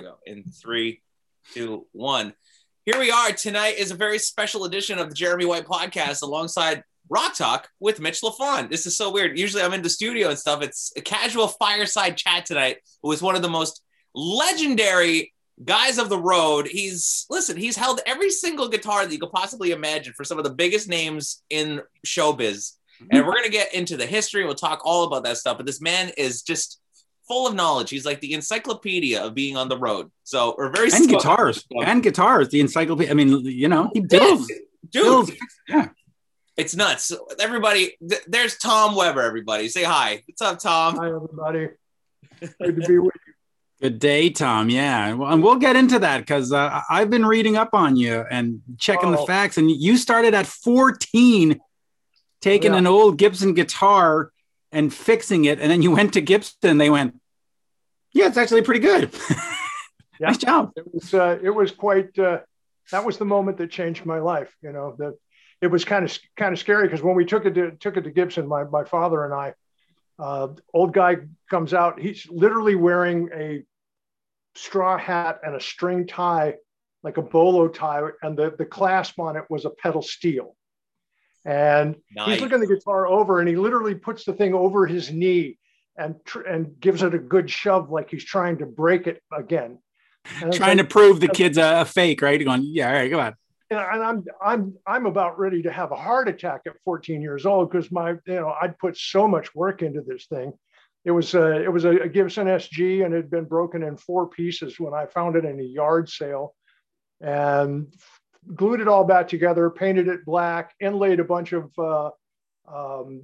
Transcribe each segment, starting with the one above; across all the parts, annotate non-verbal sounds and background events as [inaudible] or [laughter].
go. In three, two, one. Here we are. Tonight is a very special edition of the Jeremy White podcast alongside Rock Talk with Mitch Lafon. This is so weird. Usually I'm in the studio and stuff. It's a casual fireside chat tonight with one of the most legendary guys of the road. He's listen, he's held every single guitar that you could possibly imagine for some of the biggest names in showbiz. And we're gonna get into the history. We'll talk all about that stuff. But this man is just full of knowledge. He's like the encyclopedia of being on the road. So we're very and guitars and guitars. The encyclopedia. I mean, you know, he builds, dude. builds. Yeah, It's nuts. Everybody, th- there's Tom Weber. Everybody, say hi. What's up, Tom? Hi, everybody. Good to be with you. good day, Tom. Yeah, well, and we'll get into that because uh, I've been reading up on you and checking the Oh. facts. And you started at 14, taking Yeah. an old Gibson guitar and fixing it, and then you went to Gibson. and They went, "Yeah, it's actually pretty good." [laughs] Yeah. nice job. It was uh, it was quite uh, that was the moment that changed my life. You know that it was kind of kind of scary because when we took it to took it to Gibson, my my father and I, uh, old guy comes out. He's literally wearing a straw hat and a string tie, like a bolo tie, and the the clasp on it was a pedal steel. And Nice. he's looking the guitar over, and he literally puts the thing over his knee and tr- and gives it a good shove, like he's trying to break it again. Trying like- to prove the kid's a, a fake, right? Going, yeah, all right, go on. and I'm I'm I'm about ready to have a heart attack at 14 years old because my you know I'd put so much work into this thing. It was a it was a, a Gibson SG and it had been broken in four pieces when I found it in a yard sale, and glued it all back together, painted it black, inlaid a bunch of uh, um,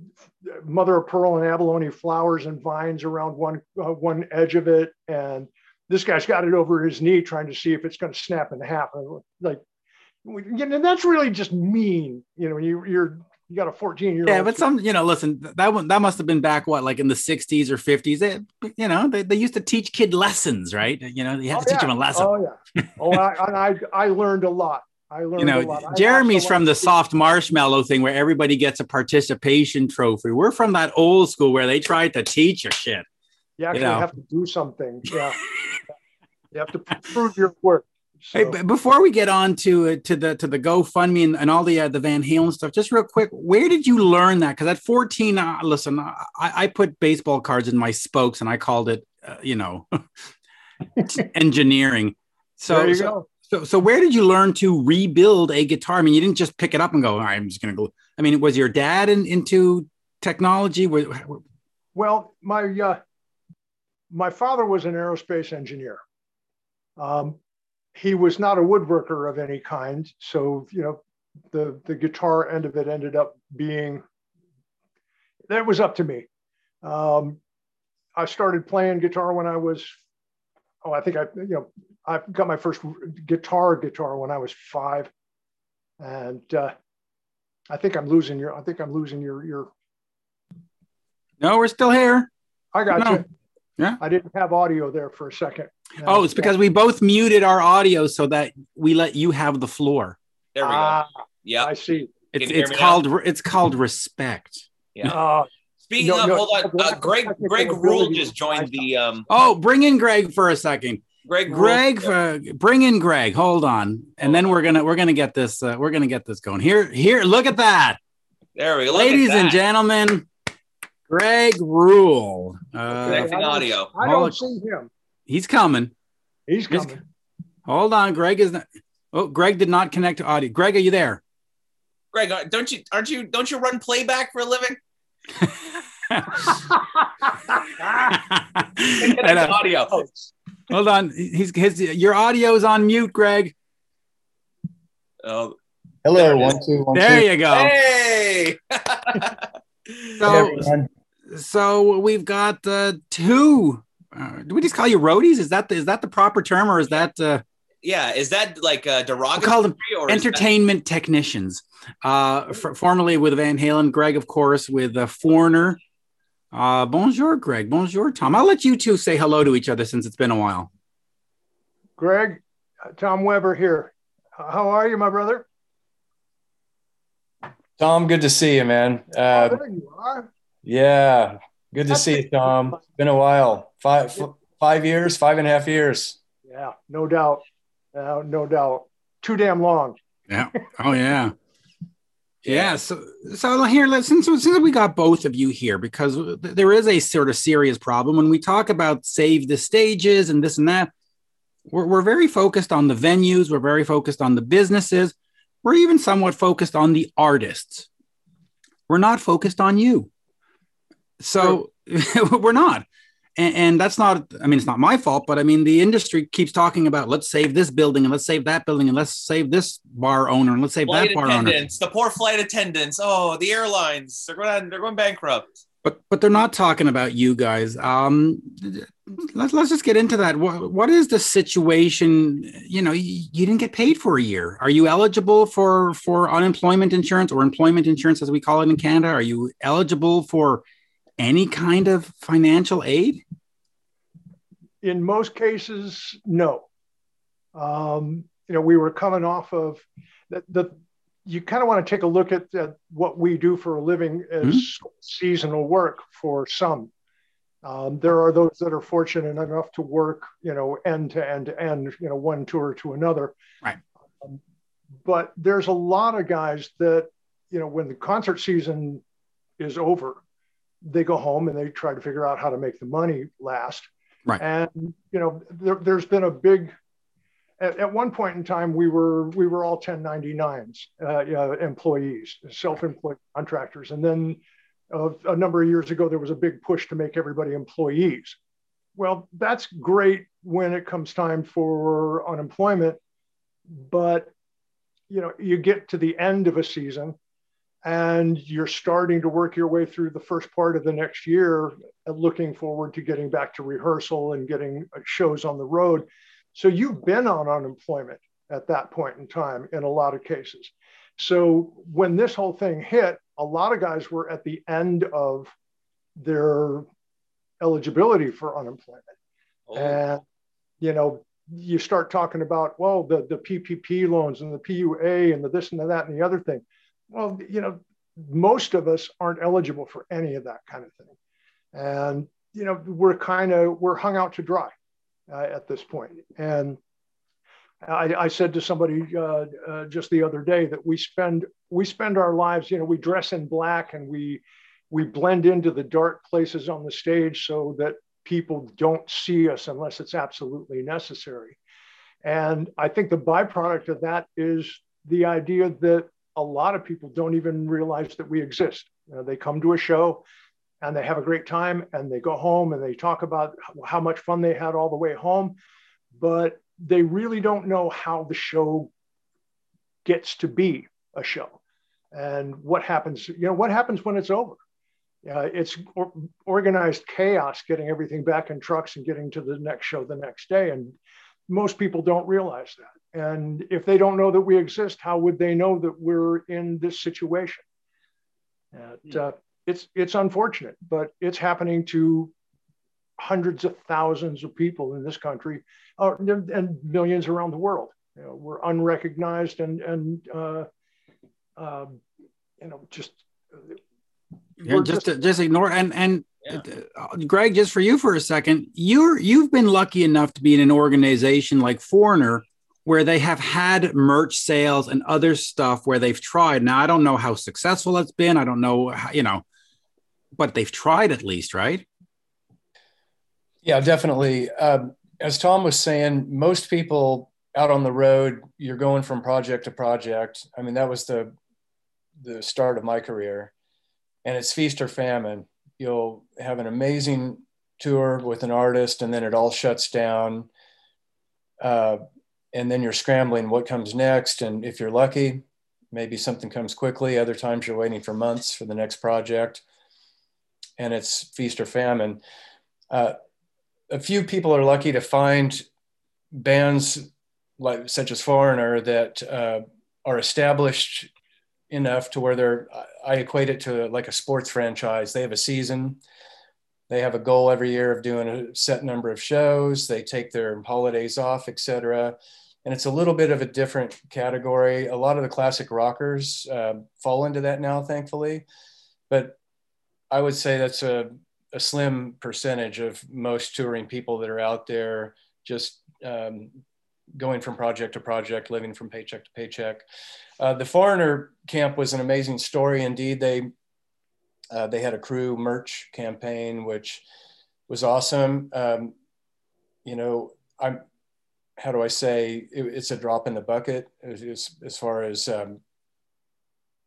mother of pearl and abalone flowers and vines around one uh, one edge of it, and this guy's got it over his knee trying to see if it's going to snap in half. And like you know, that's really just mean. You know, you, you're you got a 14 year old. Yeah, but some, you know, listen, that one that must have been back what, like in the 60s or 50s. They, you know, they, they used to teach kid lessons, right? You know, you have to Oh, teach them a lesson. Oh yeah. Oh, I, and I I learned a lot. I learned you know. Jeremy's from the soft marshmallow thing where everybody gets a participation trophy. We're from that old school where they tried to teach you shit. You actually know. have to do something. [laughs] Yeah. you have to prove your work. So, Hey, but before we get on to uh, to the to the GoFundMe and, and all the uh, the Van Halen stuff, just real quick, where did you learn that? Because at 14, uh, listen, I, I put baseball cards in my spokes and I called it, uh, you know, [laughs] engineering. So, there you so, go. So so where did you learn to rebuild a guitar? I mean, you didn't just pick it up and go, all right, I'm just gonna go. I mean, was your dad in, into technology? Well, my uh, my father was an aerospace engineer. Um, he was not a woodworker of any kind, so you know the the guitar end of it ended up being that was up to me. Um, I started playing guitar when I was oh I think I you know I got my first guitar guitar when I was five, and uh, I think I'm losing your I think I'm losing your your No, we're still here. I got No. you. Yeah. I didn't have audio there for a second. Oh, it's because we both muted our audio so that we let you have the floor. There we go. Ah, Yeah. I see. It's it's me now? called it's called respect. Yeah. Uh, Speaking No, of, no, hold on. Uh, Greg Greg Rule just joined the um. Oh, bring in Greg for a second. Greg Greg, uh, bring in Greg. Hold on, and then we're gonna we're gonna get this uh, we're gonna get this going. Here, here, look at that, There we go. Ladies and gentlemen. Greg Rule. Uh, Connecting I don't- audio. I Hold- don't see him. he's coming. He's He's- coming. Hold on, Greg is not. Oh, Greg did not connect to audio. Greg, are you there? Greg, uh, don't you aren't you don't you run playback for a living? Connect And, uh, audio. hold on, he's his your audio is on mute, Greg. Oh, Hello, one, two, one, There two. you go. hey. [laughs] Hey, So, everyone. so we've got uh, two. Uh, do we just call you roadies? Is that the, is that the proper term, or is that uh, yeah, is that like a derogatory call them or is that- entertainment technicians? Uh, f- formerly with Van Halen, Greg, of course, with uh, Foreigner. Uh, bonjour, Greg. Bonjour, Tom. I'll let you two say hello to each other since it's been a while. Greg, uh, Tom Weber here. How are you, my brother? Tom, good to see you, man. Uh, oh, there you are. yeah, good to see you, Tom. It's been a while. Five, f- five years, five and a half years. Yeah, no doubt. Uh, no doubt. Too damn long. Yeah. Oh yeah. Yeah. So, so here, let's since, since we got both of you here, because there is a sort of serious problem when we talk about save the stages and this and that. We're, we're very focused on the venues. We're very focused on the businesses. We're even somewhat focused on the artists. We're not focused on you. So [laughs] we're not and, and, that's not i mean it's not my fault but i mean the industry keeps talking about let's save this building and let's save that building and let's save this bar owner and let's save flight that bar owner. the poor flight attendants. Oh the airlines they're going they're going bankrupt. But but they're not talking about you guys. Um let's let's just get into that. What, what is the situation? You know you, you didn't get paid for a year. Are you eligible for for unemployment insurance or employment insurance as we call it in canada? Are you eligible for any kind of financial aid? In most cases, no. Um, you know, we were coming off of the, the you kind of want to take a look at, at, what we do for a living as mm-hmm. seasonal work for some. Um, there are those that are fortunate enough to work, you know, end to end to end, you know, one tour to another. Right. Um, but there's a lot of guys that, you know, when the concert season is over, they go home and they try to figure out how to make the money last. Right. And you know, there, has been a big. At, at, one point in time, we were we were all 1099s, uh, employees, self-employed contractors, and then uh, a number of years ago, there was a big push to make everybody employees. Well, that's great when it comes time for unemployment, but you know, you get to the end of a season and you're starting to work your way through the first part of the next year looking forward to getting back to rehearsal and getting uh, shows on the road. So you've been on unemployment at that point in time in a lot of cases. So when this whole thing hit a lot of guys were at the end of their eligibility for unemployment. Oh. and you know you start talking about well the, the ppp loans and the pua and the this and the that and the other thing well, you know, most of us aren't eligible for any of that kind of thing. And, you know, we're kind of, we're hung out to dry uh, at this point. And I, I said to somebody uh, uh, just the other day that we spend, we spend our lives, you know, we dress in black and we, we blend into the dark places on the stage so that people don't see us unless it's absolutely necessary. And I think the byproduct of that is the idea that a lot of people don't even realize that we exist. They come to a show and they have a great time and they go home and they talk about how much fun they had all the way home, but they really don't know how the show gets to be a show and what happens, you know, what happens when it's over. Uh, it's or, organized chaos getting everything back in trucks and getting to the next show the next day. And most people don't realize that. And if they don't know that we exist, how would they know that we're in this situation? And, uh, it's it's unfortunate, but it's happening to hundreds of thousands of people in this country uh, and millions around the world. You know, we're unrecognized and and uh, um, you know just yeah, just just, just ignore and and yeah. Uh, Greg, just for you for a second, you're you've been lucky enough to be in an organization like Foreigner where they have had merch sales and other stuff where they've tried. Now, I don't know how successful it's been. I don't know, how, you know, but they've tried at least, right? Yeah, definitely. Um, as Tom was saying, most people out on the road, you're going from project to project. I mean, that was the the start of my career, and it's feast or famine. You'll have an amazing tour with an artist, and then it all shuts down. Uh, and then you're scrambling what comes next. And if you're lucky, maybe something comes quickly. Other times you're waiting for months for the next project. And it's feast or famine. Uh, a few people are lucky to find bands like such as Foreigner that uh, are established enough to where they're. I equate it to like a sports franchise. They have a season. They have a goal every year of doing a set number of shows. They take their holidays off, etc and it's a little bit of a different category. A lot of the classic rockers uh, fall into that now, thankfully, but I would say that's a, a, slim percentage of most touring people that are out there just um, going from project to project, living from paycheck to paycheck. Uh, the foreigner camp was an amazing story. Indeed, they uh, they had a crew merch campaign, which was awesome. Um, you know, I'm how do I say it, it's a drop in the bucket as, as far as um,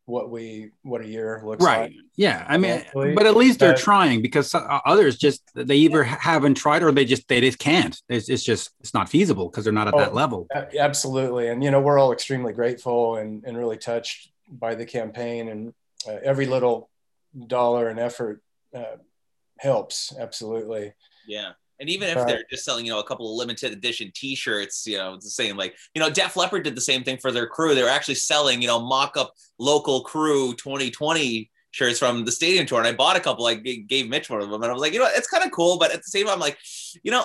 what we what a year looks right. like. Right. Yeah, I mean, but at least they're trying because others just they either haven't tried or they just they just can't. It's, it's just it's not feasible because they're not at oh, that level. Absolutely, and you know we're all extremely grateful and and really touched by the campaign and uh, every little dollar and effort uh, helps. Absolutely. Yeah. And even if right. they're just selling, you know, a couple of limited edition T-shirts, you know, it's the same. Like, you know, Def Leppard did the same thing for their crew. They were actually selling, you know, mock-up local crew 2020 shirts from the stadium tour, and I bought a couple. Like, gave Mitch one of them, and I was like, you know, it's kind of cool, but at the same time, I'm like, you know,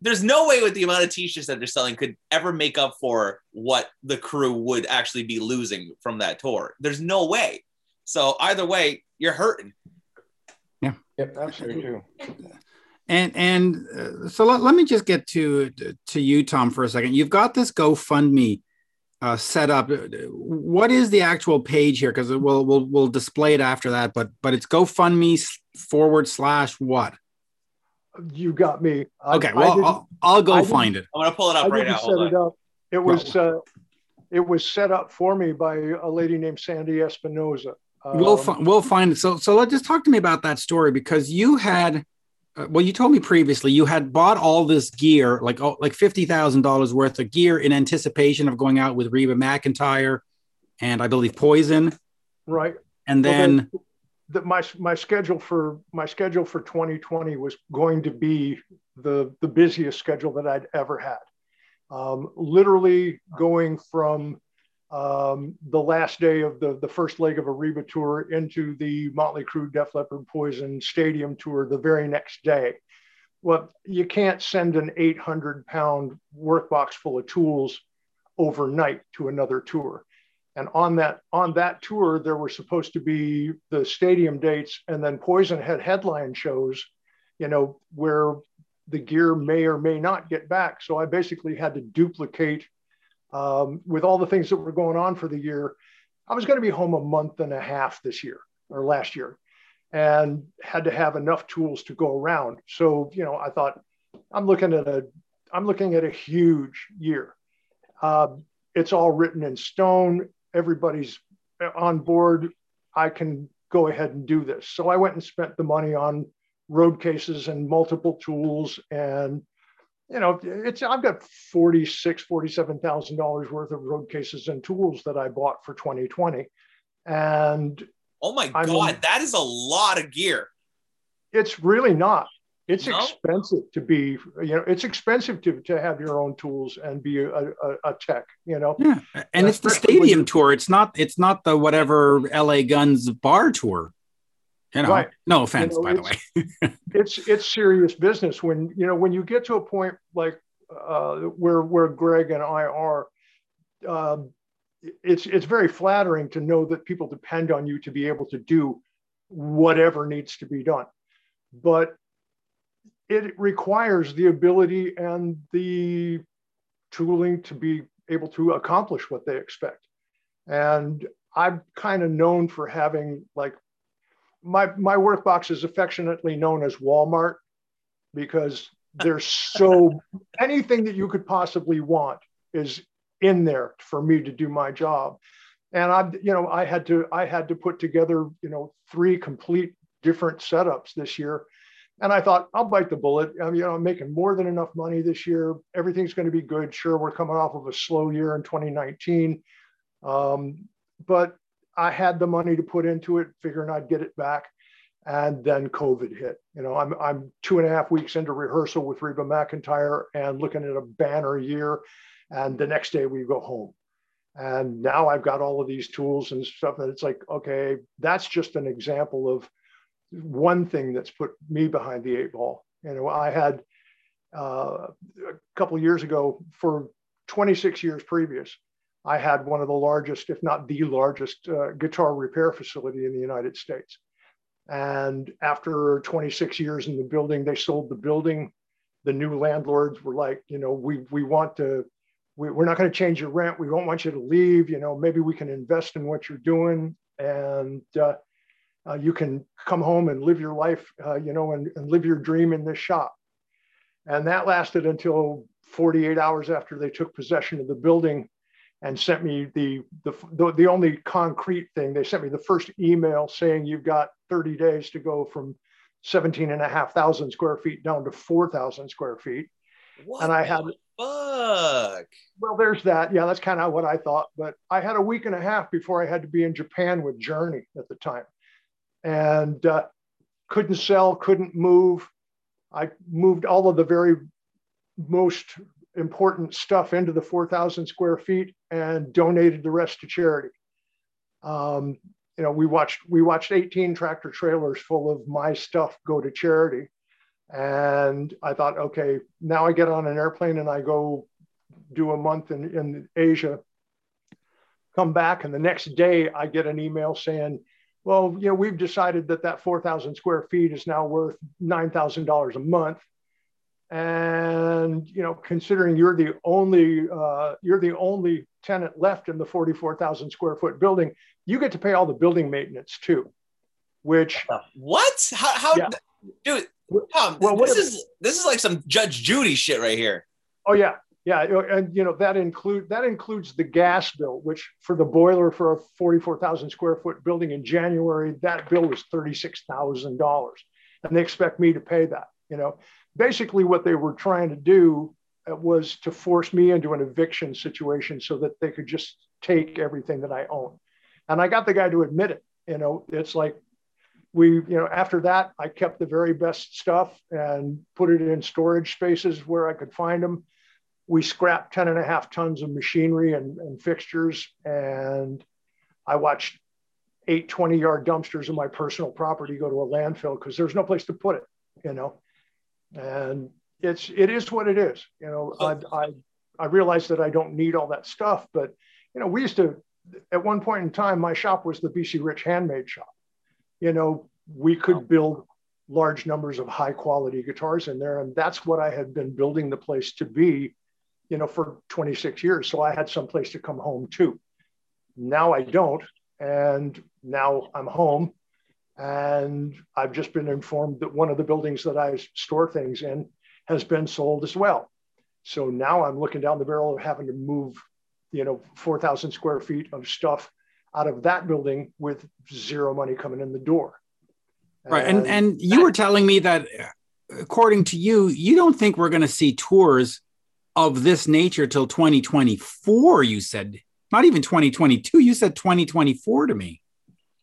there's no way with the amount of T-shirts that they're selling could ever make up for what the crew would actually be losing from that tour. There's no way. So either way, you're hurting. Yeah. Yep, absolutely. [laughs] And and uh, so let, let me just get to to you, Tom, for a second. You've got this GoFundMe uh, set up. What is the actual page here? Because we'll we'll we'll display it after that. But but it's GoFundMe forward slash what? You got me. Okay, I, well I I'll, I'll, go find it. I'm gonna pull it up I right now. Set it up. It was uh, it was set up for me by a lady named Sandy Espinoza. Um, we'll fi- we'll find it. So so let just talk to me about that story because you had uh, well, you told me previously you had bought all this gear, like oh, like fifty thousand dollars worth of gear, in anticipation of going out with Reba McEntire, and I believe Poison. Right. And then, well, the, the, my my schedule for my schedule for 2020 was going to be the the busiest schedule that I'd ever had. Um, literally going from um, the last day of the, the first leg of a Reba tour into the Motley Crue Def Leppard Poison Stadium tour the very next day. Well, you can't send an 800 pound workbox full of tools overnight to another tour. And on that on that tour, there were supposed to be the stadium dates, and then Poison had headline shows, you know, where the gear may or may not get back. So I basically had to duplicate um, with all the things that were going on for the year, I was going to be home a month and a half this year or last year and had to have enough tools to go around. So, you know, I thought I'm looking at a, I'm looking at a huge year. Uh, it's all written in stone. Everybody's on board. I can go ahead and do this. So I went and spent the money on road cases and multiple tools and you know, it's I've got forty six, forty seven thousand dollars worth of road cases and tools that I bought for 2020, and oh my I god, mean, that is a lot of gear. It's really not. It's no? expensive to be, you know, it's expensive to, to have your own tools and be a, a, a tech, you know. Yeah, and it's the stadium tour. It's not. It's not the whatever LA Guns bar tour. You know, right. no offense, you know, by the way. [laughs] it's it's serious business when you know when you get to a point like uh, where where Greg and I are. Um, it's it's very flattering to know that people depend on you to be able to do whatever needs to be done, but it requires the ability and the tooling to be able to accomplish what they expect. And I'm kind of known for having like my my work box is affectionately known as Walmart because there's so [laughs] anything that you could possibly want is in there for me to do my job. And i you know i had to i had to put together you know three complete different setups this year. And i thought i'll bite the bullet. I'm, you know i'm making more than enough money this year. Everything's going to be good. Sure we're coming off of a slow year in 2019 um, but I had the money to put into it, figuring I'd get it back. And then COVID hit. You know, I'm, I'm two and a half weeks into rehearsal with Reba McEntire and looking at a banner year. And the next day we go home. And now I've got all of these tools and stuff. And it's like, okay, that's just an example of one thing that's put me behind the eight ball. You know, I had uh, a couple years ago for 26 years previous, I had one of the largest, if not the largest, uh, guitar repair facility in the United States. And after 26 years in the building, they sold the building the new landlords were like, you know, we we want to, we, we're not going to change your rent. We don't want you to leave. You know, maybe we can invest in what you're doing, and uh, uh, you can come home and live your life, uh, you know, and, and live your dream in this shop. And that lasted until 48 hours after they took possession of the building and sent me the, the, the, the, only concrete thing. They sent me the first email saying you've got 30 days to go from 17 and a half thousand square feet down to 4,000 square feet. What and I had, fuck? Well, there's that. Yeah, that's kind of what I thought. But I had a week and a half before I had to be in Japan with Journey at the time and uh, couldn't sell, couldn't move. I moved all of the very most important stuff into the 4,000 square feet and donated the rest to charity. Um, you know, we watched we watched 18 tractor trailers full of my stuff go to charity, and I thought, okay, now I get on an airplane and I go do a month in, in Asia. Come back, and the next day I get an email saying, well, you know, we've decided that that 4,000 square feet is now worth $9,000 a month. And, you know, considering you're the only, uh, you're the only tenant left in the 44,000 square foot building, you get to pay all the building maintenance too, which. What? How, how yeah. dude, Tom, well, this is, this is like some Judge Judy shit right here. Oh yeah. Yeah, and you know that include that includes the gas bill, which for the boiler for a forty-four thousand square foot building in January, that bill was thirty-six thousand dollars, and they expect me to pay that. You know, basically what they were trying to do uh, was to force me into an eviction situation so that they could just take everything that I own, and I got the guy to admit it. You know, it's like we, you know, after that, I kept the very best stuff and put it in storage spaces where I could find them we scrapped 10 and a half tons of machinery and, and fixtures. And I watched eight 20 yard dumpsters of my personal property go to a landfill because there's no place to put it, you know? And it's, it is what it is. You know, I, I, I realized that I don't need all that stuff, but, you know, we used to, at one point in time, my shop was the BC Rich handmade shop. You know, we could build large numbers of high quality guitars in there. And that's what I had been building the place to be you know, for 26 years. So I had some place to come home to. Now I don't. And now I'm home. And I've just been informed that one of the buildings that I store things in has been sold as well. So now I'm looking down the barrel of having to move, you know, 4,000 square feet of stuff out of that building with zero money coming in the door. Right. And, and, and you were telling me that according to you, you don't think we're going to see tours of this nature till 2024 you said not even 2022 you said 2024 to me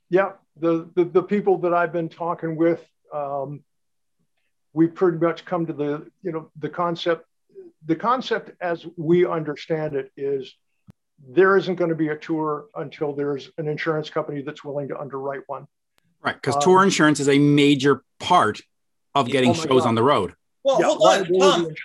yeah the the, the people that i've been talking with um, we pretty much come to the you know the concept the concept as we understand it is there isn't going to be a tour until there's an insurance company that's willing to underwrite one right because um, tour insurance is a major part of getting oh shows God. on the road well yeah, hold on Tom.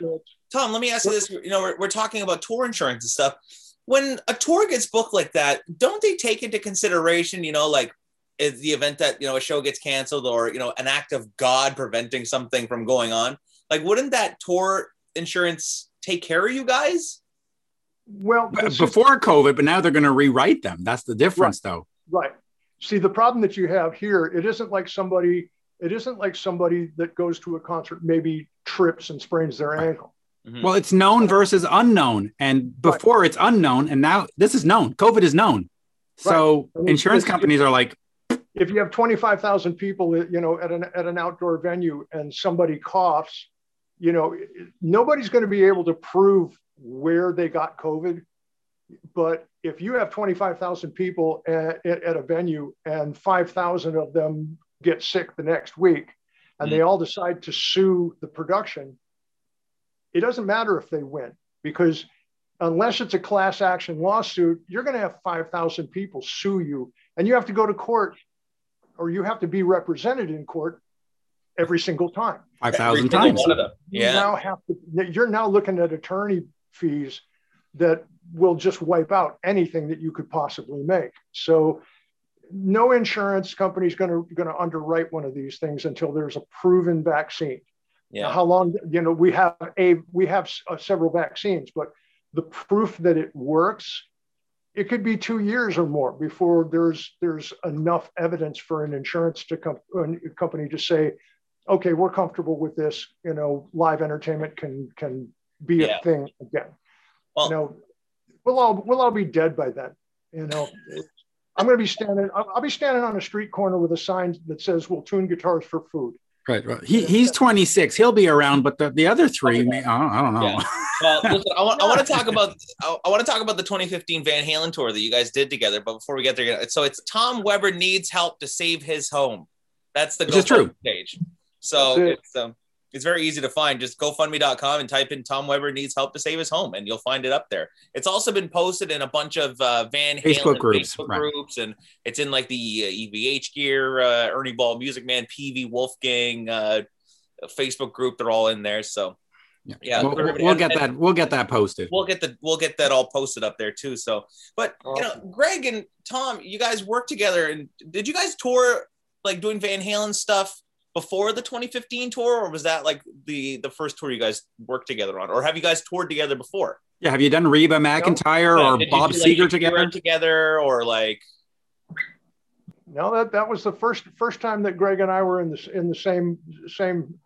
Tom, let me ask you this. You know, we're, we're talking about tour insurance and stuff. When a tour gets booked like that, don't they take into consideration, you know, like is the event that, you know, a show gets canceled or, you know, an act of God preventing something from going on? Like, wouldn't that tour insurance take care of you guys? Well, before COVID, but now they're going to rewrite them. That's the difference, right. though. Right. See, the problem that you have here, it isn't like somebody, it isn't like somebody that goes to a concert, maybe trips and sprains their right. ankle. Mm-hmm. Well, it's known versus unknown. And before right. it's unknown, and now this is known. COVID is known. So right. insurance companies are like, if you have 25,000 people, you know, at an, at an outdoor venue and somebody coughs, you know, nobody's going to be able to prove where they got COVID. But if you have 25,000 people at, at, a venue and 5,000 of them get sick the next week and mm-hmm. they all decide to sue the production, it doesn't matter if they win because unless it's a class action lawsuit, you're going to have 5,000 people sue you and you have to go to court or you have to be represented in court every single time. 5,000 times. Yeah. You now have to, you're now looking at attorney fees that will just wipe out anything that you could possibly make. So no insurance company is going to, going to underwrite one of these things until there's a proven vaccine. Yeah. How long? You know, we have a we have uh, several vaccines, but the proof that it works, it could be two years or more before there's there's enough evidence for an insurance to come a company to say, okay, we're comfortable with this. You know, live entertainment can can be Yeah. a thing again. Well- you know, we'll all we'll all be dead by then. You know, I'm going to be standing. I'll, I'll be standing on a street corner with a sign that says, "We'll tune guitars for food." Right, right. He, he's 26. He'll be around, but the, the other three, may, I, don't, I don't know. Yeah. Well, [laughs] listen, I want, I want to talk about I, I want to talk about the 2015 Van Halen tour that you guys did together. But before we get there, so it's Tom Weber needs help to save his home. That's the Which is true. GoFundMe page. So That's it. it's um it's very easy to find. Just GoFundMe.com and type in Tom Weber needs help to save his home, and you'll find it up there. It's also been posted in a bunch of uh, Van Halen Facebook groups, Facebook right. groups, and it's in like the uh, EVH Gear, uh, Ernie Ball, Music Man, PV Wolfgang uh, Facebook group. They're all in there. So yeah, we'll, we'll and- get and- that. We'll get that posted. we'll get the we'll get that all posted up there too. So, but you know, Greg and Tom, you guys work together, and did you guys tour like doing Van Halen stuff before the 2015 tour, or was that like the the first tour you guys worked together on, or have you guys toured together before? Yeah. Have you done Reba McEntire or Did Bob do, like, Seger Era together? together, or like No, that that was the first first time that Greg and I were in the in the same same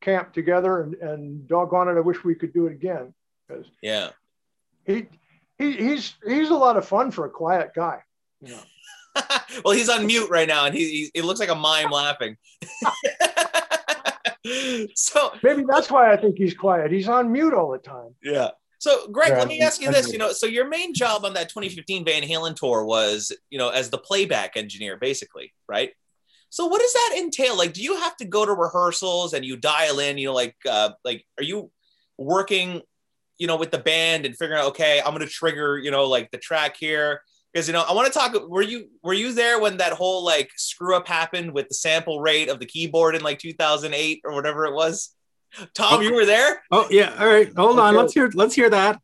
camp together, and and doggone it, I wish we could do it again because yeah, he he he's he's a lot of fun for a quiet guy. You know. [laughs] well, he's on mute right now, and he he, he looks like a mime laughing. [laughs] [laughs] so Maybe that's why I think he's quiet. He's on mute all the time. Yeah. So, Greg, Yeah, let me ask you this. You know, so your main job on that 2015 Van Halen tour was, you know, as the playback engineer, basically, right? So, what does that entail? Like, do you have to go to rehearsals and you dial in? You know, like, uh, like, are you working, you know, with the band and figuring out, okay, I'm going to trigger, you know, like the track here? Because you know, I want to talk. Were you were you there when that whole like screw up happened with the sample rate of the keyboard in like 2008 or whatever it was? Tom, oh. you were there. Oh yeah. All right. Hold on. Let's hear. Let's hear that.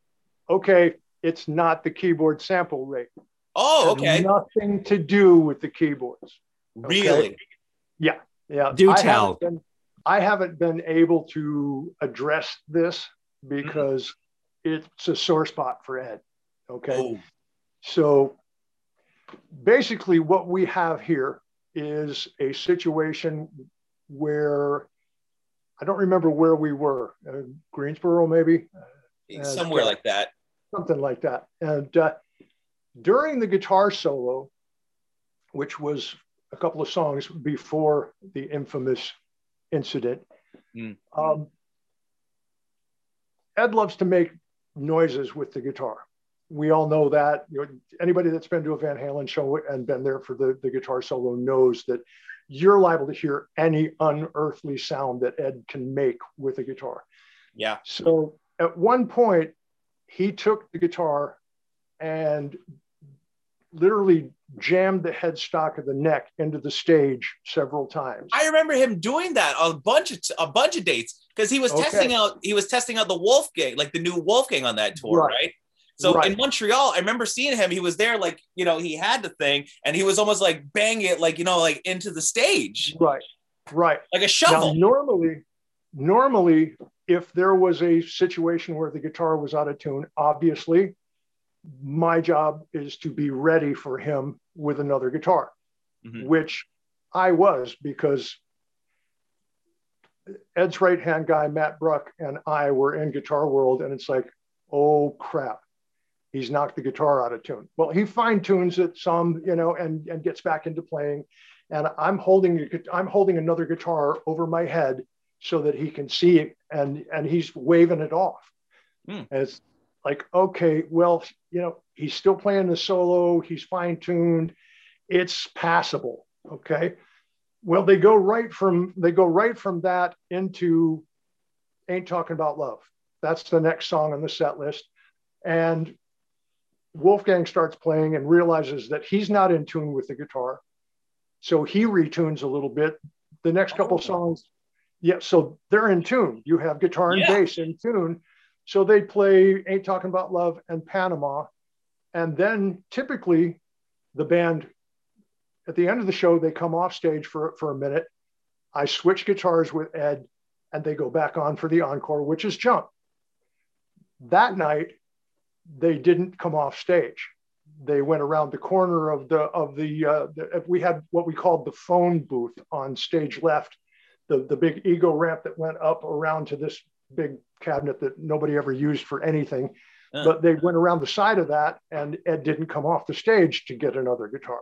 Okay, it's not the keyboard sample rate. Oh, Has okay. Nothing to do with the keyboards. Really? Yeah. Yeah. Do I tell. Haven't been, I haven't been able to address this because mm-hmm. it's a sore spot for Ed. Okay. Oh, So basically, what we have here is a situation where I don't remember where we were, uh, Greensboro, maybe, somewhere okay. like that. something like that. And uh, during the guitar solo, which was a couple of songs before the infamous incident, Mm. um, Ed loves to make noises with the guitar. We all know that. You know, anybody that's been to a Van Halen show and been there for the, the guitar solo knows that you're liable to hear any unearthly sound that Ed can make with a guitar. Yeah. So at one point, he took the guitar and literally jammed the headstock of the neck into the stage several times. I remember him doing that a bunch of a bunch of dates because he was Okay. testing out he was testing out the Wolfgang, like the new Wolfgang on that tour, right? Right. So Right. in Montreal, I remember seeing him. He was there, like you know, he had the thing, and he was almost like banging it, like you know, like into the stage, Right, right. like a Now, shovel. normally, normally, if there was a situation where the guitar was out of tune, obviously, my job is to be ready for him with another guitar, Mhm. which I was because Ed's right hand guy, Matt Bruck, and I were in Guitar World, and it's like, oh crap, he's knocked the guitar out of tune. Well, he fine tunes it some, you know, and and gets back into playing. And I'm holding I'm holding another guitar over my head so that he can see it, and and he's waving it off. Hmm. And it's like, okay, well, you know, he's still playing the solo, he's fine tuned, it's passable. Okay. Well, they go right from they go right from that into Ain't Talking About Love. That's the next song on the set list. And Wolfgang starts playing and realizes that he's not in tune with the guitar. So he retunes a little bit. The next couple Oh. songs, yeah, so they're in tune. You have guitar and Yeah. bass in tune. So they play Ain't Talking About Love and Panama. And then typically the band, at the end of the show, they come off stage for, for a minute. I switch guitars with Ed and they go back on for the encore, which is jump. That night, they didn't come off stage. They went around the corner of the of the, uh, the we had what we called the phone booth on stage left, the the big ego ramp that went up around to this big cabinet that nobody ever used for anything. Uh. But they went around the side of that, and Ed didn't come off the stage to get another guitar.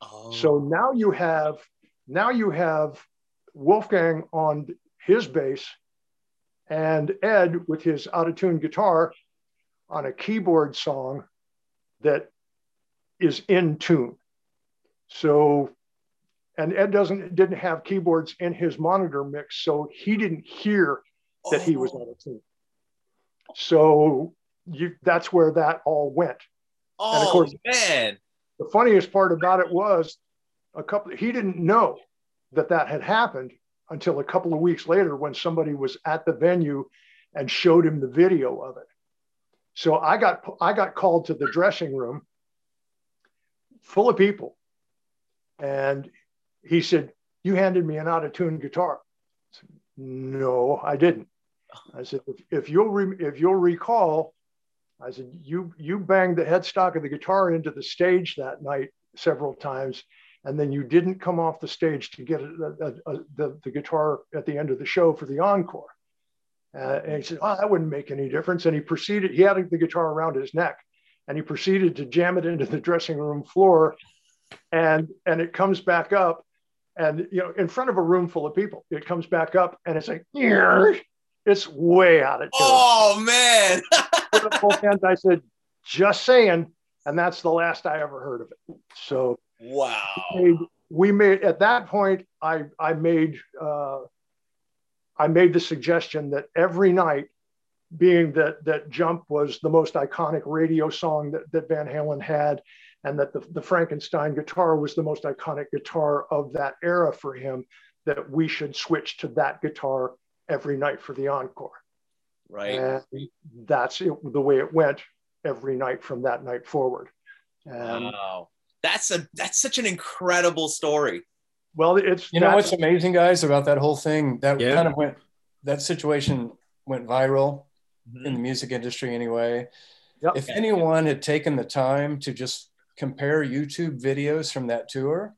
Oh. So now you have now you have Wolfgang on his bass and Ed with his out of tune guitar on a keyboard song that is in tune. So, and Ed doesn't didn't have keyboards in his monitor mix, so he didn't hear that oh. he was oh. out of tune. So you that's where that all went. Oh and of oh, course, man. The funniest part about it was a couple he didn't know that that had happened until a couple of weeks later when somebody was at the venue and showed him the video of it. So I got I got called to the dressing room full of people. And he said, You handed me an out of tune guitar. I said, no, I didn't. I said, if, if you'll re- if you'll recall, I said, you you banged the headstock of the guitar into the stage that night several times, and then you didn't come off the stage to get a, a, a, the, the guitar at the end of the show for the encore. Uh, and he said, oh, that wouldn't make any difference. And he proceeded, he had the guitar around his neck and he proceeded to jam it into the dressing room floor. And, and it comes back up and, you know, in front of a room full of people, it comes back up and it's like, it's way out of tune. Oh man. [laughs] and I said, just saying. And that's the last I ever heard of it. So Wow. We made, we made at that point. I I made uh, I made the suggestion that every night, being that that Jump was the most iconic radio song that, that Van Halen had, and that the, the Frankenstein guitar was the most iconic guitar of that era for him, that we should switch to that guitar every night for the encore. Right. And that's it, the way it went every night from that night forward. And wow that's a that's such an incredible story. Well, it's you know what's amazing, guys, about that whole thing that yeah. kind of went that situation went viral mm-hmm. in the music industry anyway. Yep. If anyone had taken the time to just compare YouTube videos from that tour,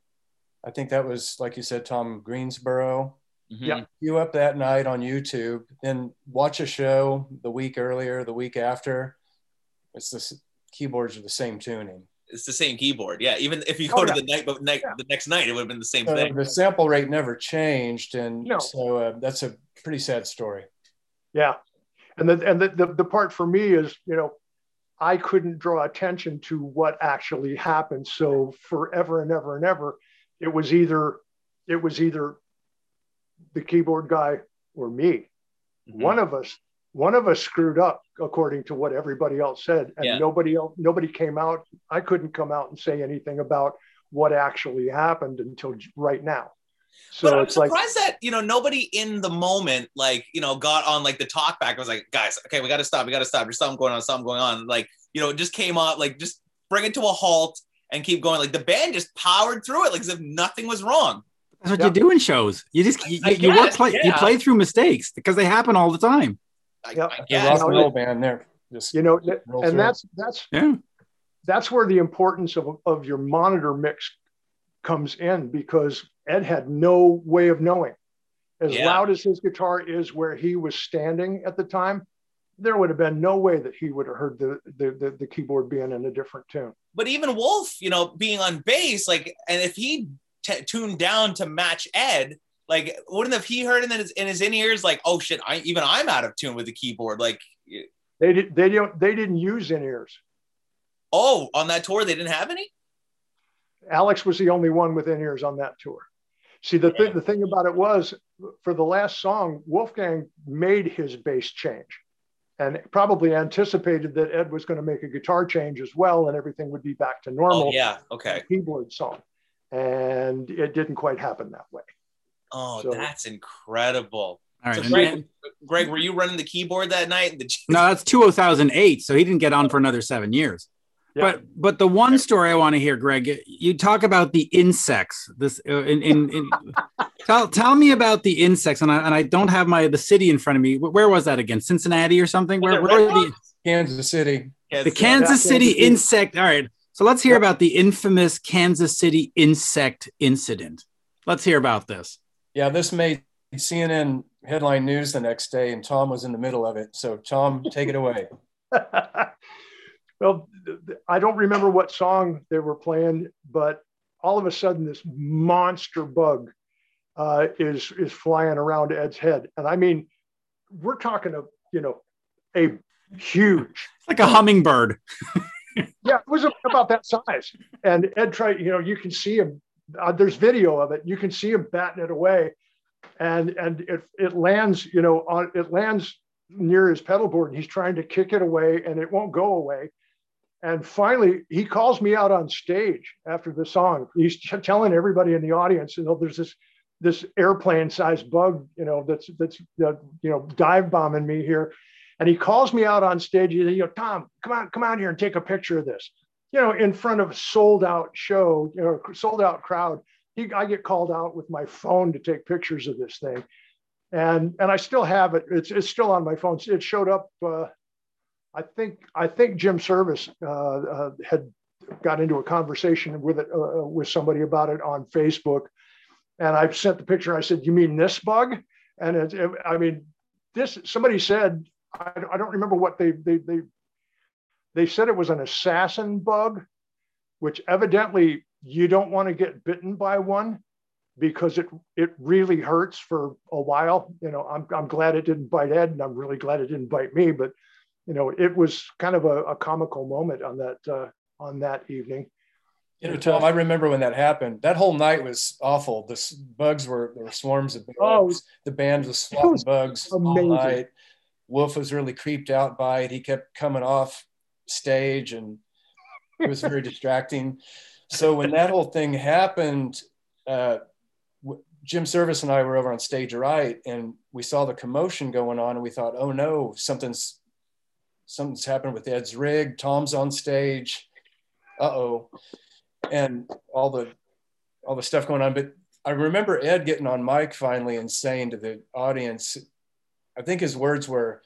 I think that was like you said, Tom Greensboro. Mm-hmm. Yeah, you up that night on YouTube, then watch a show the week earlier, the week after. It's the keyboards are the same tuning it's the same keyboard. Yeah, even if you go oh, to yeah. the night, but night yeah. the next night, it would have been the same thing. The sample rate never changed, and no. so uh, that's a pretty sad story. Yeah, and the and the, the the part for me is you know I couldn't draw attention to what actually happened. So forever and ever and ever, it was either it was either the keyboard guy or me. Mm-hmm. One of us one of us screwed up according to what everybody else said and yeah. nobody else nobody came out i couldn't come out and say anything about what actually happened until right now so but I'm surprised like, that you know nobody in the moment like you know got on like the talk back. I was like, guys, okay, we got to stop. We got to stop. There's something going on. Something going on. Like you know, it just came up. Like just bring it to a halt and keep going. Like the band just powered through it, like as if nothing was wrong. That's what yep. you do in shows. You just you, you work play, yeah. you play through mistakes because they happen all the time. I, yep. I guess. The rock band there. Just you know, and that's that's yeah. that's where the importance of, of your monitor mix comes in because Ed had no way of knowing. As yeah. loud as his guitar is where he was standing at the time, there would have been no way that he would have heard the, the, the, the, keyboard being in a different tune. But even Wolf, you know, being on bass, like, and if he t- tuned down to match Ed, like, wouldn't have he heard in his in his in ears like, oh shit, I even I'm out of tune with the keyboard. Like, they did they don't they didn't use in ears. Oh, on that tour they didn't have any. Alex was the only one with in ears on that tour. See, the, th- the thing about it was for the last song, Wolfgang made his bass change and probably anticipated that Ed was going to make a guitar change as well and everything would be back to oh, normal. Oh, yeah. Okay. Keyboard song. And it didn't quite happen that way. Oh, so, that's incredible. All right. So Greg, Greg, were you running the keyboard that night? The- no, that's 2008. So he didn't get on for another seven years. But but the one story I want to hear, Greg, you talk about the insects. This uh, in, in, in [laughs] tell tell me about the insects, and I and I don't have my the city in front of me. Where was that again? Cincinnati or something? Where, where are the Kansas City? the Kansas City insect. All right, so let's hear about the infamous Kansas City insect incident. Let's hear about this. Yeah, this made CNN headline news the next day, and Tom was in the middle of it. So Tom, take it away. [laughs] well, I don't remember what song they were playing, but all of a sudden, this monster bug uh, is is flying around Ed's head, and I mean, we're talking of you know a huge, like a hummingbird. [laughs] yeah, it was about that size, and Ed tried. You know, you can see him. Uh, there's video of it. You can see him batting it away, and and it it lands. You know, on it lands near his pedal board, and he's trying to kick it away, and it won't go away and finally, he calls me out on stage after the song. He's telling everybody in the audience, you know, there's this this airplane-sized bug, you know, that's that's uh, you know dive bombing me here. And he calls me out on stage. He says, you know, Tom, come on, come out here and take a picture of this. You know, in front of a sold out show, you know, sold out crowd. He, I get called out with my phone to take pictures of this thing, and and I still have it. It's it's still on my phone. It showed up uh, I think I think Jim Service uh, uh, had got into a conversation with it uh, with somebody about it on Facebook, and I sent the picture. I said, "You mean this bug?" And it, it, I mean, this. Somebody said, I, I don't remember what they they they they said it was an assassin bug, which evidently you don't want to get bitten by one because it it really hurts for a while. You know, I'm I'm glad it didn't bite Ed, and I'm really glad it didn't bite me, but you know, it was kind of a, a comical moment on that uh, on that evening. You know, Tom, I remember when that happened. That whole night was awful. The bugs were there were swarms of bugs. Oh, the band was swatting bugs amazing. all night. Wolf was really creeped out by it. He kept coming off stage, and it was very distracting. So when that whole thing happened, uh, Jim Service and I were over on stage right, and we saw the commotion going on, and we thought, "Oh no, something's something's happened with Ed's rig. Tom's on stage. Uh oh, and all the all the stuff going on. But I remember Ed getting on mic finally and saying to the audience, I think his words were,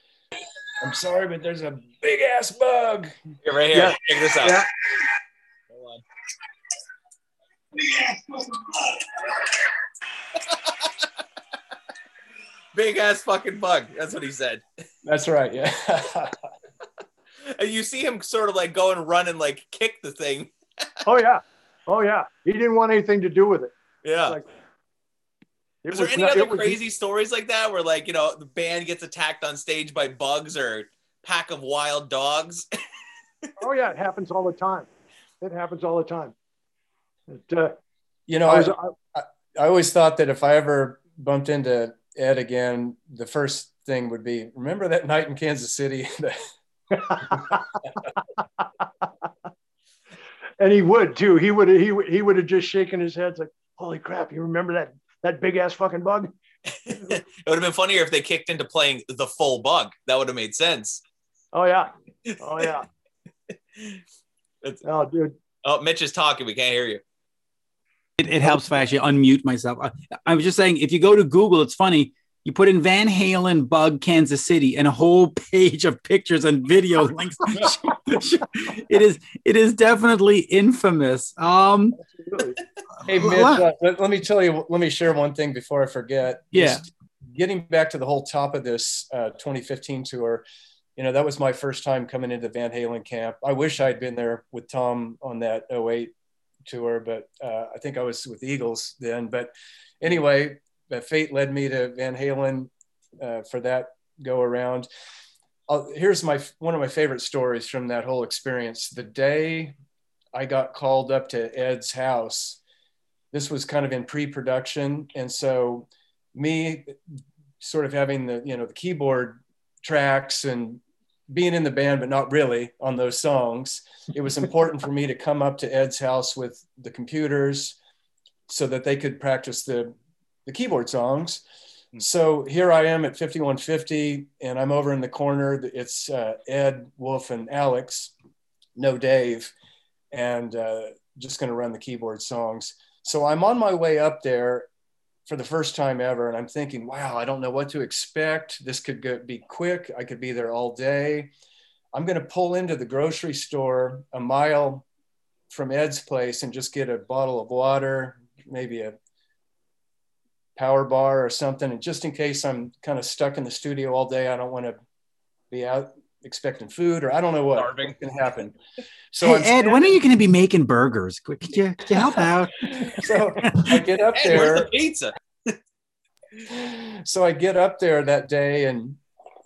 "I'm sorry, but there's a big ass bug." You're right here. Yeah. Check this out. Yeah. Hold on. Big ass fucking bug. That's what he said. That's right. Yeah. [laughs] and you see him sort of like go and run and like kick the thing. oh yeah, oh yeah. He didn't want anything to do with it. Yeah. Like, is there any not, other crazy was, stories like that where like you know the band gets attacked on stage by bugs or pack of wild dogs? [laughs] oh yeah, it happens all the time. It happens all the time. It, uh, you know, I, was, I, I, I always thought that if I ever bumped into Ed again, the first thing would be remember that night in Kansas City [laughs] and he would too. He would he he would have just shaken his head like, "Holy crap! You remember that that big ass fucking bug?" [laughs] it would have been funnier if they kicked into playing the full bug. That would have made sense. Oh yeah, oh yeah. [laughs] oh dude. Oh, Mitch is talking. We can't hear you. It, it helps if I actually unmute myself. I, I was just saying, if you go to Google, it's funny you put in Van Halen bug Kansas City and a whole [laughs] page of pictures and video links. it is it is definitely infamous. Um, hey Mitch, uh, let, let, me tell you. Let me share one thing before I forget. Yeah. Just getting back to the whole top of this uh, 2015 tour, you know that was my first time coming into Van Halen camp. I wish I'd been there with Tom on that 08 tour, but uh, I think I was with Eagles then. But anyway, fate led me to Van Halen uh, for that go around. I'll, here's my one of my favorite stories from that whole experience. The day I got called up to Ed's house, this was kind of in pre-production, and so me sort of having the you know the keyboard tracks and being in the band but not really on those songs it was important for me to come up to ed's house with the computers so that they could practice the the keyboard songs. Hmm. So here I am at 5150, and I'm over in the corner. It's uh, Ed, Wolf, and Alex, no Dave. and uh, just going to run the keyboard songs. So I'm on my way up there for the first time ever, and I'm thinking, wow, I don't know what to expect. This could go, be quick. I could be there all day. I'm going to pull into the grocery store a mile from Ed's place and just get a bottle of water, maybe a power bar or something. And just in case I'm kind of stuck in the studio all day, I don't want to be out expecting food or I don't know what Starving. can happen. [laughs] So hey, Ed, when are you going to be making burgers? Could you, could you help out? [laughs] so I get up hey, there. the pizza? so I get up there that day and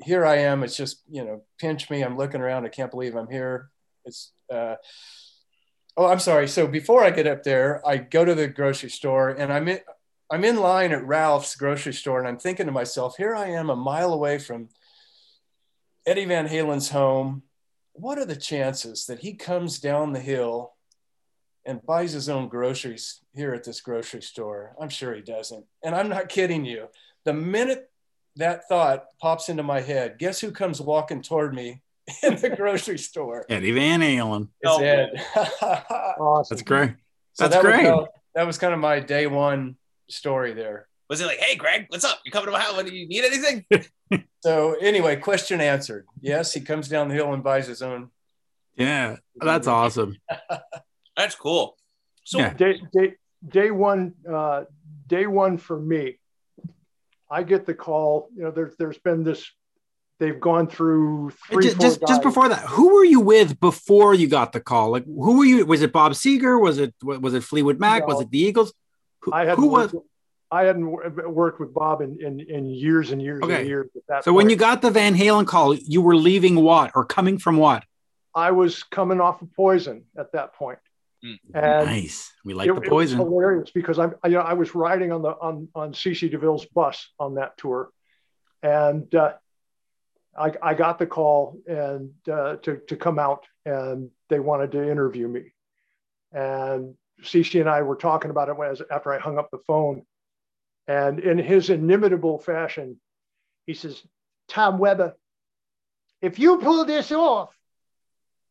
here I am. It's just, you know, pinch me. I'm looking around. I can't believe I'm here. It's, uh, oh, I'm sorry. So before I get up there, I go to the grocery store and I'm in, I'm in line at Ralph's grocery store and I'm thinking to myself, here I am a mile away from Eddie Van Halen's home. What are the chances that he comes down the hill and buys his own groceries here at this grocery store? I'm sure he doesn't. And I'm not kidding you. The minute that thought pops into my head, guess who comes walking toward me [laughs] in the grocery store? Eddie Van Halen. It's oh, Ed. [laughs] awesome. That's great. So That's that great. Was, that was kind of my day one story there. Was it like, hey, Greg, what's up? You coming to my house? Do you need anything? [laughs] so anyway, question answered. Yes, he comes down the hill and buys his own. Yeah, that's awesome. [laughs] that's cool. So yeah. day, day, day one, uh, day one for me, I get the call. You know, there's there's been this. They've gone through three. Just just, just, before that, who were you with before you got the call? Like, who were you? Was it Bob Seger? Was it was it Fleetwood Mac? No, was it the Eagles? Who, I had who was? I hadn't worked with Bob in, in, in years and years okay. and years. so point. when you got the Van Halen call, you were leaving what or coming from what? I was coming off of Poison at that point. Mm. And nice. We like it, the Poison. It was hilarious because I'm, you know, I was riding on the on on CC DeVille's bus on that tour, and uh, I, I got the call and uh, to to come out, and they wanted to interview me, and CC and I were talking about it as after I hung up the phone and in his inimitable fashion, he says, Tom Weber, if you pull this off,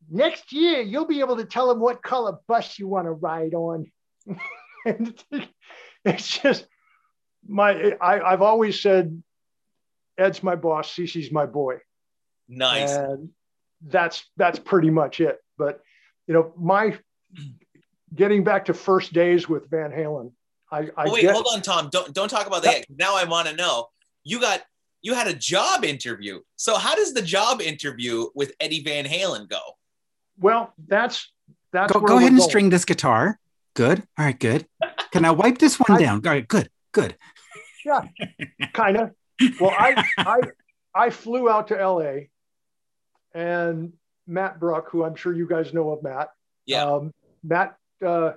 next year you'll be able to tell him what color bus you want to ride on. [laughs] and it's just my I, I've always said Ed's my boss, CC's my boy. Nice. And that's that's pretty much it. But you know, my getting back to first days with Van Halen, I, I oh, wait, get, hold on, Tom. Don't don't talk about that. Now I want to know. You got you had a job interview. So how does the job interview with Eddie Van Halen go? Well, that's that's go, go ahead and going. string this guitar. Good. All right, good. Can I wipe this one I, down? All right, good, good. Yeah, kind of. Well, I I I flew out to LA and Matt Bruck, who I'm sure you guys know of Matt. Yeah. Um, Matt uh,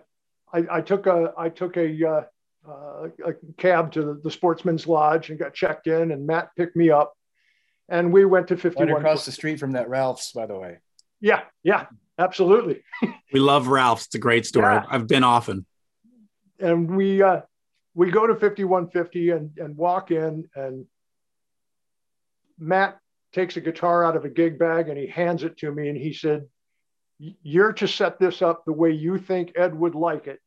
I, I took a I took a, uh, uh, a cab to the, the, Sportsman's Lodge and got checked in, and Matt picked me up, and we went to 51 right across the street from that Ralph's, by the way. Yeah, yeah, absolutely. [laughs] we love Ralph's. It's a great store. Yeah. I've been often. And we uh, we go to 5150 and and walk in, and Matt takes a guitar out of a gig bag and he hands it to me, and he said, you're to set this up the way you think Ed would like it.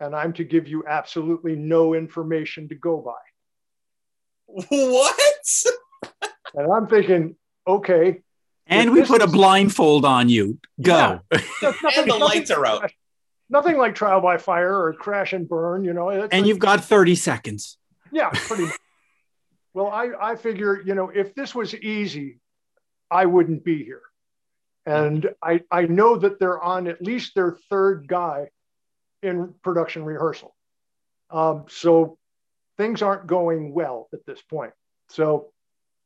And I'm to give you absolutely no information to go by. What? [laughs] and I'm thinking, okay. And we put is, a blindfold on you. Go. Yeah, [laughs] nothing, and the lights are out. Nothing like trial by fire or crash and burn, you know. and like, you've got 30 seconds. Yeah, pretty much. [laughs] well, I, I figure, you know, if this was easy, I wouldn't be here. And I, I know that they're on at least their third guy in production rehearsal. Um, so things aren't going well at this point. So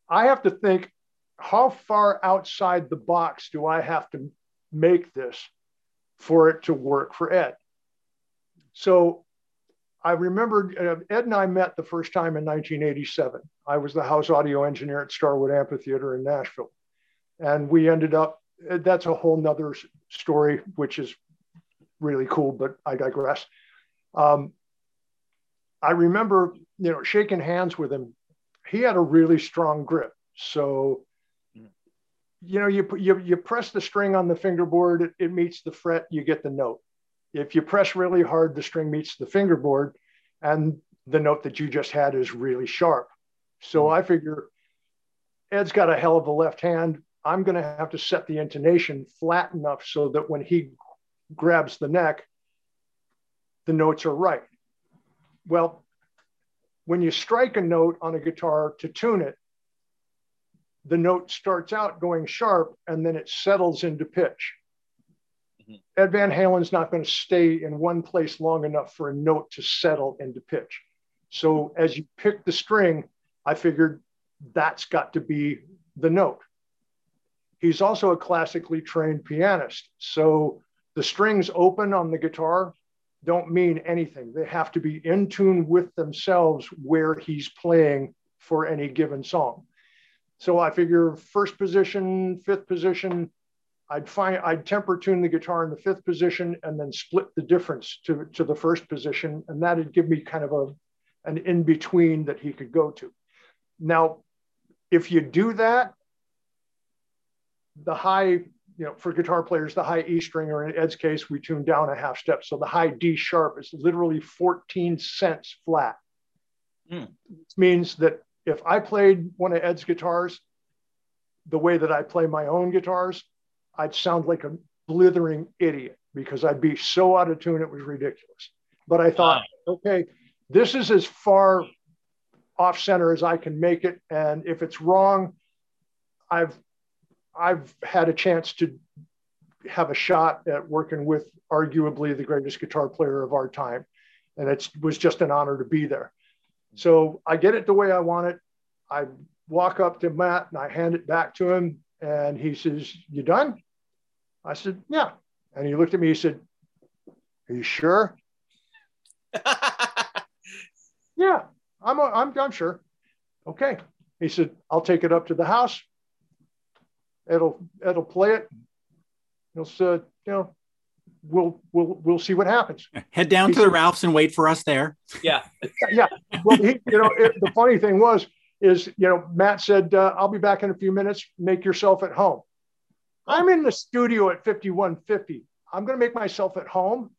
I have to think how far outside the box do I have to make this for it to work for Ed? So I remember uh, Ed and I met the first time in 1987. I was the house audio engineer at Starwood Amphitheater in Nashville. And we ended up Uh, that's a whole nother story, which is really cool, but I digress. Um, I remember, you know, shaking hands with him. He had a really strong grip. So mm. you know, you, you, you press the string on the fingerboard, it, it meets the fret, you get the note. If you press really hard, the string meets the fingerboard and the note that you just had is really sharp. So mm. I figure Ed's got a hell of a left hand. I'm going to have to set the intonation flat enough so that when he grabs the neck, the notes are right. Well, when you strike a note on a guitar to tune it, the note starts out going sharp and then it settles into pitch. Mm-hmm. Ed Van Halen's not going to stay in one place long enough for a note to settle into pitch. So as you pick the string, I figured that's got to be the note. He's also a classically trained pianist. So the strings open on the guitar don't mean anything. They have to be in tune with themselves where he's playing for any given song. So I figure first position, fifth position, I'd find I'd temper tune the guitar in the fifth position and then split the difference to, to the first position. And that'd give me kind of a an in-between that he could go to. Now, if you do that, the high you know, for guitar players, the high E string, or in Ed's case, we tune down a half step. So the high D sharp is literally 14 cents flat. Mm. Which means that if I played one of Ed's guitars the way that I play my own guitars, I'd sound like a blithering idiot because I'd be so out of tune, it was ridiculous. But I thought, wow. okay, this is as far off center as I can make it. And if it's wrong, I've I've had a chance to have a shot at working with arguably the greatest guitar player of our time. And it was just an honor to be there. So I get it the way I want it. I walk up to Matt and I hand it back to him. And he says, You done? I said, Yeah. And he looked at me, he said, Are you sure? [laughs] yeah, I'm, I'm, I'm sure. Okay. He said, I'll take it up to the house it'll it'll play it. You'll say, you know, we'll we'll we'll see what happens. Head down to the Ralphs and wait for us there. Yeah, [laughs] yeah. Well, he, you know, it, the funny thing was is you know Matt said uh, I'll be back in a few minutes. Make yourself at home. I'm in the studio at 5150. I'm going to make myself at home.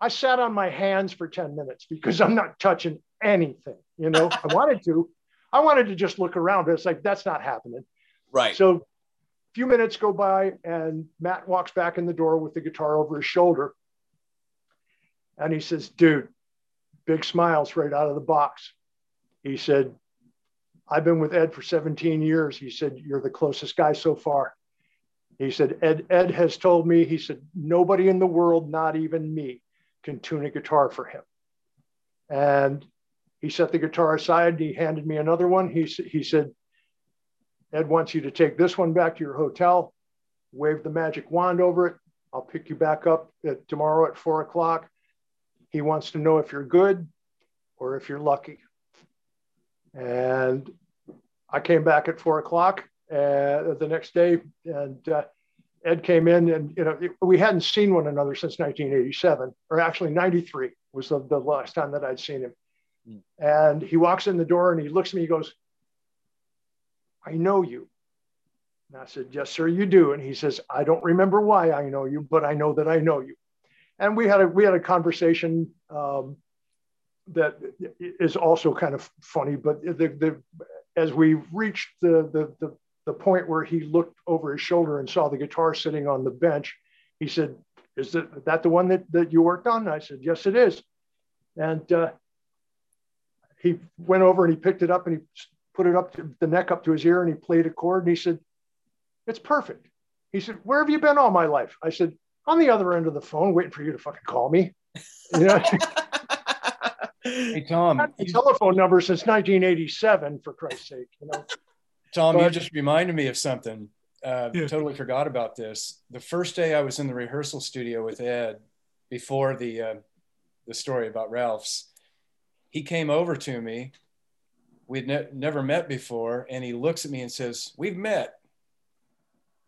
I sat on my hands for 10 minutes because I'm not touching anything. You know, I wanted to. I wanted to just look around, but it's like that's not happening. Right. So few minutes go by and Matt walks back in the door with the guitar over his shoulder. And he says, dude, big smiles right out of the box. He said, I've been with Ed for 17 years. He said, You're the closest guy so far. He said, Ed, Ed has told me, he said, nobody in the world, not even me, can tune a guitar for him. And he set the guitar aside. He handed me another one. He, he said, Ed wants you to take this one back to your hotel, wave the magic wand over it. I'll pick you back up at, tomorrow at four o'clock. He wants to know if you're good or if you're lucky. And I came back at four o'clock uh, the next day, and uh, Ed came in, and you know we hadn't seen one another since 1987, or actually 93 was the, the last time that I'd seen him. Mm. And he walks in the door and he looks at me. He goes, I know you. And I said, Yes, sir, you do. And he says, I don't remember why I know you, but I know that I know you. And we had a we had a conversation um, that is also kind of funny, but the, the as we reached the, the the the point where he looked over his shoulder and saw the guitar sitting on the bench, he said, "Is that, that the one that, that you worked on?" And I said, "Yes, it is." And uh, he went over and he picked it up and he put it up to the neck up to his ear and he played a chord and he said, It's perfect. He said, Where have you been all my life? I said, On the other end of the phone, waiting for you to fucking call me. You know? [laughs] hey Tom, telephone number since 1987, for Christ's sake. You know. Tom, but, you just reminded me of something. Uh, yeah. Totally forgot about this. The first day I was in the rehearsal studio with Ed, before the uh, the story about Ralph's, he came over to me we'd ne- never met before. And he looks at me and says, We've met.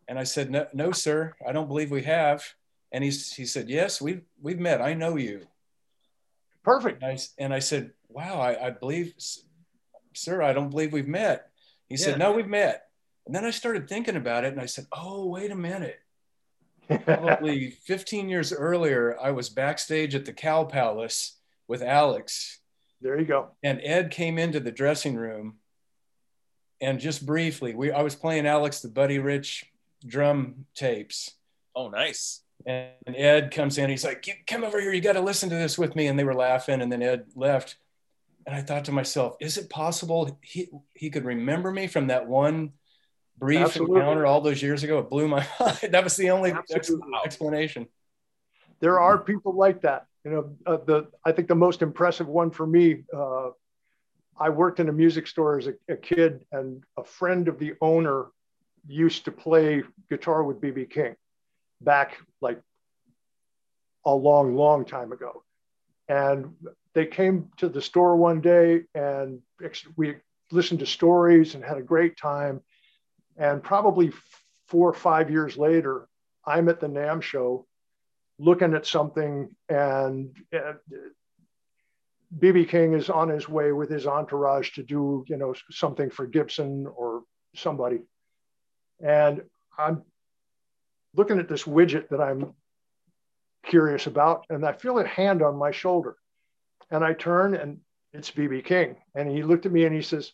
And I said, No, no sir, I don't believe we have. And he, he said, Yes, we've, we've met. I know you. Perfect. And I, and I said, Wow, I, I believe, sir, I don't believe we've met. He yeah. said, No, we've met. And then I started thinking about it and I said, oh, wait a minute. Probably [laughs] 15 years earlier, I was backstage at the Cow Palace with Alex. There you go. And Ed came into the dressing room and just briefly, we I was playing Alex the Buddy Rich drum tapes. Oh, nice. And Ed comes in. He's like, "Come over here. You got to listen to this with me." And they were laughing. And then Ed left. And I thought to myself, "Is it possible he he could remember me from that one brief Absolutely. encounter all those years ago?" It blew my [laughs] mind. that was the only ex- explanation. There are people like that. You know, uh, the I think the most impressive one for me. Uh, I worked in a music store as a, a kid, and a friend of the owner used to play guitar with BB King back like a long, long time ago. And they came to the store one day and we listened to stories and had a great time. And probably four or five years later, I'm at the NAMM show looking at something and BB uh, King is on his way with his entourage to do, you know, something for Gibson or somebody. And I'm looking at this widget that I'm curious about, and I feel a hand on my shoulder. And I turn and it's BB King. And he looked at me and he says,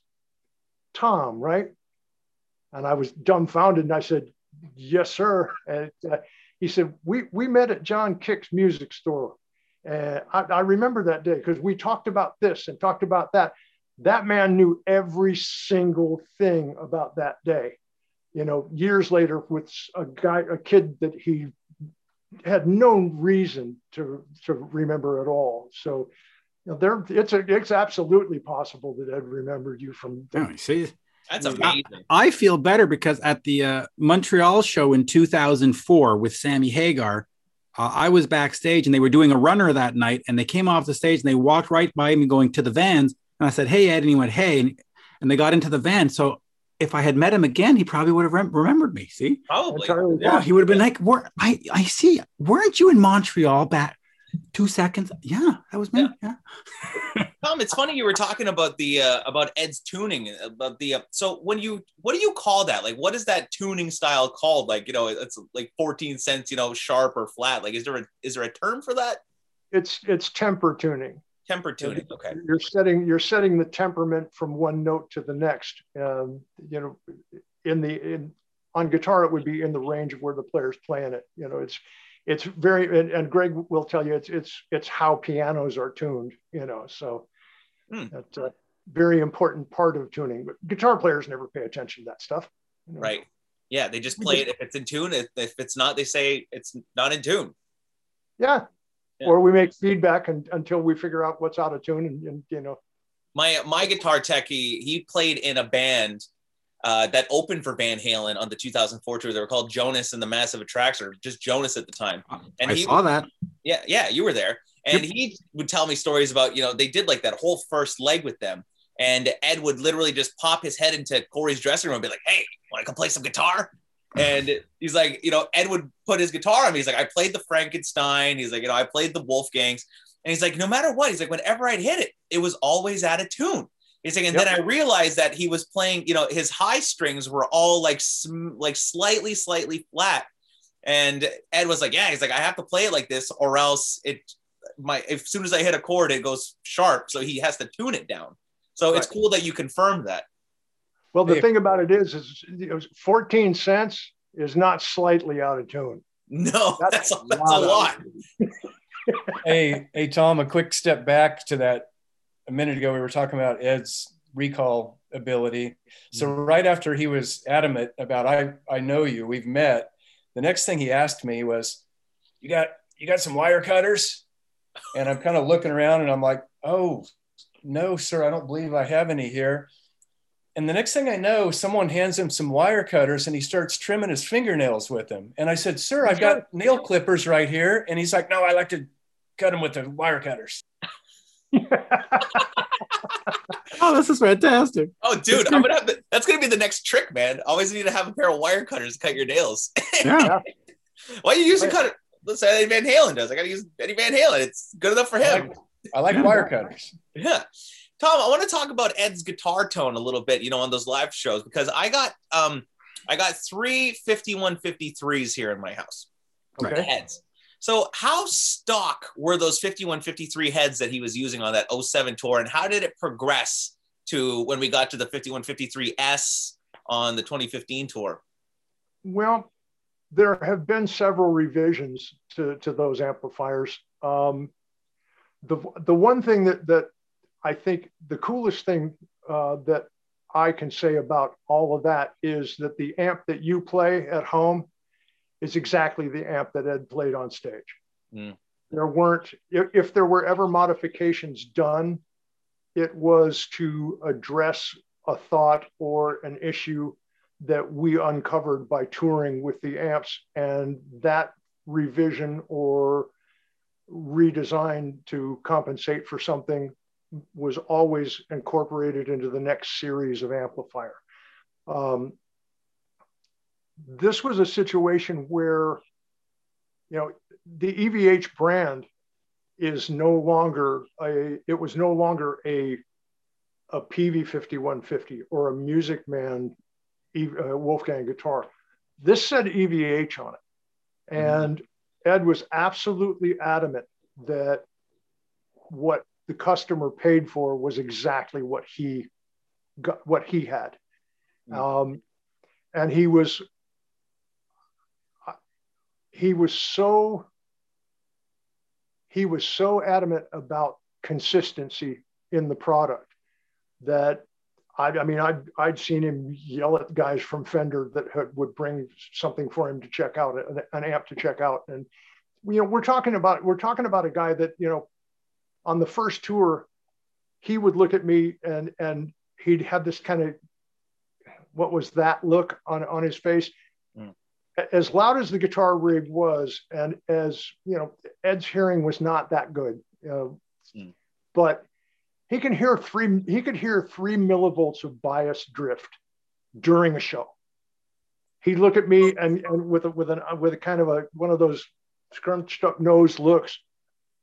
Tom, right? And I was dumbfounded and I said, Yes, sir. And uh, he said, we, we met at John Kick's music store. And I, I remember that day because we talked about this and talked about that. That man knew every single thing about that day you know, years later with a guy, a kid that he had no reason to to remember at all. So, you know, there it's a, it's absolutely possible that Ed remembered you from. The, oh, see, that's amazing. I, feel better because at the uh, Montreal show in 2004 with Sammy Hagar, uh, I was backstage and they were doing a runner that night, and they came off the stage and they walked right by me going to the vans, and I said, "Hey Ed," and he went, "Hey," and, and they got into the van. So if I had met him again, he probably would have rem- remembered me. See, probably, yeah, he would have been like, I I see, weren't you in Montreal back two seconds? Yeah, that was me. Yeah." yeah. [laughs] Tom, it's funny you were talking about the uh, about Ed's tuning about the uh, so when you what do you call that? Like, what is that tuning style called? Like, you know, it's like fourteen cents, you know, sharp or flat. Like, is there a is there a term for that? It's it's temper tuning temper tuning okay you're setting you're setting the temperament from one note to the next um, you know in the in on guitar it would be in the range of where the player's playing it you know it's it's very and, and greg will tell you it's it's it's how pianos are tuned you know so hmm. that's a very important part of tuning but guitar players never pay attention to that stuff you know? right yeah they just play it if it's in tune if, if it's not they say it's not in tune yeah yeah. or we make feedback and, until we figure out what's out of tune and, and, you know my my guitar techie he played in a band uh, that opened for Van Halen on the 2004 tour. They were called Jonas and the Massive Attraction, just Jonas at the time. And I he, saw that. Yeah, yeah, you were there. And yep. he would tell me stories about, you know, they did like that whole first leg with them. And Ed would literally just pop his head into Corey's dressing room and be like, hey, want to come play some guitar? And he's like, you know, Ed would put his guitar on me. He's like, I played the Frankenstein. He's like, you know, I played the Wolfgangs. And he's like, no matter what, he's like, whenever I'd hit it, it was always out of tune. He's like, and yep. then I realized that he was playing, you know, his high strings were all like, sm- like slightly, slightly flat. And Ed was like, yeah, he's like, I have to play it like this, or else it, my, as soon as I hit a chord, it goes sharp. So he has to tune it down. So right. it's cool that you confirmed that. Well, the hey. thing about it is, is you know, 14 cents is not slightly out of tune. No, that's, [laughs] that's a, that's a lot. [laughs] [laughs] hey, hey, Tom, a quick step back to that. A minute ago, we were talking about Ed's recall ability. So mm-hmm. right after he was adamant about I, I know you, we've met. The next thing he asked me was, "You got you got some wire cutters?" And I'm kind of looking around, and I'm like, "Oh, no, sir, I don't believe I have any here." And the next thing I know, someone hands him some wire cutters and he starts trimming his fingernails with them. And I said, Sir, I've got [laughs] nail clippers right here. And he's like, No, I like to cut them with the wire cutters. [laughs] oh, this is fantastic. Oh, dude, I'm gonna have the, that's gonna be the next trick, man. Always need to have a pair of wire cutters to cut your nails. [laughs] yeah. Why are you using cutter? Let's say Eddie Van Halen does. I gotta use Eddie Van Halen. It's good enough for him. I like, I like wire cutters. Yeah. Tom, I want to talk about Ed's guitar tone a little bit, you know, on those live shows because I got um I got three 5153s here in my house. Okay. The heads. So how stock were those 5153 heads that he was using on that 07 tour and how did it progress to when we got to the 5153S on the 2015 tour? Well, there have been several revisions to, to those amplifiers. Um, the, the one thing that, that I think the coolest thing uh, that I can say about all of that is that the amp that you play at home is exactly the amp that Ed played on stage. Mm. There weren't, if, if there were ever modifications done, it was to address a thought or an issue that we uncovered by touring with the amps. And that revision or redesign to compensate for something was always incorporated into the next series of amplifier. Um, this was a situation where, you know, the EVH brand is no longer a, it was no longer a, a PV 5150 or a Music Man uh, Wolfgang guitar. This said EVH on it. And Ed was absolutely adamant that what the customer paid for was exactly what he got, what he had. Um, and he was he was so he was so adamant about consistency in the product that I, I mean I'd, I'd seen him yell at guys from Fender that had, would bring something for him to check out an, an amp to check out and you know we're talking about we're talking about a guy that you know on the first tour he would look at me and and he'd have this kind of what was that look on on his face mm. as loud as the guitar rig was and as you know ed's hearing was not that good know, mm. but he can hear three he could hear three millivolts of bias drift during a show. He'd look at me and, and with a with an with a kind of a one of those scrunched up nose looks.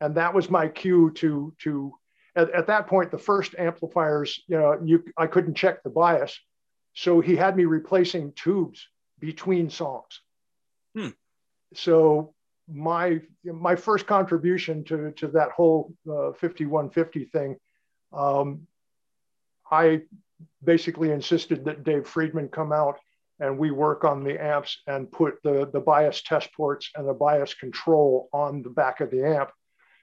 And that was my cue to to at, at, that point the first amplifiers you know you i couldn't check the bias. So he had me replacing tubes between songs. Hmm. so my my first contribution to to that whole uh, 5150 thing um, i basically insisted that dave friedman come out and we work on the amps and put the, the bias test ports and the bias control on the back of the amp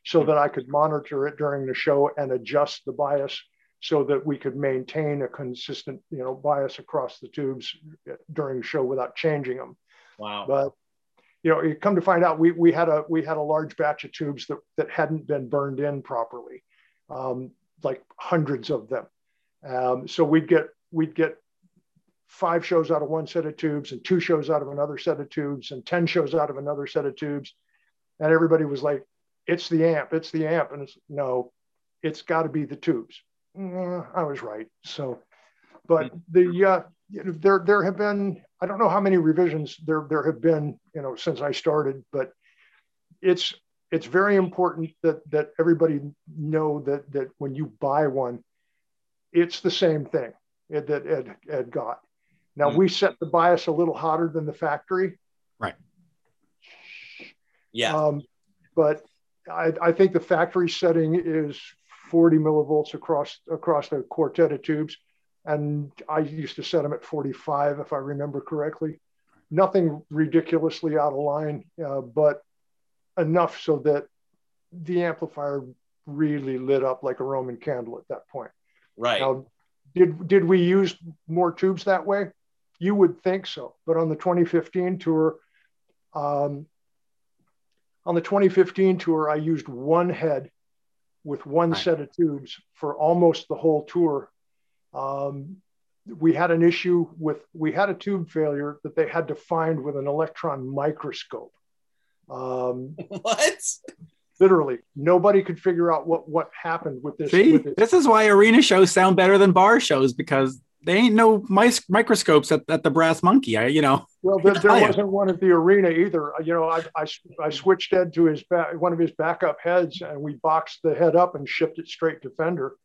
so that I could monitor it during the show and adjust the bias so that we could maintain a consistent, you know, bias across the tubes during the show without changing them. Wow. But you know, you come to find out we, we had a we had a large batch of tubes that, that hadn't been burned in properly, um, like hundreds of them. Um, so we'd get we'd get five shows out of one set of tubes and two shows out of another set of tubes and 10 shows out of another set of tubes. And everybody was like, it's the amp, it's the amp. And it's no, it's got to be the tubes. Mm, I was right. So, but the, uh, there, there have been, I don't know how many revisions there, there have been, you know, since I started, but it's, it's very important that, that everybody know that, that when you buy one, it's the same thing that Ed, Ed got. Now mm-hmm. we set the bias a little hotter than the factory. Right. Yeah. Um, but I, I, think the factory setting is 40 millivolts across across the quartet of tubes, and I used to set them at 45 if I remember correctly. Nothing ridiculously out of line, uh, but enough so that the amplifier really lit up like a Roman candle at that point. Right. Now, did did we use more tubes that way? You would think so, but on the 2015 tour, um, on the 2015 tour, I used one head with one right. set of tubes for almost the whole tour. Um, we had an issue with we had a tube failure that they had to find with an electron microscope. Um, [laughs] what? Literally, nobody could figure out what what happened with this. See, with this. this is why arena shows sound better than bar shows because they ain't no mice microscopes at, at the brass monkey. I, you know. Well, there, [laughs] there wasn't one at the arena either. You know, I, I, I switched Ed to his back, one of his backup heads, and we boxed the head up and shipped it straight to Fender.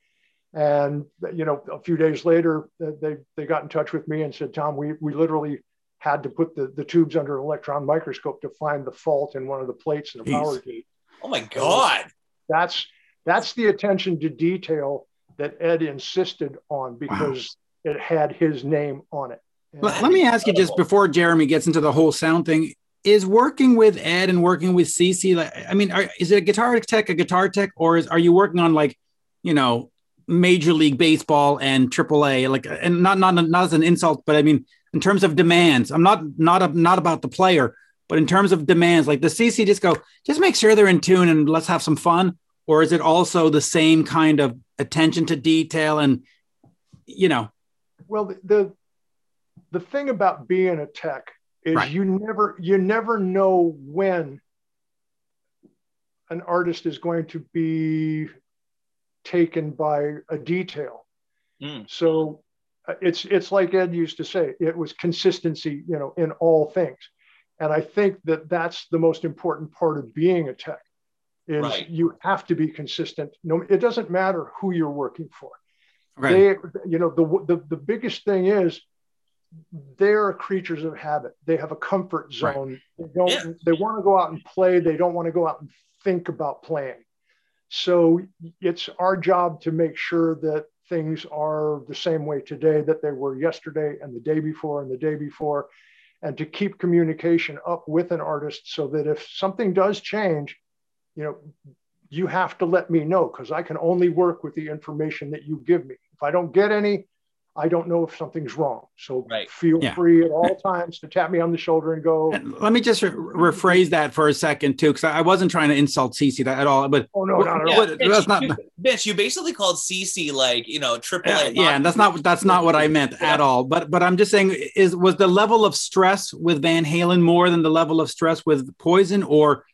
And you know, a few days later, they they got in touch with me and said, "Tom, we we literally had to put the, the tubes under an electron microscope to find the fault in one of the plates in the Jeez. power gate. Oh my God. That's that's the attention to detail that Ed insisted on because it had his name on it. And- Let, let me ask you just before Jeremy gets into the whole sound thing. Is working with Ed and working with CC like I mean, are, is it a guitar tech, a guitar tech, or is are you working on like, you know, Major League Baseball and AAA? Like, and not not not as an insult, but I mean, in terms of demands, I'm not not a, not about the player, but in terms of demands, like the CC just go, just make sure they're in tune and let's have some fun, or is it also the same kind of attention to detail and, you know, Well, the, the the thing about being a tech is Right. you never you never know when an artist is going to be taken by a detail. Mm. So it's it's like Ed used to say, it was consistency, you know, in all things. And I think that that's the most important part of being a tech is Right. you have to be consistent. No, it doesn't matter who you're working for right? they you know the, the the biggest thing is they're creatures of habit they have a comfort Right. zone they don't Yeah. they want to go out and play they don't want to go out and think about playing so it's our job to make sure that things are the same way today that they were yesterday and the day before and the day before and to keep communication up with an artist so that if something does change you know you have to let me know because I can only work with the information that you give me. If I don't get any, I don't know if something's wrong. So Right. feel Yeah. free at all times to tap me on the shoulder and go, And let me just re- rephrase that for a second too, because I wasn't trying to insult CC that at all. But oh no, not at Yeah, all. what- Mitch, that's not- you, Mitch, you basically called CC like you know triple yeah, A. yeah, and that's not that's not what I meant at all. But but I'm just saying, is was the level of stress with Van Halen more than the level of stress with Poison, or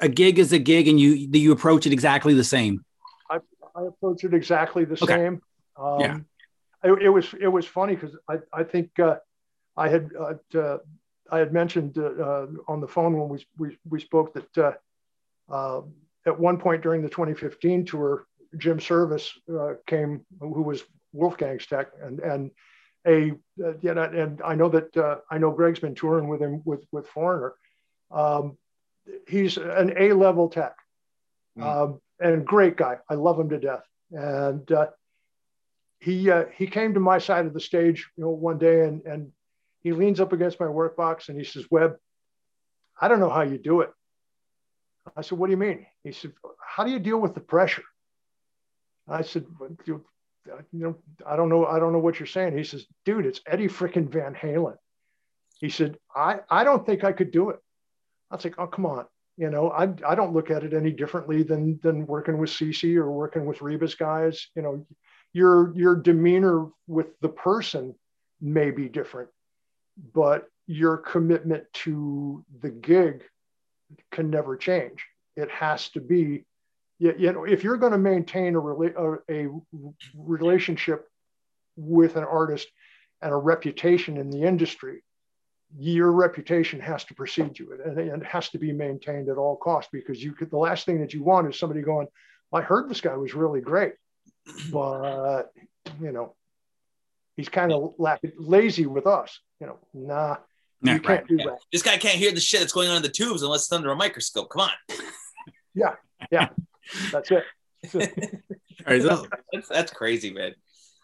a gig is a gig, and you do you approach it exactly the same? I approach it exactly the Okay. same. Um, Yeah. It, it was it was funny because I I think uh, I had uh, uh, I had mentioned uh, on the phone when we we, we spoke that uh, uh, at one point during the 2015 tour, Jim Service uh, came, who was Wolfgang's tech, and and a uh, you know, and I know that uh, I know Greg's been touring with him with with Foreigner. Um, he's an A level tech, Mm. um, and great guy. I love him to death. And uh, he uh, he came to my side of the stage, you know, one day, and and he leans up against my work box and he says, "Webb, I don't know how you do it." I said, "What do you mean?" He said, "How do you deal with the pressure?" I said, "Well, "You know, I don't know. I don't know what you're saying." He says, "Dude, it's Eddie frickin' Van Halen." He said, "I I don't think I could do it." I was like, "Oh, come on." You know, I, I don't look at it any differently than than working with CC or working with Reba's guys. You know, your your demeanor with the person may be different, but your commitment to the gig can never change. It has to be, you, know, if you're going to maintain a, rela- a, a relationship with an artist and a reputation in the industry, your reputation has to precede you and it has to be maintained at all costs because you could the last thing that you want is somebody going i heard this guy was really great but you know he's kind of la- lazy with us you know nah you can't do Yeah. that This guy can't hear the shit that's going on in the tubes unless it's under a microscope. Come on. [laughs] Yeah, yeah, that's it [laughs] That's, that's crazy, man.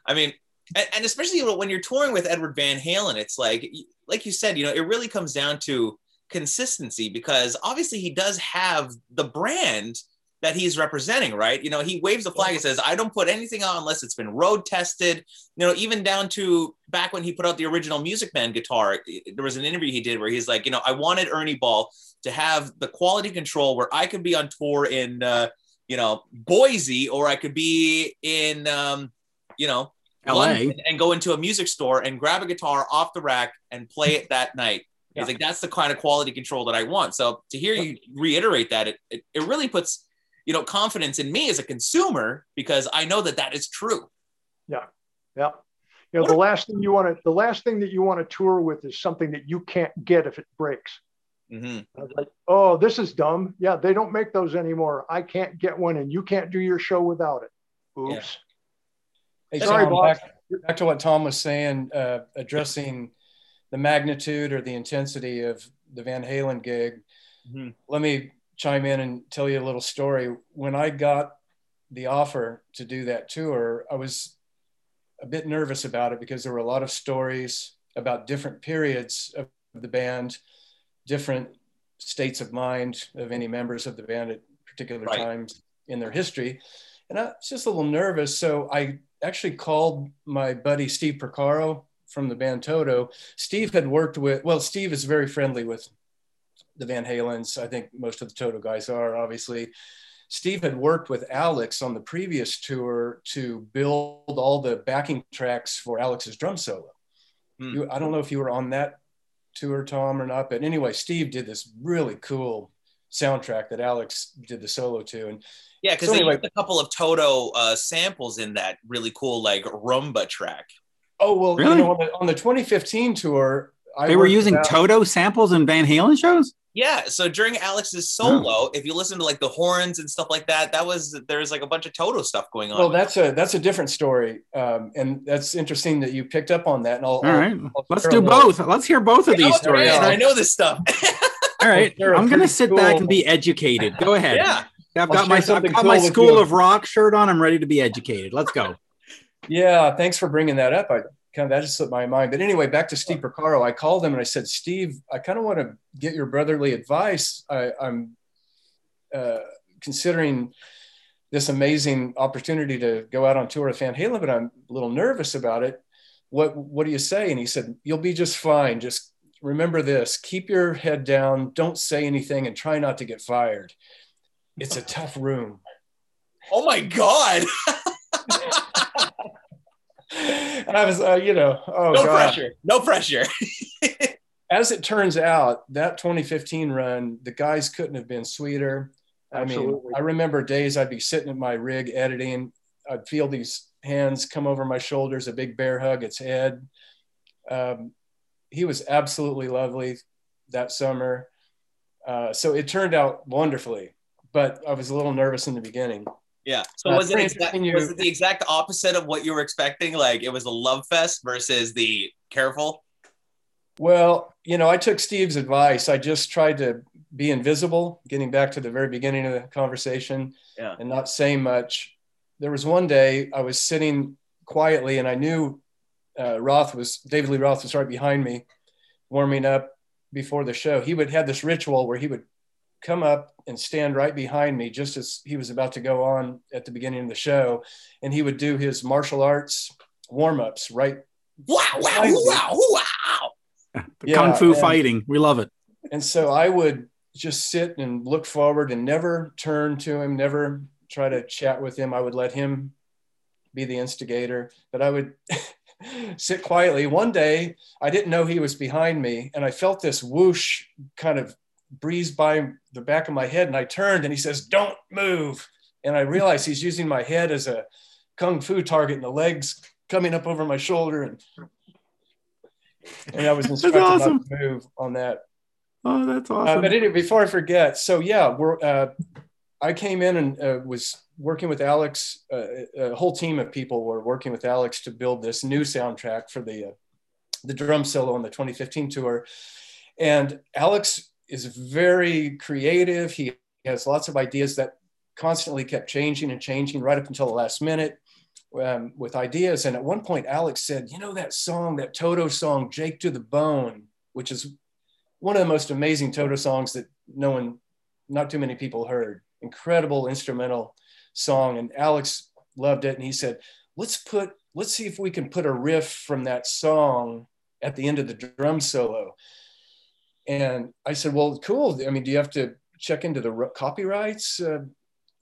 I mean, and, and especially when you're touring with Edward Van Halen, it's like, like you said, you know, it really comes down to consistency because obviously he does have the brand that he's representing, right? You know, he waves the flag and says, I don't put anything out unless it's been road tested. You know, even down to back when he put out the original Music Man guitar, there was an interview he did where he's like, you know, I wanted Ernie Ball to have the quality control where I could be on tour in, uh, you know, Boise, or I could be in, um, you know, LA. And go into a music store and grab a guitar off the rack and play it that night. Yeah. He's like, that's the kind of quality control that I want. So to hear you reiterate that, it, it, it really puts, you know, confidence in me as a consumer because I know that that is true. yeah yeah. you know the last thing you want to the last thing that you want to tour with is something that you can't get if it breaks Mhm. I was like, oh, this is dumb. Yeah, they don't make those anymore. I can't get one, and you can't do your show without it. Oops. Hey, Sorry, Tom, boss. back, back to what Tom was saying, uh, addressing the magnitude or the intensity of the Van Halen gig, Mhm. let me chime in and tell you a little story. When I got the offer to do that tour, I was a bit nervous about it because there were a lot of stories about different periods of the band, different states of mind of any members of the band at particular Right. times in their history. And I was just a little nervous. So I actually called my buddy Steve Porcaro from the band Toto. Steve had worked with, well, Steve is very friendly with the Van Halens. I think most of the Toto guys are, obviously. Steve had worked with Alex on the previous tour to build all the backing tracks for Alex's drum solo. Hmm. You, I don't know if you were on that tour, Tom, or not, but anyway, Steve did this really cool soundtrack that Alex did the solo to. And Yeah, because So they anyway- used a couple of Toto uh, samples in that really cool like rumba track. oh, well, Really? you know, on the, on the 2015 tour, I They were using with Toto samples in Van Halen shows. Yeah, so during Alex's solo, if you listen to like the horns and stuff like that, that was there's like a bunch of Toto stuff going on. Well, that's a that's a different story, um, and that's interesting that you picked up on that. And I'll, All right, I'll let's do both. Let's hear both of these stories. man, Yeah. I know this stuff. [laughs] All right, share a I'm gonna pretty sit back and be educated. Go ahead. yeah, I've got my I've got my cool with School of Rock shirt on. I'm ready to be educated. Let's go. [laughs] Yeah, thanks for bringing that up. I kind of that just slipped my mind. But anyway, back to Steve Porcaro. I called him and I said, Steve, I kind of want to get your brotherly advice. I, I'm uh, considering this amazing opportunity to go out on tour with Van Halen, but I'm a little nervous about it. What What do you say? And he said, You'll be just fine. Just remember this: keep your head down. Don't say anything, and try not to get fired. It's a tough room. oh my god, [laughs] and I was, uh, you know, oh no god. pressure, no pressure. [laughs] As it turns out, that 2015 run, the guys couldn't have been sweeter. I mean, I remember days I'd be sitting at my rig editing. I'd feel these hands come over my shoulders, a big bear hug its head. Um, he was absolutely lovely that summer. Uh, so it turned out wonderfully, but I was a little nervous in the beginning. Yeah. So Uh, was it pretty exact, interesting you- was it the exact opposite of what you were expecting? Like it was a love fest versus the careful. Well, you know, I took Steve's advice. I just tried to be invisible, getting back to the very beginning of the conversation Yeah. and not say much. There was one day I was sitting quietly and I knew uh, Roth was, David Lee Roth was right behind me, warming up before the show. He would have this ritual where he would come up and stand right behind me just as he was about to go on at the beginning of the show. And he would do his martial arts warm ups right Wow! Wow! Behind. Wow! Wow! The Yeah, Kung Fu and- fighting. We love it. And so I would just sit and look forward and never turn to him, never try to chat with him. I would let him be the instigator, but I would [laughs] sit quietly. One day, I didn't know he was behind me, and I felt this whoosh kind of breeze by the back of my head, and I turned and he says, Don't move. And I realized he's using my head as a kung fu target and the legs coming up over my shoulder. And, and I was instructed awesome. not to move on that. Oh, that's Uh, awesome. but anyway, before I forget, so yeah, we're. Uh, I came in and uh, was working with Alex. Uh, a whole team of people were working with Alex to build this new soundtrack for the uh, the drum solo on the 2015 tour. And Alex is very creative. He has lots of ideas that constantly kept changing and changing right up until the last minute um, with ideas. And at one point, Alex said, "You know that song, that Toto song, Jake to the Bone, which is one of the most amazing Toto songs that no one, not too many people heard. Incredible instrumental song. And Alex loved it. And he said, let's put, let's see if we can put a riff from that song at the end of the drum solo. And I said, well, cool. I mean, do you have to check into the copyrights uh,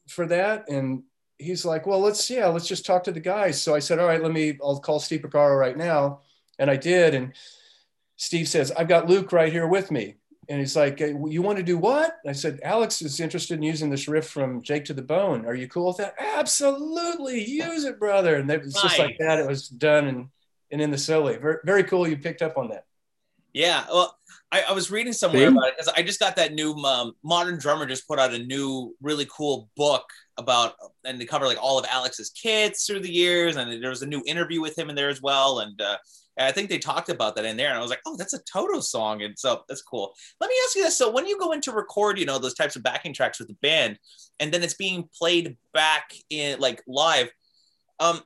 for that? And he's like, well, let's, yeah, let's just talk to the guys. So I said, all right, let me, I'll call Steve Porcaro right now. And I did. And Steve says, I've got Luke right here with me. And he's like, "Hey, You want to do what? I said, Alex is interested in using this riff from Jake to the Bone. Are you cool with that? Absolutely. Use it, brother. And it was just like that. It was done and, and in the silly. Very, very cool. You picked up on that. Yeah, well, I, I was reading somewhere See? about it because I just got that new um, Modern Drummer just put out a new really cool book about and they cover like all of Alex's kits through the years, and there was a new interview with him in there as well. And uh, And I think they talked about that in there, and I was like, oh, that's a Toto song, and so that's cool. Let me ask you this: so when you go in to record, you know, those types of backing tracks with the band, and then it's being played back in like live, um,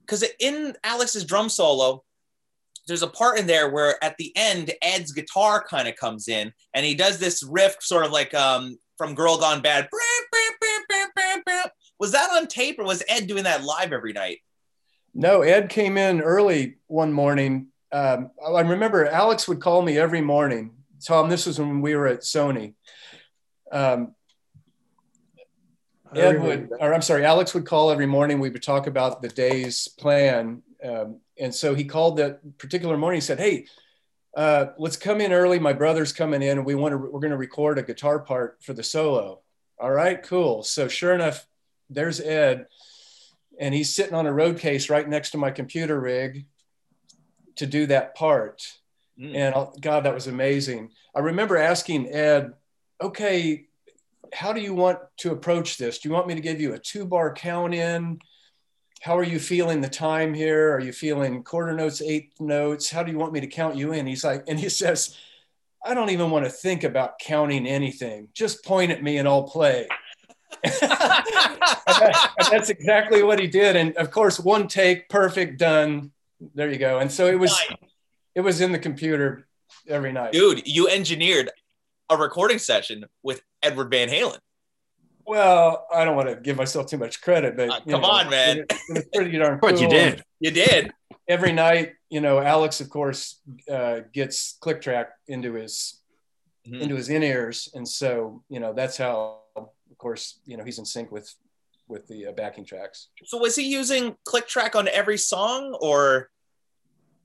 because in Alex's drum solo, there's a part in there where at the end Ed's guitar kind of comes in and he does this riff sort of like um from Girl Gone Bad. Was that on tape or was Ed doing that live every night? No, Ed came in early one morning. Um, I remember Alex would call me every morning. Tom, this was when we were at Sony. Um, Ed would, or I'm sorry, Alex would call every morning. We would talk about the day's plan. Um, and so he called that particular morning. He said, "Hey, uh, let's come in early. My brother's coming in, and we want to. We're going to record a guitar part for the solo." All right, cool. So sure enough, there's Ed, and he's sitting on a road case right next to my computer rig to do that part. Mm. And I'll, God, that was amazing. I remember asking Ed, "Okay, how do you want to approach this? Do you want me to give you a two bar count in?" How are you feeling the time here? Are you feeling quarter notes, eighth notes? How do you want me to count you in? He's like, and he says, I don't even want to think about counting anything. Just point at me and I'll play. [laughs] and that, and that's exactly what he did. And of course, one take, perfect, done. There you go. And so it was, it was in the computer every night. Dude, you engineered a recording session with Edward Van Halen. Well, I don't want to give myself too much credit, but uh, come know, on, man, it, it's pretty darn cool. [laughs] But you did, you did. Every night, you know, Alex, of course, uh, gets click track into his mm-hmm. into his in ears, and so you know that's how, of course, you know he's in sync with with the uh, backing tracks. So was he using click track on every song, or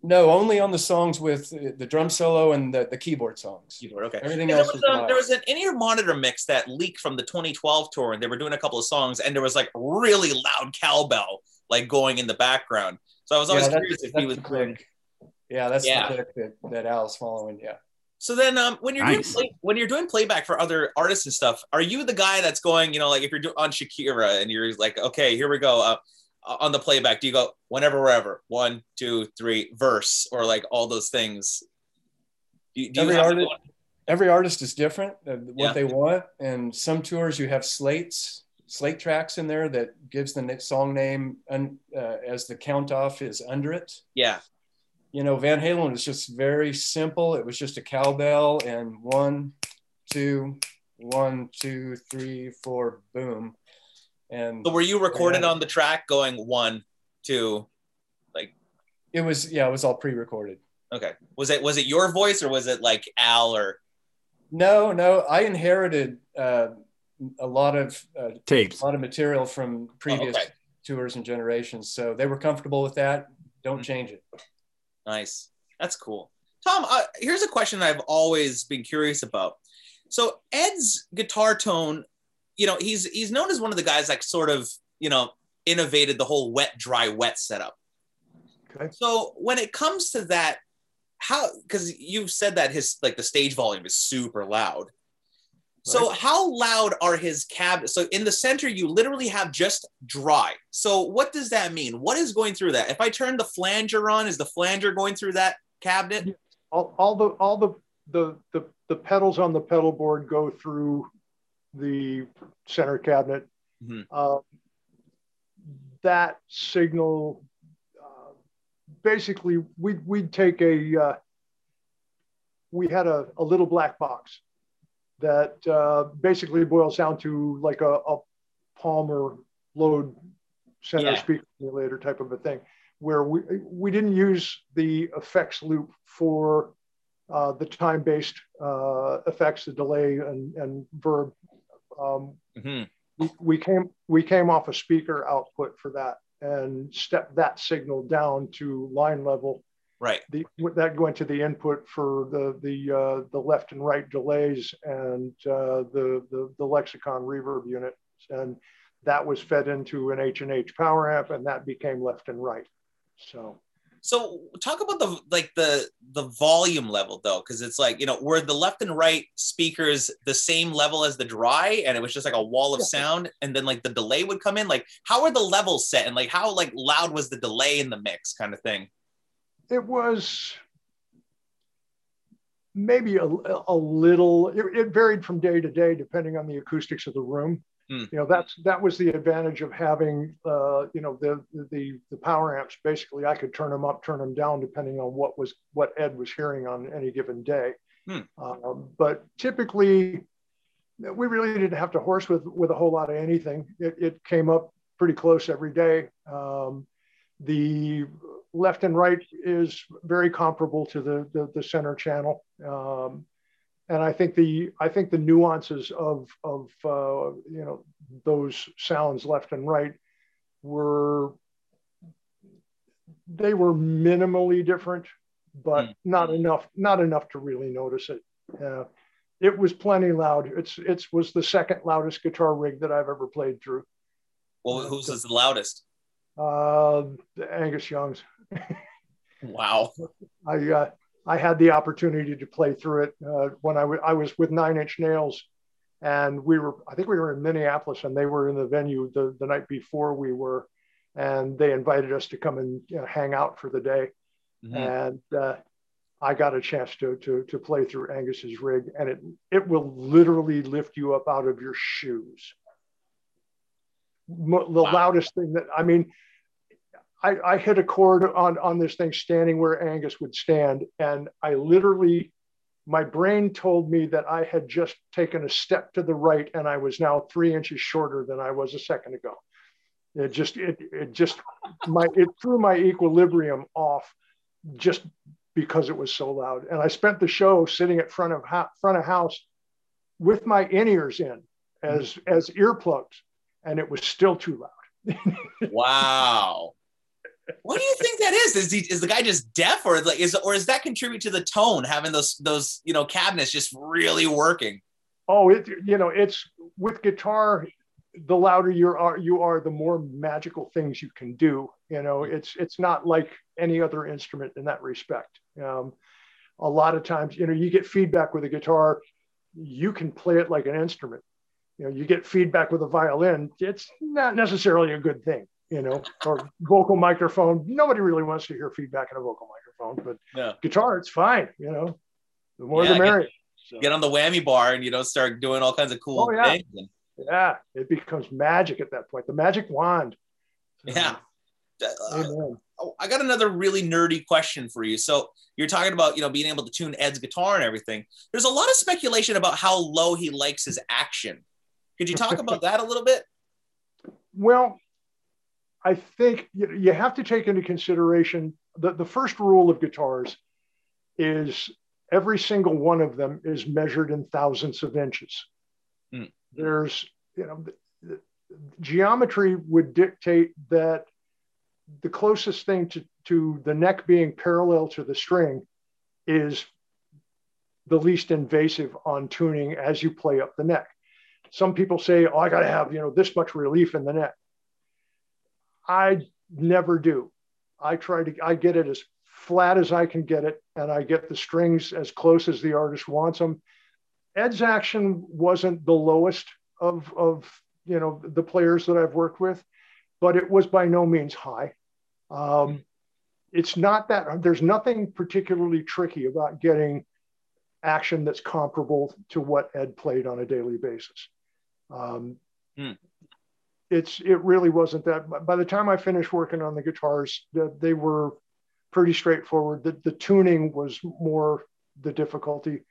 no, only on the songs with the drum solo and the, the keyboard songs. Keyboard, okay. Everything else there was, was um, there was an in-ear monitor mix that leaked from the 2012 tour, and they were doing a couple of songs, and there was like really loud cowbell like going in the background. So I was always yeah, curious if he was doing. Yeah, that's yeah. the click that, that Al's following. Yeah. So then, um, when you're nice. doing play, when you're doing playback for other artists and stuff, are you the guy that's going, you know, like if you're doing on Shakira and you're like, okay, here we go. Uh, on the playback. Do you go whenever wherever? One two three verse or like all those things. Do, do every artist every artist is different uh, what yeah. they want and some tours you have slates slate tracks in there that gives the song name un, uh, as the count off is under it. Yeah. You know van halen was just very simple. It was just a cowbell and one two one two three four boom and so were you recorded on the track going one, two, like it was yeah, it was all pre-recorded. Okay. Was it was it your voice or was it like Al or no, no. I inherited uh, a lot of uh, tapes, a lot of material from previous oh, okay. tours and generations. So they were comfortable with that. Don't mm-hmm. change it. Nice. That's cool. Tom, uh, here's a question I've always been curious about. So Ed's guitar tone you know, he's he's known as one of the guys that sort of, you know, innovated the whole wet, dry, wet setup. Okay. So when it comes to that, how because you've said that his like the stage volume is super loud. Right. So how loud are his cabinets? So in the center, you literally have just dry. So what does that mean? What is going through that? If I turn the flanger on, is the flanger going through that cabinet? All, all the all the the the the pedals on the pedal board go through the center cabinet. Mm-hmm. Uh, that signal, uh, basically, we'd, we'd take a, uh, we had a, a, little black box that uh, basically boils down to like a, a Palmer load center yeah. speaker emulator type of a thing, where we, we didn't use the effects loop for uh, the time-based uh, effects, the delay and, and verb um, mm-hmm. we, we, came we came off a speaker output for that and stepped that signal down to line level. Right. The, that went to the input for the the uh, the left and right delays and uh, the, the the lexicon reverb unit, and that was fed into an H and H power amp, and that became left and right. So so talk about the like the the volume level though, because it's like you know were the left and right speakers the same level as the dry, and it was just like a wall of sound, and then like the delay would come in. Like how are the levels set, and like how like loud was the delay in the mix, kind of thing. it was maybe a, a little it, it, varied from day to day depending on the acoustics of the room mm. you know that's that was the advantage of having uh, you know the, the the power amps basically i could turn them up turn them down depending on what was what ed was hearing on any given day mm. um, but typically we really didn't have to horse with with a whole lot of anything it, it came up pretty close every day um, the left and right is very comparable to the, the, the center channel. Um, and I think the I think the nuances of of uh, you know those sounds left and right were they were minimally different, but mm. not enough not enough to really notice it. Uh, it was plenty loud. It's it was the second loudest guitar rig that I've ever played through. Well, who's the loudest? Uh, Angus Young's. wow. I uh, I had the opportunity to play through it uh, when I, w- I was with Nine Inch Nails, and we were I think we were in Minneapolis, and they were in the venue the, the night before we were, and they invited us to come and you know, hang out for the day, mm-hmm. and uh, I got a chance to, to to play through Angus's rig, and it it will literally lift you up out of your shoes. the wow. loudest thing that I mean I, I hit a chord on, on this thing standing where Angus would stand. And I literally, my brain told me that I had just taken a step to the right and I was now three inches shorter than I was a second ago. It just, it, it just, my, it threw my equilibrium off just because it was so loud. And I spent the show sitting at front of front of house with my in ears in as, as earplugs, and it was still too loud. [laughs] wow what do you think that is? Is he is the guy just deaf, or like is or is that contribute to the tone having those those you know cabinets just really working? Oh, it you know it's with guitar. The louder you are, you are, the more magical things you can do. You know, it's it's not like any other instrument in that respect. Um, a lot of times, you know, you get feedback with a guitar, you can play it like an instrument. You know, you get feedback with a violin, it's not necessarily a good thing you know, or vocal microphone. Nobody really wants to hear feedback in a vocal microphone, but yeah. guitar, it's fine. You know, the more yeah, the merrier. Get, so. get, on the whammy bar and you know start doing all kinds of cool oh, yeah. things. Yeah, it becomes magic at that point. The magic wand. Yeah. Uh, oh, I got another really nerdy question for you. So you're talking about you know being able to tune Ed's guitar and everything. There's a lot of speculation about how low he likes his action. Could you talk about [laughs] that a little bit? Well, I think you have to take into consideration that the first rule of guitars is every single one of them is measured in thousands of inches. Mm. There's, you know, geometry would dictate that the closest thing to, to the neck being parallel to the string is the least invasive on tuning as you play up the neck. Some people say, oh, I got to have, you know, this much relief in the neck. I never do. I try to, I get it as flat as I can get it, and I get the strings as close as the artist wants them. Ed's action wasn't the lowest of, of you know the players that I've worked with, but it was by no means high. Um, it's not that there's nothing particularly tricky about getting action that's comparable to what Ed played on a daily basis. Um, hmm it's it really wasn't that. By the time I finished working on the guitars, they were pretty straightforward. The, the tuning was more the difficulty.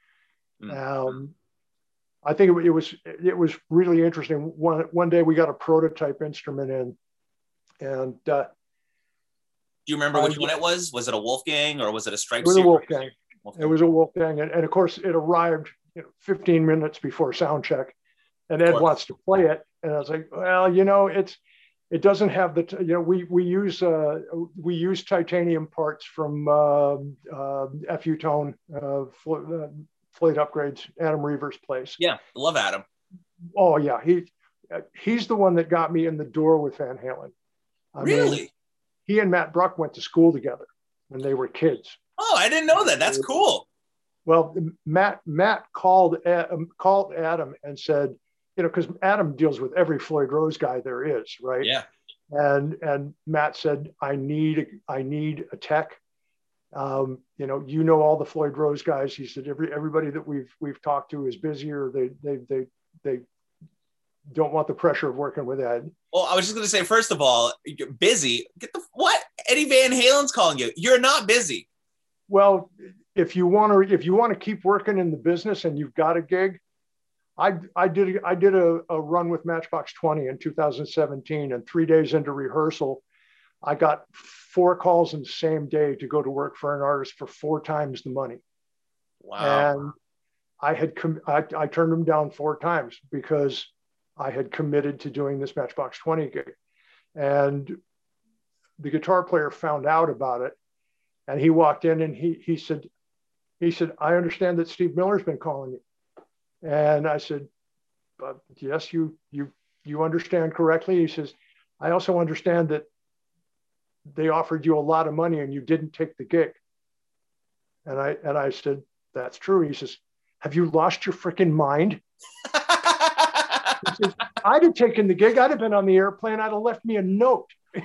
Mm-hmm. Um, I think it, it, was it was really interesting. One one day we got a prototype instrument in, and uh, do you remember which one it was? Was it a Wolfgang or was it a Stripe? It was a Wolfgang. Wolfgang. It was a Wolfgang, and, and of course it arrived you know, 15 minutes before sound check, and Ed wants to play it, and I was like, well, you know, it's it doesn't have the you know we we use uh, we use titanium parts from uh, uh, FU Tone uh, uh, Floyd Upgrades Adam Reiver's place. Yeah, love Adam. Oh yeah, he he's the one that got me in the door with Van Halen. I really? Mean, he and Matt Bruck went to school together when they were kids. Oh, I didn't know that. That's cool. Well, Matt Matt called called Adam and said, you know, because Adam deals with every Floyd Rose guy there is, right? Yeah. And and Matt said, I need I need a tech. Um, you know, you know all the Floyd Rose guys. He said every everybody that we've we've talked to is busier. They they they they don't want the pressure of working with Ed. Well, I was just gonna say, first of all, you're busy. Get the what? Eddie Van Halen's calling you. You're not busy. Well, if you want to if you want to keep working in the business and you've got a gig, I I did I did a, a run with Matchbox 20 in 2017, and three days into rehearsal, I got four calls in the same day to go to work for an artist for four times the money. Wow. And I had com- I, I turned them down four times because I had committed to doing this Matchbox 20 gig. And the guitar player found out about it and he walked in and he he said, he said, I understand that Steve Miller's been calling you. And I said, but yes, you you you understand correctly. He says, I also understand that they offered you a lot of money and you didn't take the gig. And I and I said, That's true. He says, Have you lost your freaking mind? [laughs] says, I'd have taken the gig, I'd have been on the airplane, I'd have left me a note. [laughs]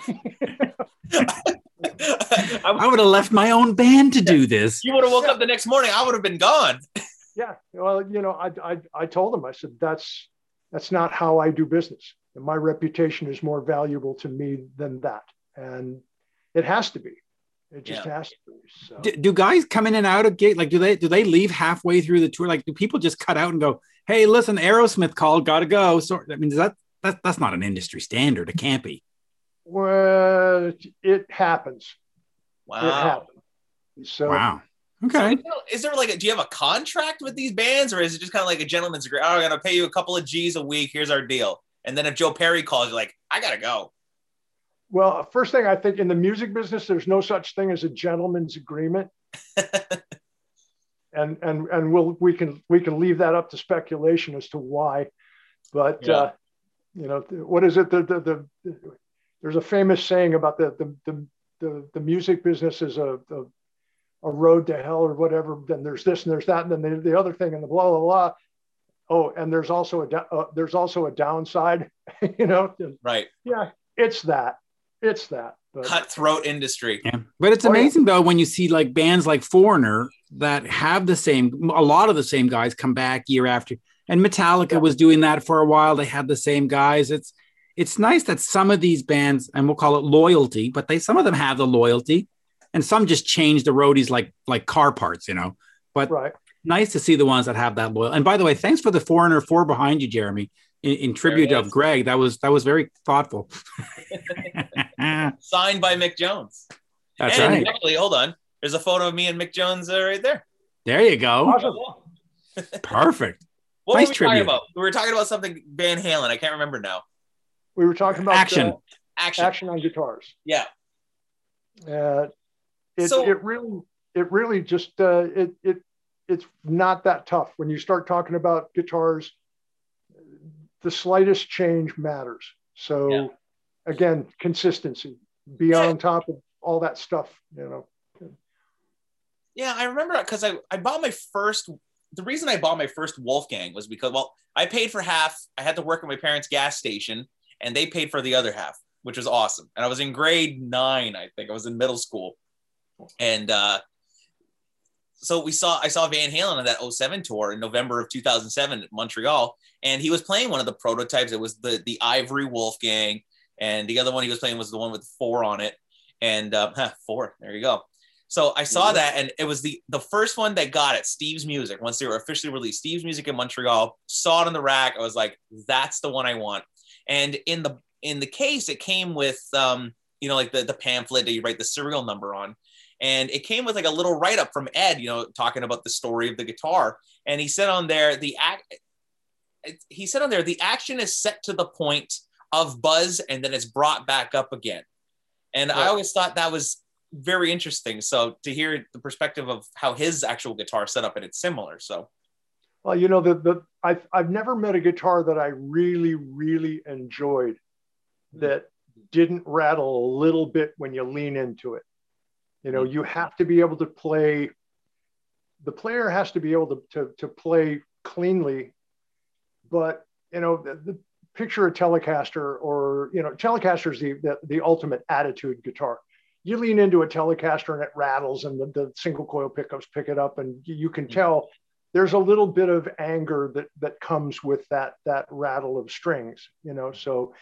I would have left my own band to do this. You would have woke up the next morning. I would have been gone. [laughs] yeah. Well, you know, I, I, I told him, I said, that's, that's not how I do business. And my reputation is more valuable to me than that. And it has to be. It just yeah. has to be. So. Do, do, guys come in and out of gate? Like, do they do they leave halfway through the tour? Like, do people just cut out and go, "Hey, listen, Aerosmith called, gotta go"? So, I mean, is that that that's not an industry standard? It can't be. Well, it happens. Wow. It happens. So wow. Okay. So, is there like a, do you have a contract with these bands or is it just kind of like a gentleman's agreement? Oh, I'm gonna pay you a couple of G's a week. Here's our deal. And then if Joe Perry calls, you're like, I gotta go. Well, first thing I think in the music business, there's no such thing as a gentleman's agreement. [laughs] and and and we'll we can we can leave that up to speculation as to why. But yeah. uh, you know, what is it? The, the, the there's a famous saying about the the the, the, the music business is a, a, a road to hell or whatever. Then there's this and there's that, and then the, the other thing and the blah blah blah. Oh, and there's also a uh, there's also a downside, [laughs] you know. Right. Yeah, it's that. It's that. But, Cutthroat industry. Yeah. But it's amazing oh, yeah. though when you see like bands like Foreigner that have the same a lot of the same guys come back year after. And Metallica yeah. was doing that for a while. They had the same guys. It's it's nice that some of these bands, and we'll call it loyalty, but they some of them have the loyalty, and some just change the roadies like like car parts, you know. But right. nice to see the ones that have that loyal. And by the way, thanks for the foreigner four behind you, Jeremy, in, in tribute of Greg. That was that was very thoughtful. [laughs] Signed by Mick Jones. That's and right. Actually, hold on. There's a photo of me and Mick Jones uh, right there. There you go. Awesome. Perfect. [laughs] What nice were we tribute. talking about? We were talking about something Van Halen. I can't remember now. We were talking about action, uh, action, action on guitars. Yeah. Uh, it, so, it really, it really just, uh, it, it, it's not that tough when you start talking about guitars. The slightest change matters. So, yeah. again, consistency. Be yeah. on top of all that stuff. You know. Yeah, I remember because I, I bought my first the reason I bought my first Wolfgang was because well, I paid for half. I had to work at my parents' gas station, and they paid for the other half, which was awesome. And I was in grade nine, I think. I was in middle school, and uh, so we saw I saw Van Halen on that 07 tour in November of 2007 at Montreal, and he was playing one of the prototypes. It was the the Ivory Wolfgang, and the other one he was playing was the one with four on it, and uh, [laughs] four. There you go. So I saw that, and it was the the first one that got it. Steve's Music. Once they were officially released, Steve's Music in Montreal. Saw it on the rack. I was like, "That's the one I want." And in the in the case, it came with um, you know like the the pamphlet that you write the serial number on, and it came with like a little write up from Ed, you know, talking about the story of the guitar. And he said on there the act. He said on there the action is set to the point of buzz, and then it's brought back up again. And I always thought that was very interesting. So to hear the perspective of how his actual guitar set up, and it's similar. So, well, you know, the the I've I've never met a guitar that I really really enjoyed that mm-hmm. didn't rattle a little bit when you lean into it. You know, you mm-hmm. have to be able to play. The player has to be able to to, to play cleanly, but you know the, the picture a Telecaster or you know Telecaster is the, the, the ultimate attitude guitar you lean into a Telecaster and it rattles, and the, the single coil pickups pick it up, and you, you can mm-hmm. tell there's a little bit of anger that that comes with that that rattle of strings, you know. So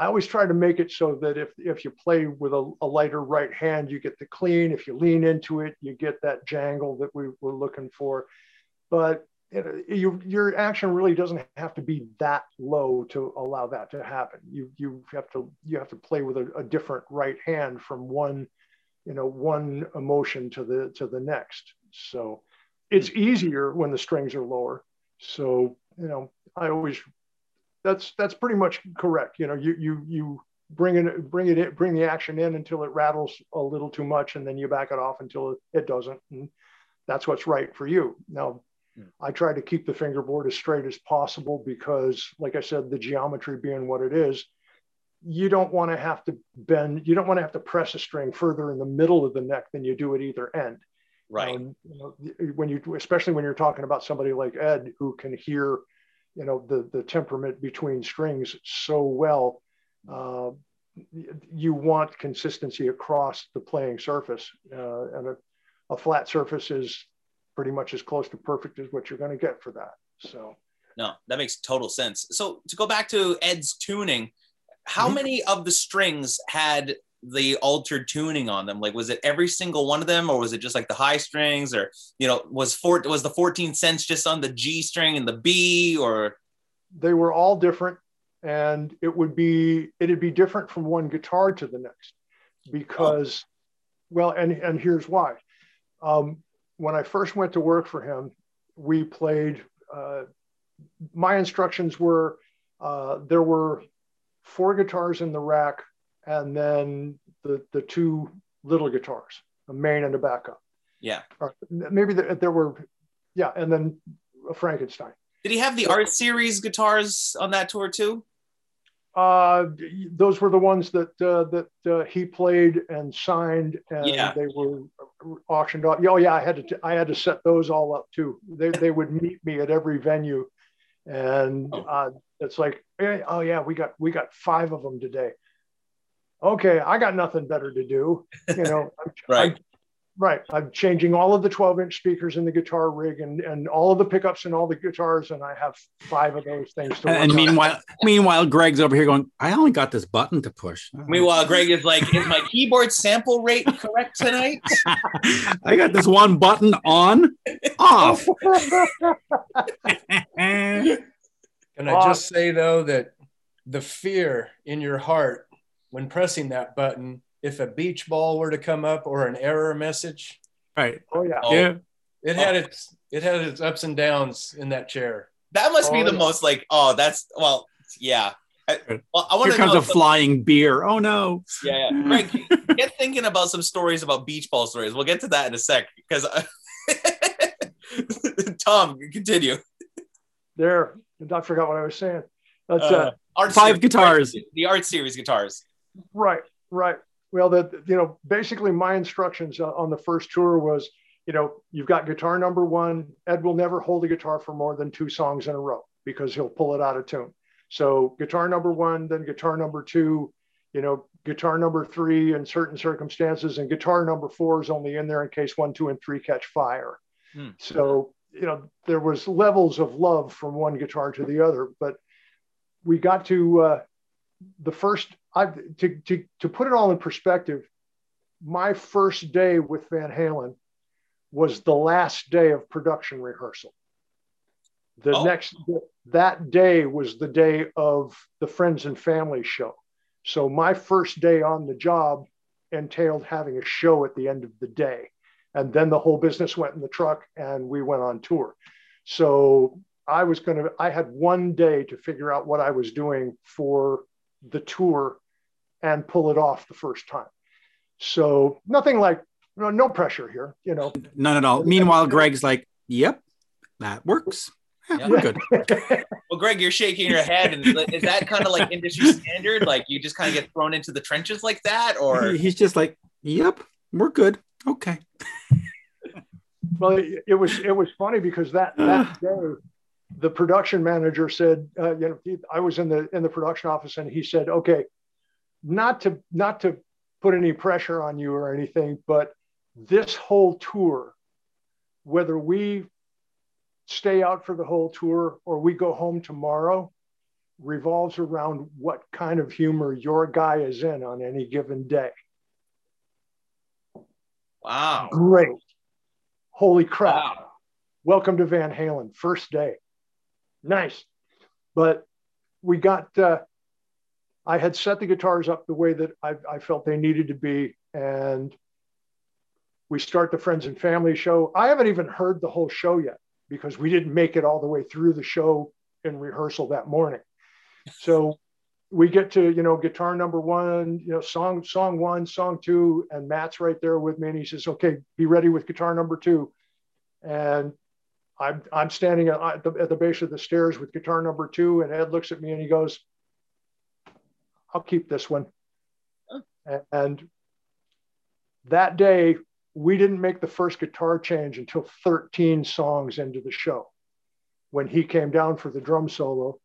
I always try to make it so that if if you play with a, a lighter right hand, you get the clean. If you lean into it, you get that jangle that we were looking for. But you, your action really doesn't have to be that low to allow that to happen. You you have to you have to play with a, a, different right hand from one, you know, one emotion to the to the next. So it's hmm. easier when the strings are lower. So you know, I always that's that's pretty much correct. You know, you you you bring it bring it in, bring the action in until it rattles a little too much, and then you back it off until it doesn't. And that's what's right for you. Now I try to keep the fingerboard as straight as possible because, like I said, the geometry being what it is, you don't want to have to bend, you don't want to have to press a string further in the middle of the neck than you do at either end. Right. Um, you know, when you, especially when you're talking about somebody like Ed who can hear, you know, the the temperament between strings so well, uh, you want consistency across the playing surface, uh, and a, a flat surface is pretty much as close to perfect as what you're going to get for that. So, no, that makes total sense. So, to go back to Ed's tuning, how mm-hmm. many of the strings had the altered tuning on them? Like, was it every single one of them, or was it just like the high strings, or you know, was four was the 14 cents just on the G string and the B, or they were all different, and it would be it'd be different from one guitar to the next because, oh. well, and and here's why. Um, when I first went to work for him, we played. Uh, my instructions were uh, there were four guitars in the rack, and then the the two little guitars, a main and a backup. Yeah. Or maybe the, there were, yeah, and then a Frankenstein. Did he have the art series guitars on that tour too? Uh, those were the ones that uh, that uh, he played and signed, and yeah. they were auctioned off. Oh yeah, I had to I had to set those all up too. They they would meet me at every venue, and oh. uh, it's like, oh yeah, we got we got five of them today. Okay, I got nothing better to do. You know, [laughs] right. Right. I'm changing all of the 12 inch speakers in the guitar rig and, and all of the pickups and all the guitars. And I have five of those things to And meanwhile, on. meanwhile, Greg's over here going, I only got this button to push. [laughs] Meanwhile, Greg is like, is my keyboard sample rate correct tonight? [laughs] I got this one button on, off. Can I just say though that the fear in your heart when pressing that button if a beach ball were to come up or an error message. Right. Oh yeah. Oh, yeah. It had its it had its ups and downs in that chair. That must oh, be the yeah. most like oh that's well yeah. I, well, I want Here comes a flying beer. Oh no! Yeah, yeah. Greg, [laughs] get thinking about some stories about beach ball stories. We'll get to that in a sec because uh, [laughs] Tom, continue. There, I forgot what I was saying. That's uh, uh, five series, guitars. The art series guitars. Right, right. Well, that you know, basically my instructions on the first tour was, you know, you've got guitar number one. Ed will never hold a guitar for more than two songs in a row because he'll pull it out of tune. So guitar number one, then guitar number two, you know, guitar number three in certain circumstances, and guitar number four is only in there in case one, two, and three catch fire. Hmm. So you know, there was levels of love from one guitar to the other, but we got to uh, the first I to, to to put it all in perspective, my first day with Van Halen was the last day of production rehearsal. The oh. next that day was the day of the friends and family show. So my first day on the job entailed having a show at the end of the day. And then the whole business went in the truck and we went on tour. So I was going to, I had one day to figure out what I was doing for the tour and pull it off the first time. So nothing like no, no pressure here, you know. None at all. Meanwhile, Greg's like, "Yep, that works." Yeah, we're good. [laughs] well, Greg, you're shaking your head, and is that kind of like industry standard? Like you just kind of get thrown into the trenches like that, or he's just like, "Yep, we're good." Okay. [laughs] well, it, it was it was funny because that that [sighs] day the production manager said, uh, you know, he, I was in the in the production office, and he said, "Okay, not to not to put any pressure on you or anything, but this whole tour, whether we stay out for the whole tour or we go home tomorrow, revolves around what kind of humor your guy is in on any given day. Wow. Great. Holy crap. Wow. Welcome to Van Halen, first day. Nice. But we got, uh, I had set the guitars up the way that I, I felt they needed to be. And we start the friends and family show. I haven't even heard the whole show yet because we didn't make it all the way through the show in rehearsal that morning. So we get to, you know, guitar number one, you know, song, song one, song two, and Matt's right there with me. And he says, okay, be ready with guitar number two. And I'm, I'm standing at the, at the base of the stairs with guitar number two. And Ed looks at me and he goes, I'll keep this one. Oh. And that day, we didn't make the first guitar change until 13 songs into the show when he came down for the drum solo.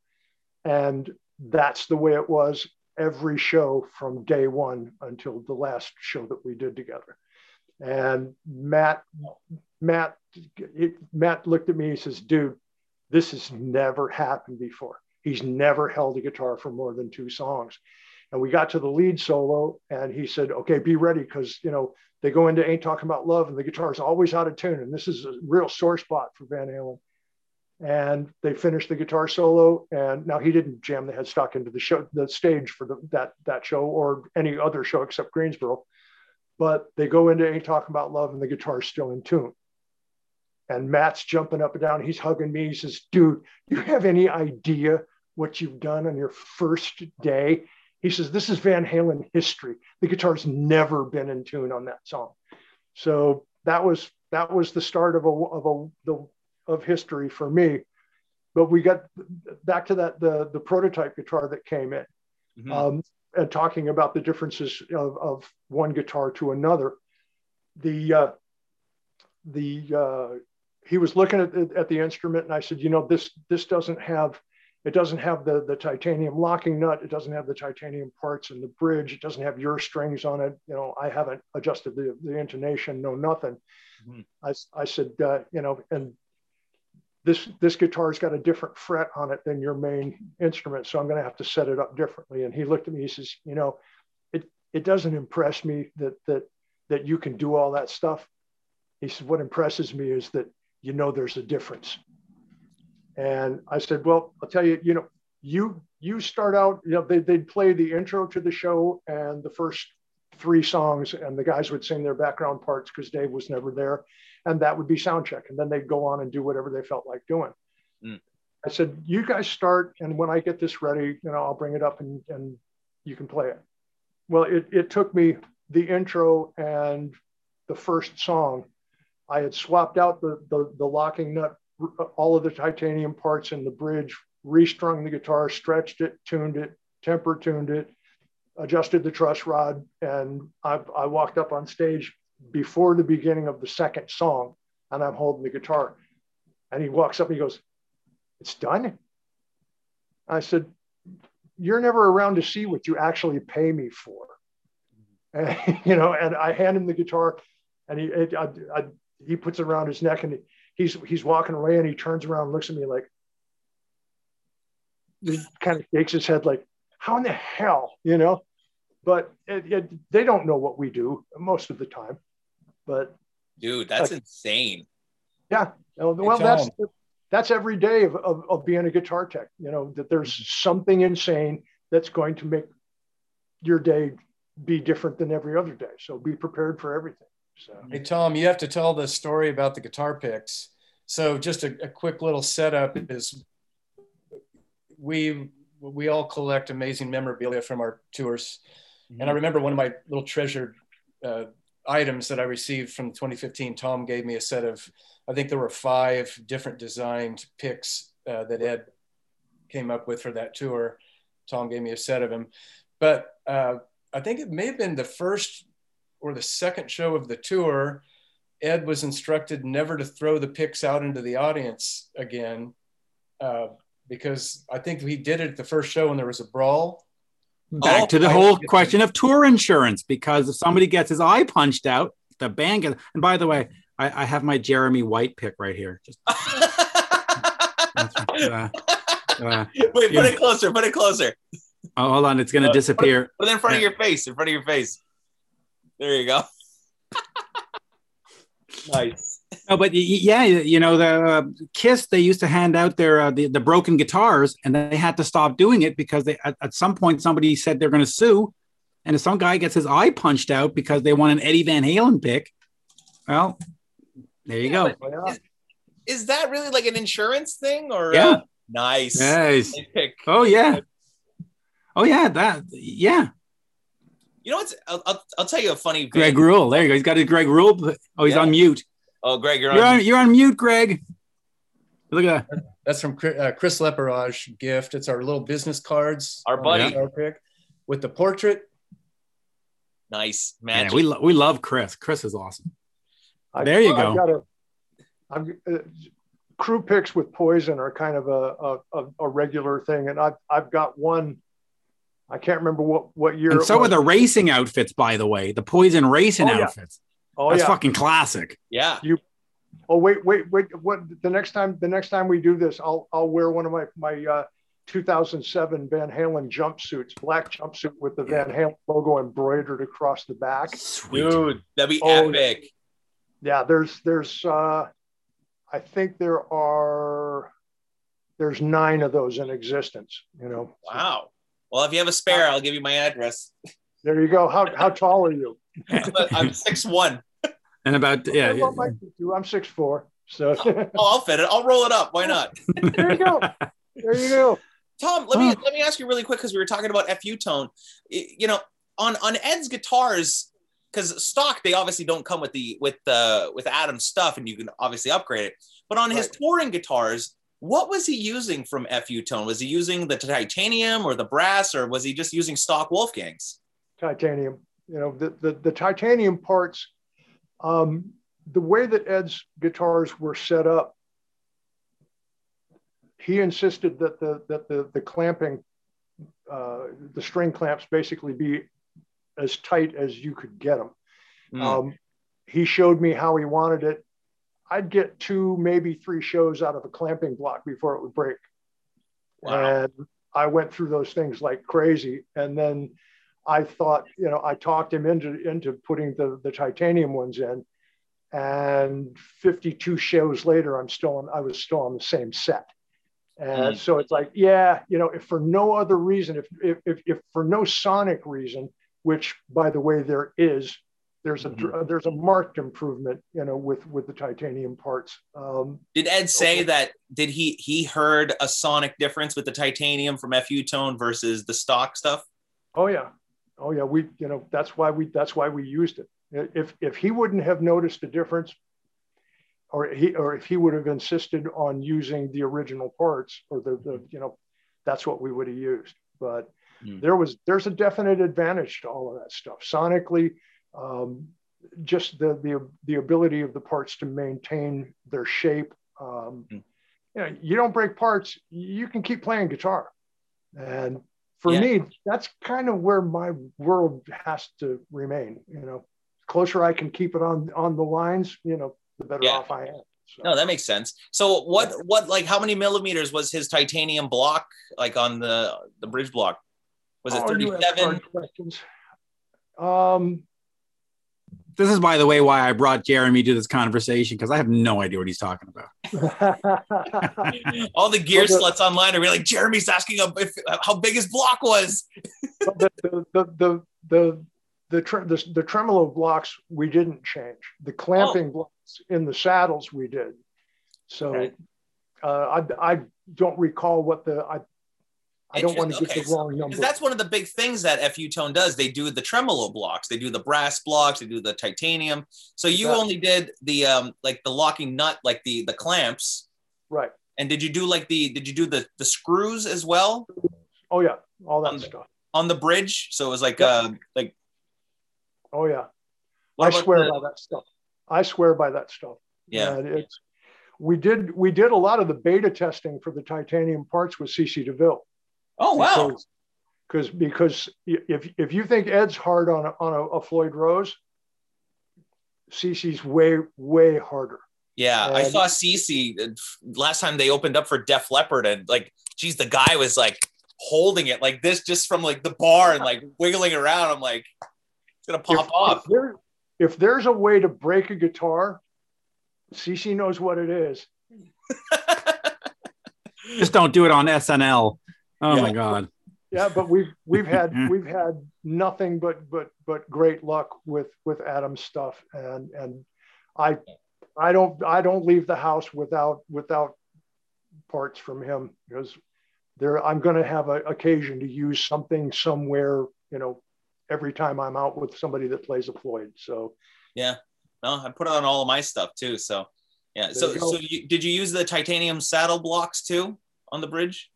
And that's the way it was every show from day one until the last show that we did together. And Matt, Matt, Matt looked at me. He says, "Dude, this has never happened before. He's never held a guitar for more than two songs." And we got to the lead solo, and he said, "Okay, be ready, because you know they go into Ain't Talking About Love, and the guitar is always out of tune, and this is a real sore spot for Van Halen." And they finished the guitar solo, and now he didn't jam the headstock into the show, the stage for the, that that show or any other show except Greensboro. But they go into Ain't Talking About Love, and the guitar is still in tune. And Matt's jumping up and down. He's hugging me. He says, Dude, you have any idea what you've done on your first day? He says, This is Van Halen history. The guitar's never been in tune on that song. So that was that was the start of a of a the, of history for me. But we got back to that the the prototype guitar that came in. Mm-hmm. Um, and talking about the differences of, of one guitar to another. The uh, the uh, he was looking at, at the instrument and I said, you know, this this doesn't have it doesn't have the the titanium locking nut. It doesn't have the titanium parts in the bridge. It doesn't have your strings on it. You know, I haven't adjusted the, the intonation, no nothing. Mm-hmm. I, I said, uh, you know, and this this guitar's got a different fret on it than your main instrument, so I'm going to have to set it up differently. And he looked at me. He says, you know, it it doesn't impress me that that that you can do all that stuff. He said, what impresses me is that you know there's a difference. And I said, well, I'll tell you, you know, you you start out, you know, they, they'd play the intro to the show and the first three songs, and the guys would sing their background parts because Dave was never there, and that would be sound check, and then they'd go on and do whatever they felt like doing. Mm. I said, you guys start, and when I get this ready, you know, I'll bring it up and and you can play it. Well, it it took me the intro and the first song. I had swapped out the the, the locking nut all of the titanium parts in the bridge, restrung the guitar, stretched it, tuned it, temper tuned it, adjusted the truss rod, and I, I walked up on stage before the beginning of the second song, and I'm holding the guitar. And he walks up and he goes, It's done. I said, You're never around to see what you actually pay me for. And, [laughs] you know, and I hand him the guitar and he, I, I, he puts it around his neck and he's he's walking away and he turns around and looks at me like he kind of shakes his head like how in the hell you know? But it, it, they don't know what we do most of the time but dude that's uh, insane. Yeah well that's that's every day of, of, of being a guitar tech you know that there's mm-hmm. something insane that's going to make your day be different than every other day. So be prepared for everything so, hey Tom, you have to tell the story about the guitar picks. So, just a, a quick little setup is we we all collect amazing memorabilia from our tours, mm-hmm. and I remember one of my little treasured uh, items that I received from 2015. Tom gave me a set of, I think there were five different designed picks uh, that Ed came up with for that tour. Tom gave me a set of them, but uh, I think it may have been the first or the second show of the tour, Ed was instructed never to throw the picks out into the audience again, uh, because I think he did it at the first show and there was a brawl. back Oh, to the I- whole question of tour insurance because if somebody gets his eye punched out, the band gets. And by the way, I, I have my Jeremy White pick right here. Just [laughs] uh, uh, Wait, put Yeah. it closer. Put it closer. oh, hold on, it's gonna Uh, disappear. Put it in front of your face. In front of your face. There you go. [laughs] nice. No, but y- y- yeah, you know the uh, Kiss. They used to hand out their uh, the, the broken guitars, and they had to stop doing it because they at, at some point somebody said they're going to sue, and if some guy gets his eye punched out because they want an Eddie Van Halen pick, well, there you go. Yeah. Is that really like an insurance thing or? Yeah. uh, nice. Nice. Nice pick. Oh yeah. Oh yeah. That yeah. You know what's? I'll, I'll, I'll tell you a funny. Greg bit. Rule. There you go. He's got his Greg Rule. Oh, he's Yeah. on mute. Oh, Greg, you're You're on. on. You're on mute, Greg. Look at that. That's from uh, Chris Leperage gift. It's our little business cards. Our buddy. the guitar pick with the portrait. Nice Man, we lo- we love Chris. Chris is awesome. I- There you I've go. got a, I've, uh, crew picks with poison are kind of a, a, a, a regular thing, and I've I've got one. I can't remember what what year. And so are the racing outfits, by the way. The Poison racing Oh, yeah. outfits. Oh That's yeah. fucking classic. yeah. You. Oh wait, wait, wait. What the next time? The next time we do this, I'll I'll wear one of my my uh, 2007 Van Halen jumpsuits, black jumpsuit with the Van Halen logo embroidered across the back. Sweet. Dude, that'd be Oh, epic. Yeah, there's there's uh, I think there are there's nine of those in existence. You know. Wow. Well, if you have a spare, I'll give you my address. There you go. How how tall are you? I'm six one. And about yeah. Well, Mike, I'm six four. So oh, oh, I'll fit it. I'll roll it up. Why not? [laughs] there you go. There you go. Tom, let me Oh. let me ask you really quick because we were talking about FU tone. You know, on on Ed's guitars, because stock they obviously don't come with the with the with Adam's stuff, and you can obviously upgrade it. But on his touring guitars, what was he using from FU tone? Was he using the titanium or the brass, or was he just using stock Wolfgangs? titanium. You know, the, the, the titanium parts, um, the way that Ed's guitars were set up, he insisted that the that the the clamping, uh, the string clamps basically be as tight as you could get them. Hmm. Um, he showed me how he wanted it. I'd get two, maybe three shows out of a clamping block before it would break. Wow. And I went through those things like crazy. And then I thought, you know, I talked him into into putting the the titanium ones in. And 52 shows later, I'm still on, I was still on the same set. And Mm. so it's like, yeah, you know, if for no other reason, if, if, if, if for no sonic reason, which by the way, there is, there's a, Mm-hmm. there's a marked improvement, you know, with, with the titanium parts. Um, Did Ed say Okay. that? Did he he heard a sonic difference with the titanium from FU tone versus the stock stuff? Oh yeah, oh yeah. We, you know, that's why we that's why we used it. If if he wouldn't have noticed the difference, or he or if he would have insisted on using the original parts or the, the you know, that's what we would have used. But Hmm. there was there's a definite advantage to all of that stuff sonically. Um, just the the the ability of the parts to maintain their shape. Um, Hmm. you know, you don't break parts, you can keep playing guitar. And for Yeah. me, that's kind of where my world has to remain. You know, closer I can keep it on on the lines, you know, the better Yeah. off I am. So, No, that makes sense. So what what like how many millimeters was his titanium block like on the the bridge block? Was it Oh, you ask 37? hard. Um, This is, by the way, why I brought Jeremy to this conversation because I have no idea what he's talking about. [laughs] [laughs] All the gear Well, the- sluts online are really like Jeremy's asking him if, how big his block was. [laughs] the, the, the, the, the, the, tre- the, the tremolo blocks we didn't change. The clamping blocks in the saddles we did. So Okay. uh, I, I don't recall what the I, I don't want to get the wrong number. That's one of the big things that FU Tone does. They do the tremolo blocks, they do the brass blocks, they do the titanium. So you Yeah. only did the um like the locking nut, like the the clamps. right. And did you do like the did you do the the screws as well Oh yeah, all that Um, stuff. on the bridge? So it was like Yeah. uh like Oh yeah, I swear the- by that stuff. I swear by that stuff. yeah. And it's we did we did a lot of the beta testing for the titanium parts with CC DeVille. Oh wow. because because because if if you think Ed's hard on a, on a, a Floyd Rose, CC's way way harder. Yeah, I saw CC uh, last time they opened up for Def Leppard, and like, geez, the guy was like holding it like this just from like the bar and like wiggling around. I'm like, it's gonna pop if, off. If, there, if there's a way to break a guitar, CC knows what it is. [laughs] Just don't do it on SNL. Oh yeah. my god. Yeah, but we've we've had [laughs] we've had nothing but but but great luck with with Adam's stuff, and and I I don't I don't leave the house without without parts from him because there I'm going to have an occasion to use something somewhere, you know, every time I'm out with somebody that plays a Floyd. So yeah, no, I put it on all of my stuff too. So yeah. There so so you, did you use the titanium saddle blocks too on the bridge?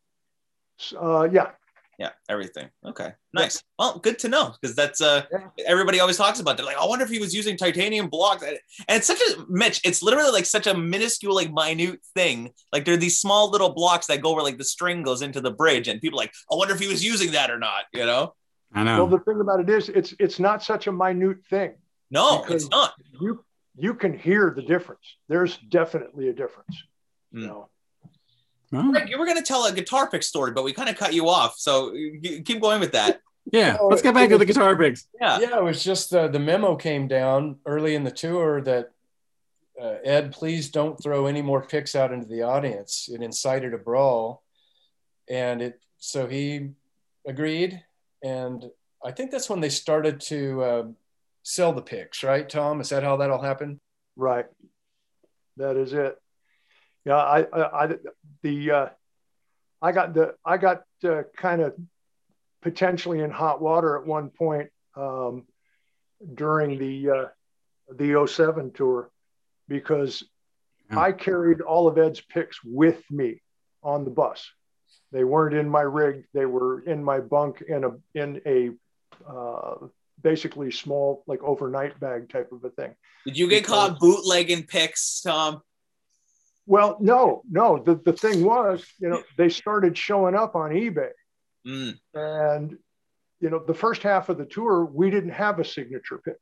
Uh, yeah. Yeah, everything. Okay, nice. Yeah. Well, good to know because that's uh yeah. everybody always talks about. They're like, I wonder if he was using titanium blocks, and it's such a Mitch. It's literally like such a minuscule, like minute thing. Like there are these small little blocks that go where like the string goes into the bridge, and people like, I wonder if he was using that or not. You know? I know. Well, the thing about it is, it's it's not such a minute thing. No, it's not. You you can hear the difference. There's definitely a difference. Mm. You know. Oh. Greg, you were going to tell a guitar pick story, but we kind of cut you off. So keep going with that. Yeah, oh, let's get back to the guitar picks. Yeah, yeah. It was just uh, the memo came down early in the tour that uh, Ed, please don't throw any more picks out into the audience. It incited a brawl, and it so he agreed, and I think that's when they started to uh, sell the picks, right, Tom? Is that how that all happened? Right. That is it. Yeah, I, I, I the, uh, I got the, I got uh, kind of potentially in hot water at one point um, during the uh, the 07 tour because yeah. I carried all of Ed's picks with me on the bus. They weren't in my rig; they were in my bunk in a in a uh, basically small like overnight bag type of a thing. Did you get because, caught bootlegging picks, Tom? Well, no, no. The, the thing was, you know, they started showing up on eBay. Mm. And, you know, the first half of the tour, we didn't have a signature pick.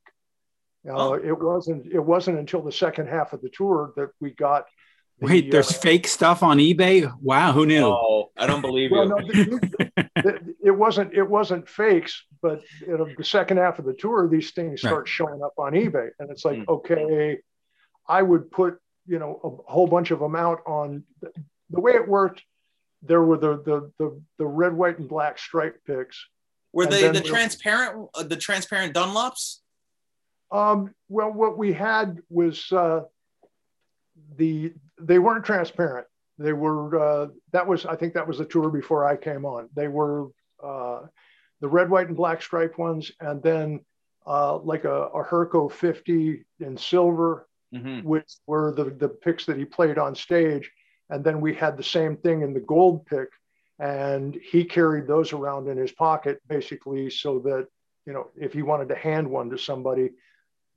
Uh, oh. It wasn't. It wasn't until the second half of the tour that we got. The, Wait, there's uh, fake stuff on eBay. Wow, who knew? Oh, I don't believe well, you. No, the, the, it wasn't. It wasn't fakes, but you know, the second half of the tour, these things start right. showing up on eBay, and it's like, mm. okay, I would put you know a whole bunch of them out on the way it worked there were the the the, the red white and black stripe picks. Were they the transparent uh, the transparent dunlops? Um well what we had was uh the they weren't transparent. They were uh that was i think that was the tour before i came on. They were uh the red white and black stripe ones and then uh like a, a herco 50 in silver mm-hmm. which were the, the picks that he played on stage. And then we had the same thing in the gold pick. And he carried those around in his pocket basically so that, you know, if he wanted to hand one to somebody,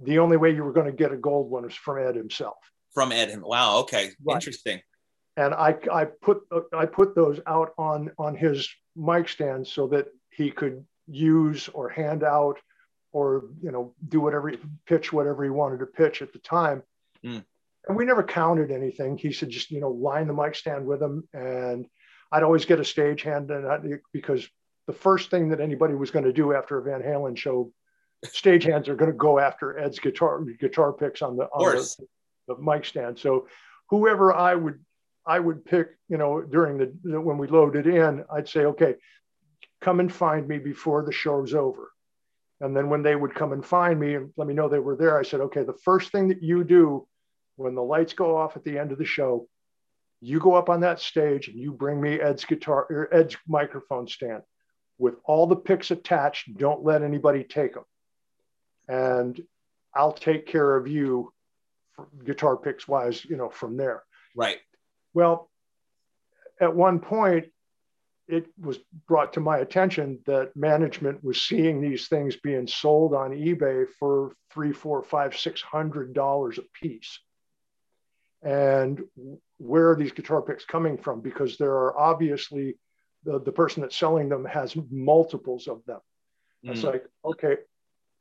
the only way you were going to get a gold one was from Ed himself. From Ed. Wow. Okay. Right. Interesting. And I, I put I put those out on on his mic stand so that he could use or hand out or you know do whatever pitch whatever he wanted to pitch at the time. Mm. and we never counted anything. He said just you know line the mic stand with him. And i'd always get a stage hand and because the first thing that anybody was going to do after a van halen show stage hands are going to go after ed's guitar guitar picks on the on the, the mic stand. So whoever i would i would pick you know during the when we loaded in i'd say okay come and find me before the show's over and then when they would come and find me and let me know they were there, I said, okay, the first thing that you do when the lights go off at the end of the show, you go up on that stage and you bring me Ed's guitar or Ed's microphone stand with all the picks attached. Don't let anybody take them. And I'll take care of you guitar picks wise, you know, from there. Right. Well, at one point, it was brought to my attention that management was seeing these things being sold on eBay for three, four, five, six hundred dollars a piece. And where are these guitar picks coming from? Because there are obviously the, the person that's selling them has multiples of them. Mm. It's like, okay,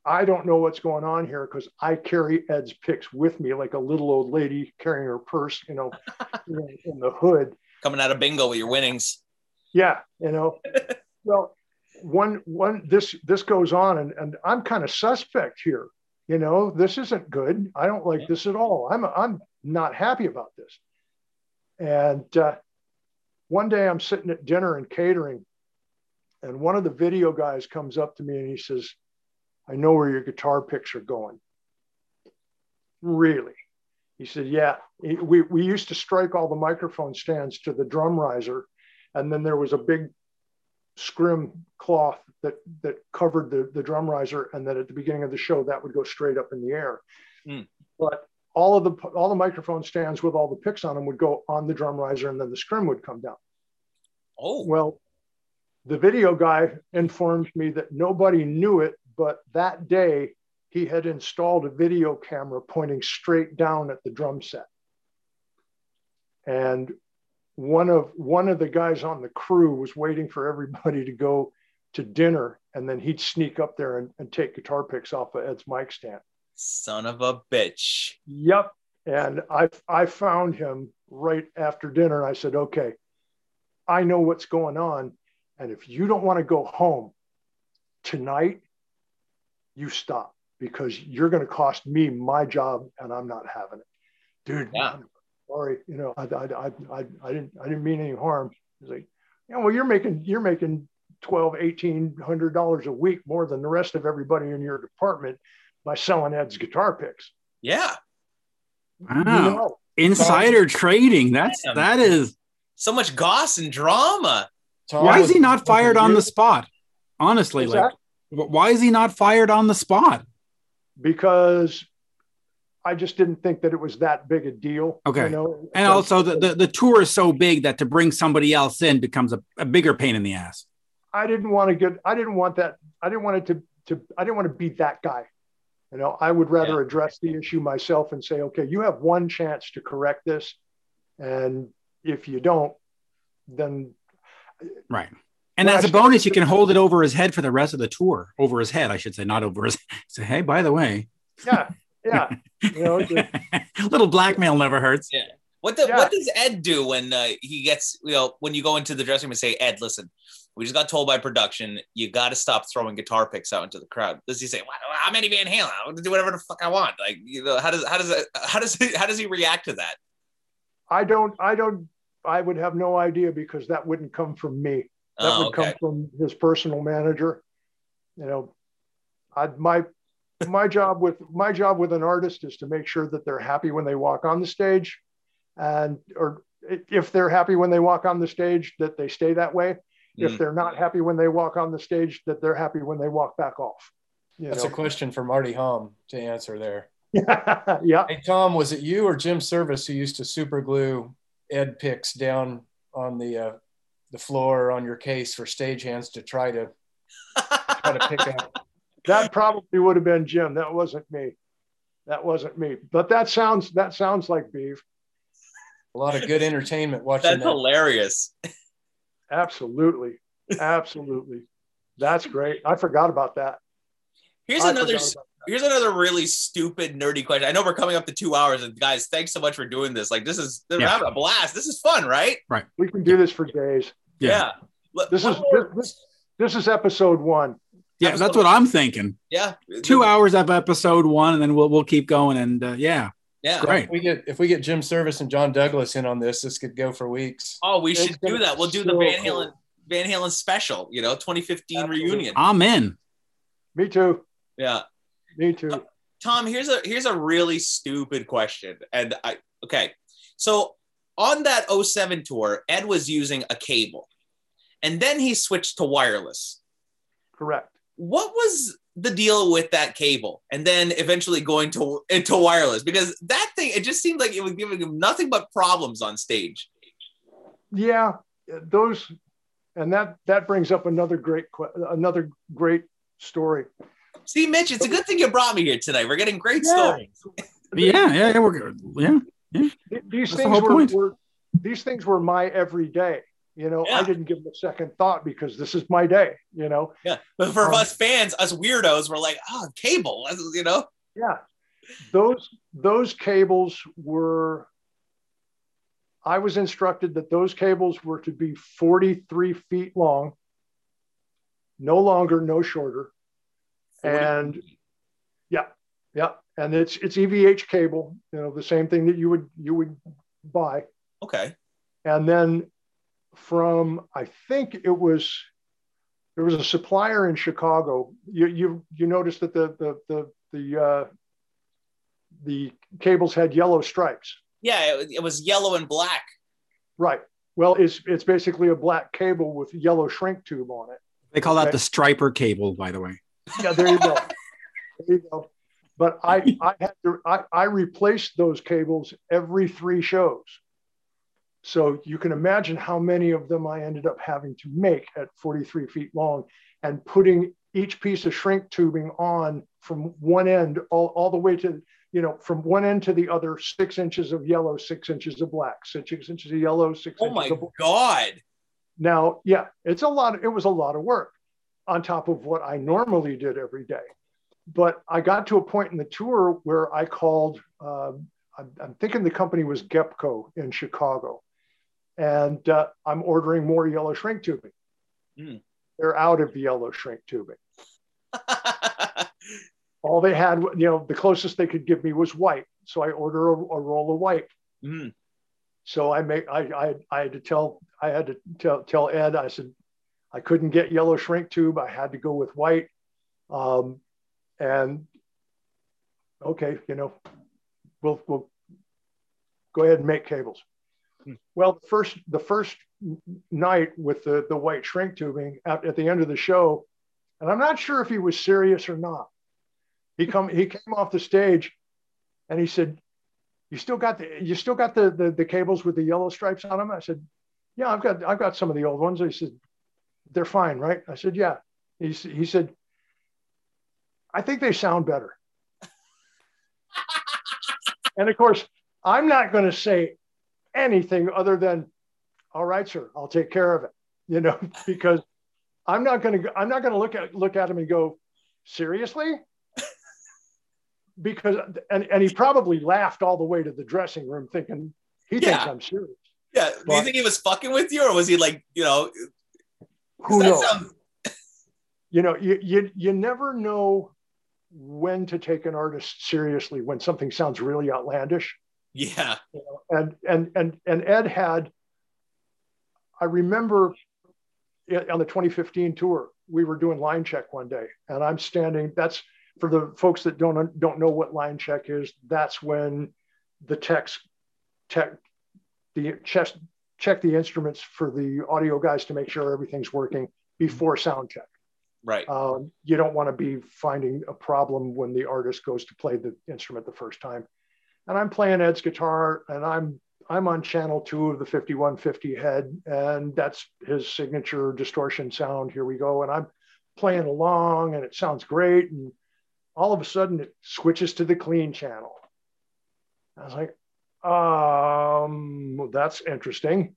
I don't know what's going on here because I carry Ed's picks with me like a little old lady carrying her purse, you know, [laughs] in the hood. Coming out of bingo with your winnings. Yeah, you know. [laughs] well, one one this this goes on and, and I'm kind of suspect here. You know, this isn't good. I don't like this at all. I'm I'm not happy about this. And uh, one day I'm sitting at dinner and catering, and one of the video guys comes up to me and he says, I know where your guitar picks are going. Really? He said, Yeah. We, we used to strike all the microphone stands to the drum riser, and then there was a big scrim cloth that, that covered the, the drum riser, and then at the beginning of the show, that would go straight up in the air. Mm. But all of the all the microphone stands with all the picks on them would go on the drum riser, and then the scrim would come down. Oh, well, the video guy informed me that nobody knew it but that day, he had installed a video camera pointing straight down at the drum set. And one of one of the guys on the crew was waiting for everybody to go to dinner, and then he'd sneak up there and, and take guitar picks off of Ed's mic stand. Son of a bitch. Yep. And I I found him right after dinner. And I said, okay, I know what's going on. And if you don't want to go home tonight, you stop because you're going to cost me my job and I'm not having it. Dude, yeah. Sorry, you know, I, I, I, I, didn't, I didn't mean any harm. He's like, yeah, well, you're making, you're making 12, 1800 dollars a week more than the rest of everybody in your department by selling Ed's guitar picks. Yeah. Wow. You know, Insider so, trading. That's, man. that is so much goss and drama. Why is he not fired on the spot? Honestly, like, why is he not fired on the spot? Because I just didn't think that it was that big a deal. Okay. You know? And so, also the, the, the, tour is so big that to bring somebody else in becomes a, a bigger pain in the ass. I didn't want to get I didn't want that I didn't want it to to I didn't want to be that guy. You know, I would rather yeah. address the issue myself and say, okay, you have one chance to correct this. And if you don't, then right. And as a bonus, you can hold it over his head for the rest of the tour. Over his head, I should say, not over his. [laughs] Say, hey, by the way. Yeah, yeah. [laughs] You know, little blackmail never hurts. Yeah. What the, yeah. What does Ed do when uh, he gets you know when you go into the dressing room and say, Ed, listen, we just got told by production you got to stop throwing guitar picks out into the crowd. Does he say, well, I'm Eddie Van Halen, I'm gonna do whatever the fuck I want? Like, you know, how does how does how does he, how does he react to that? I don't I don't I would have no idea because that wouldn't come from me. That oh, would okay. come from his personal manager. You know, I, my my job with my job with an artist is to make sure that they're happy when they walk on the stage, and or if they're happy when they walk on the stage, that they stay that way. Mm. If they're not happy when they walk on the stage, that they're happy when they walk back off. You That's know? a question for Marty Hom to answer there. [laughs] yeah. Hey Tom, was it you or Jim Service who used to super glue Ed picks down on the uh, the floor on your case for stagehands to try to try to pick [laughs] up. That probably would have been Jim. That wasn't me. That wasn't me. But that sounds that sounds like beef. A lot of good entertainment watching. That's that. hilarious. Absolutely, absolutely. That's great. I forgot about that. Here's I another here's another really stupid nerdy question. I know we're coming up to two hours, and guys, thanks so much for doing this. Like, this is we're yeah. having a blast. This is fun, right? Right. We can do this for days. Yeah. yeah. This is this, this, is episode one. Yeah, that's what I'm thinking. Yeah. Two hours of episode one, and then we'll we'll keep going. And uh, yeah. Yeah, great. If we get if we get Jim Service and John Douglas in on this, this could go for weeks. Oh, we should do that. We'll do the Van Halen Van Halen special. You know, 2015 Absolutely. reunion. I'm in. Me too. Yeah. Me too. Tom, here's a here's a really stupid question. And I okay. So on that 07 tour, Ed was using a cable. And then he switched to wireless. Correct. What was the deal with that cable and then eventually going to into wireless because that thing it just seemed like it was giving him nothing but problems on stage yeah those and that that brings up another great another great story See, Mitch, it's a good thing you brought me here tonight. We're getting great yeah. stories. [laughs] yeah, yeah, yeah, we're good. Yeah, yeah. These That's things the were, were, these things were my everyday. You know, Yeah. I didn't give it a second thought because this is my day. You know, Yeah. But for Um, us fans, us weirdos, we're like, oh, cable, [laughs] you know? yeah, those those cables were. I was instructed that those cables were to be 43 feet long, no longer, no shorter. And yeah, yeah, and it's it's EVH cable, you know, the same thing that you would you would buy. okay. And then from I think it was there was a supplier in Chicago. You you you noticed that the the the the uh, the cables had yellow stripes, Yeah, it, it was yellow and black. right? Well, it's it's basically a black cable with yellow shrink tube on it. They call that the striper cable, by the way. Yeah, there you go. [laughs] there you go. But I I had to I, I replaced those cables every three shows. So you can imagine how many of them I ended up having to make at 43 feet long and putting each piece of shrink tubing on from one end all, all the way to, you know, from one end to the other, six inches of yellow, six inches of black, six inches of yellow, six Oh inches my of black. God. Now, yeah, it's a lot. It was a lot of work on top of what I normally did every day. But I got to a point in the tour where I called. Um, I'm, I'm thinking the company was Gepco in Chicago, and uh, I'm ordering more yellow shrink tubing. Hmm. They're out of yellow shrink tubing. [laughs] All they had, you know, the closest they could give me was white. So I order a, a roll of white. Mm. So I make I, I I had to tell I had to tell tell Ed I said I couldn't get yellow shrink tube I had to go with white um, and okay you know we'll we'll go ahead and make cables. Well the first the first night with the the white shrink tubing at, at the end of the show and I'm not sure if he was serious or not. He come he came off the stage and he said you still got the you still got the, the the cables with the yellow stripes on them i said yeah i've got i've got some of the old ones. He said they're fine right? I said yeah. He, he said i think they sound better. [laughs] And of course i'm not going to say anything other than all right sir i'll take care of it you know [laughs] because i'm not going to i'm not going to look at look at him and go seriously because and, and he probably laughed all the way to the dressing room thinking he thinks I'm serious. Yeah. Do you think he was fucking with you or was he like, you know, Who knows? sounds- [laughs] You know, you, you you never know when to take an artist seriously when something sounds really outlandish. Yeah. You know? And and and and Ed had I remember on the 2015 tour, we were doing line check one day, and I'm standing. That's for the folks that don't don't know what line check is. That's when the techs tech the chest check the instruments for the audio guys to make sure everything's working before sound check. Right. Um, you don't want to be finding a problem when the artist goes to play the instrument the first time. And I'm playing Ed's guitar, and I'm I'm on channel two of the 5150 head, and that's his signature distortion sound. Here we go, and I'm playing along, and it sounds great. And all of a sudden, it switches to the clean channel. I was like, um, that's interesting.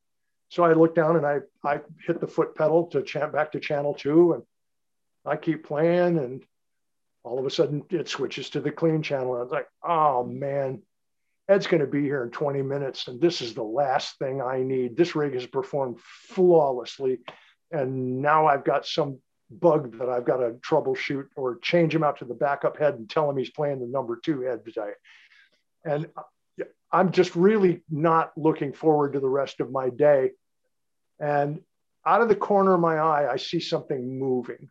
So I look down and I I hit the foot pedal to chant back to channel two, and I keep playing, and all of a sudden it switches to the clean channel. I was like, oh man, Ed's going to be here in 20 minutes, and this is the last thing I need. This rig has performed flawlessly, and now I've got some bug that I've got to troubleshoot or change him out to the backup head and tell him he's playing the number two head today. And I'm just really not looking forward to the rest of my day. And out of the corner of my eye, I see something moving.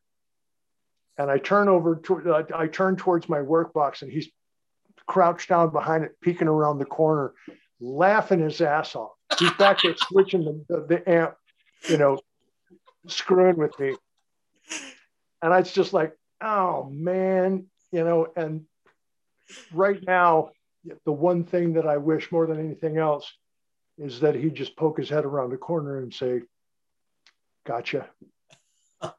And I turn over to, I turn towards my work box and he's crouched down behind it, peeking around the corner, laughing his ass off. He's back there switching the, the, the amp, you know, screwing with me. And it's just like, oh man, you know, and right now, the one thing that I wish more than anything else is that he just poke his head around the corner and say, gotcha. [laughs]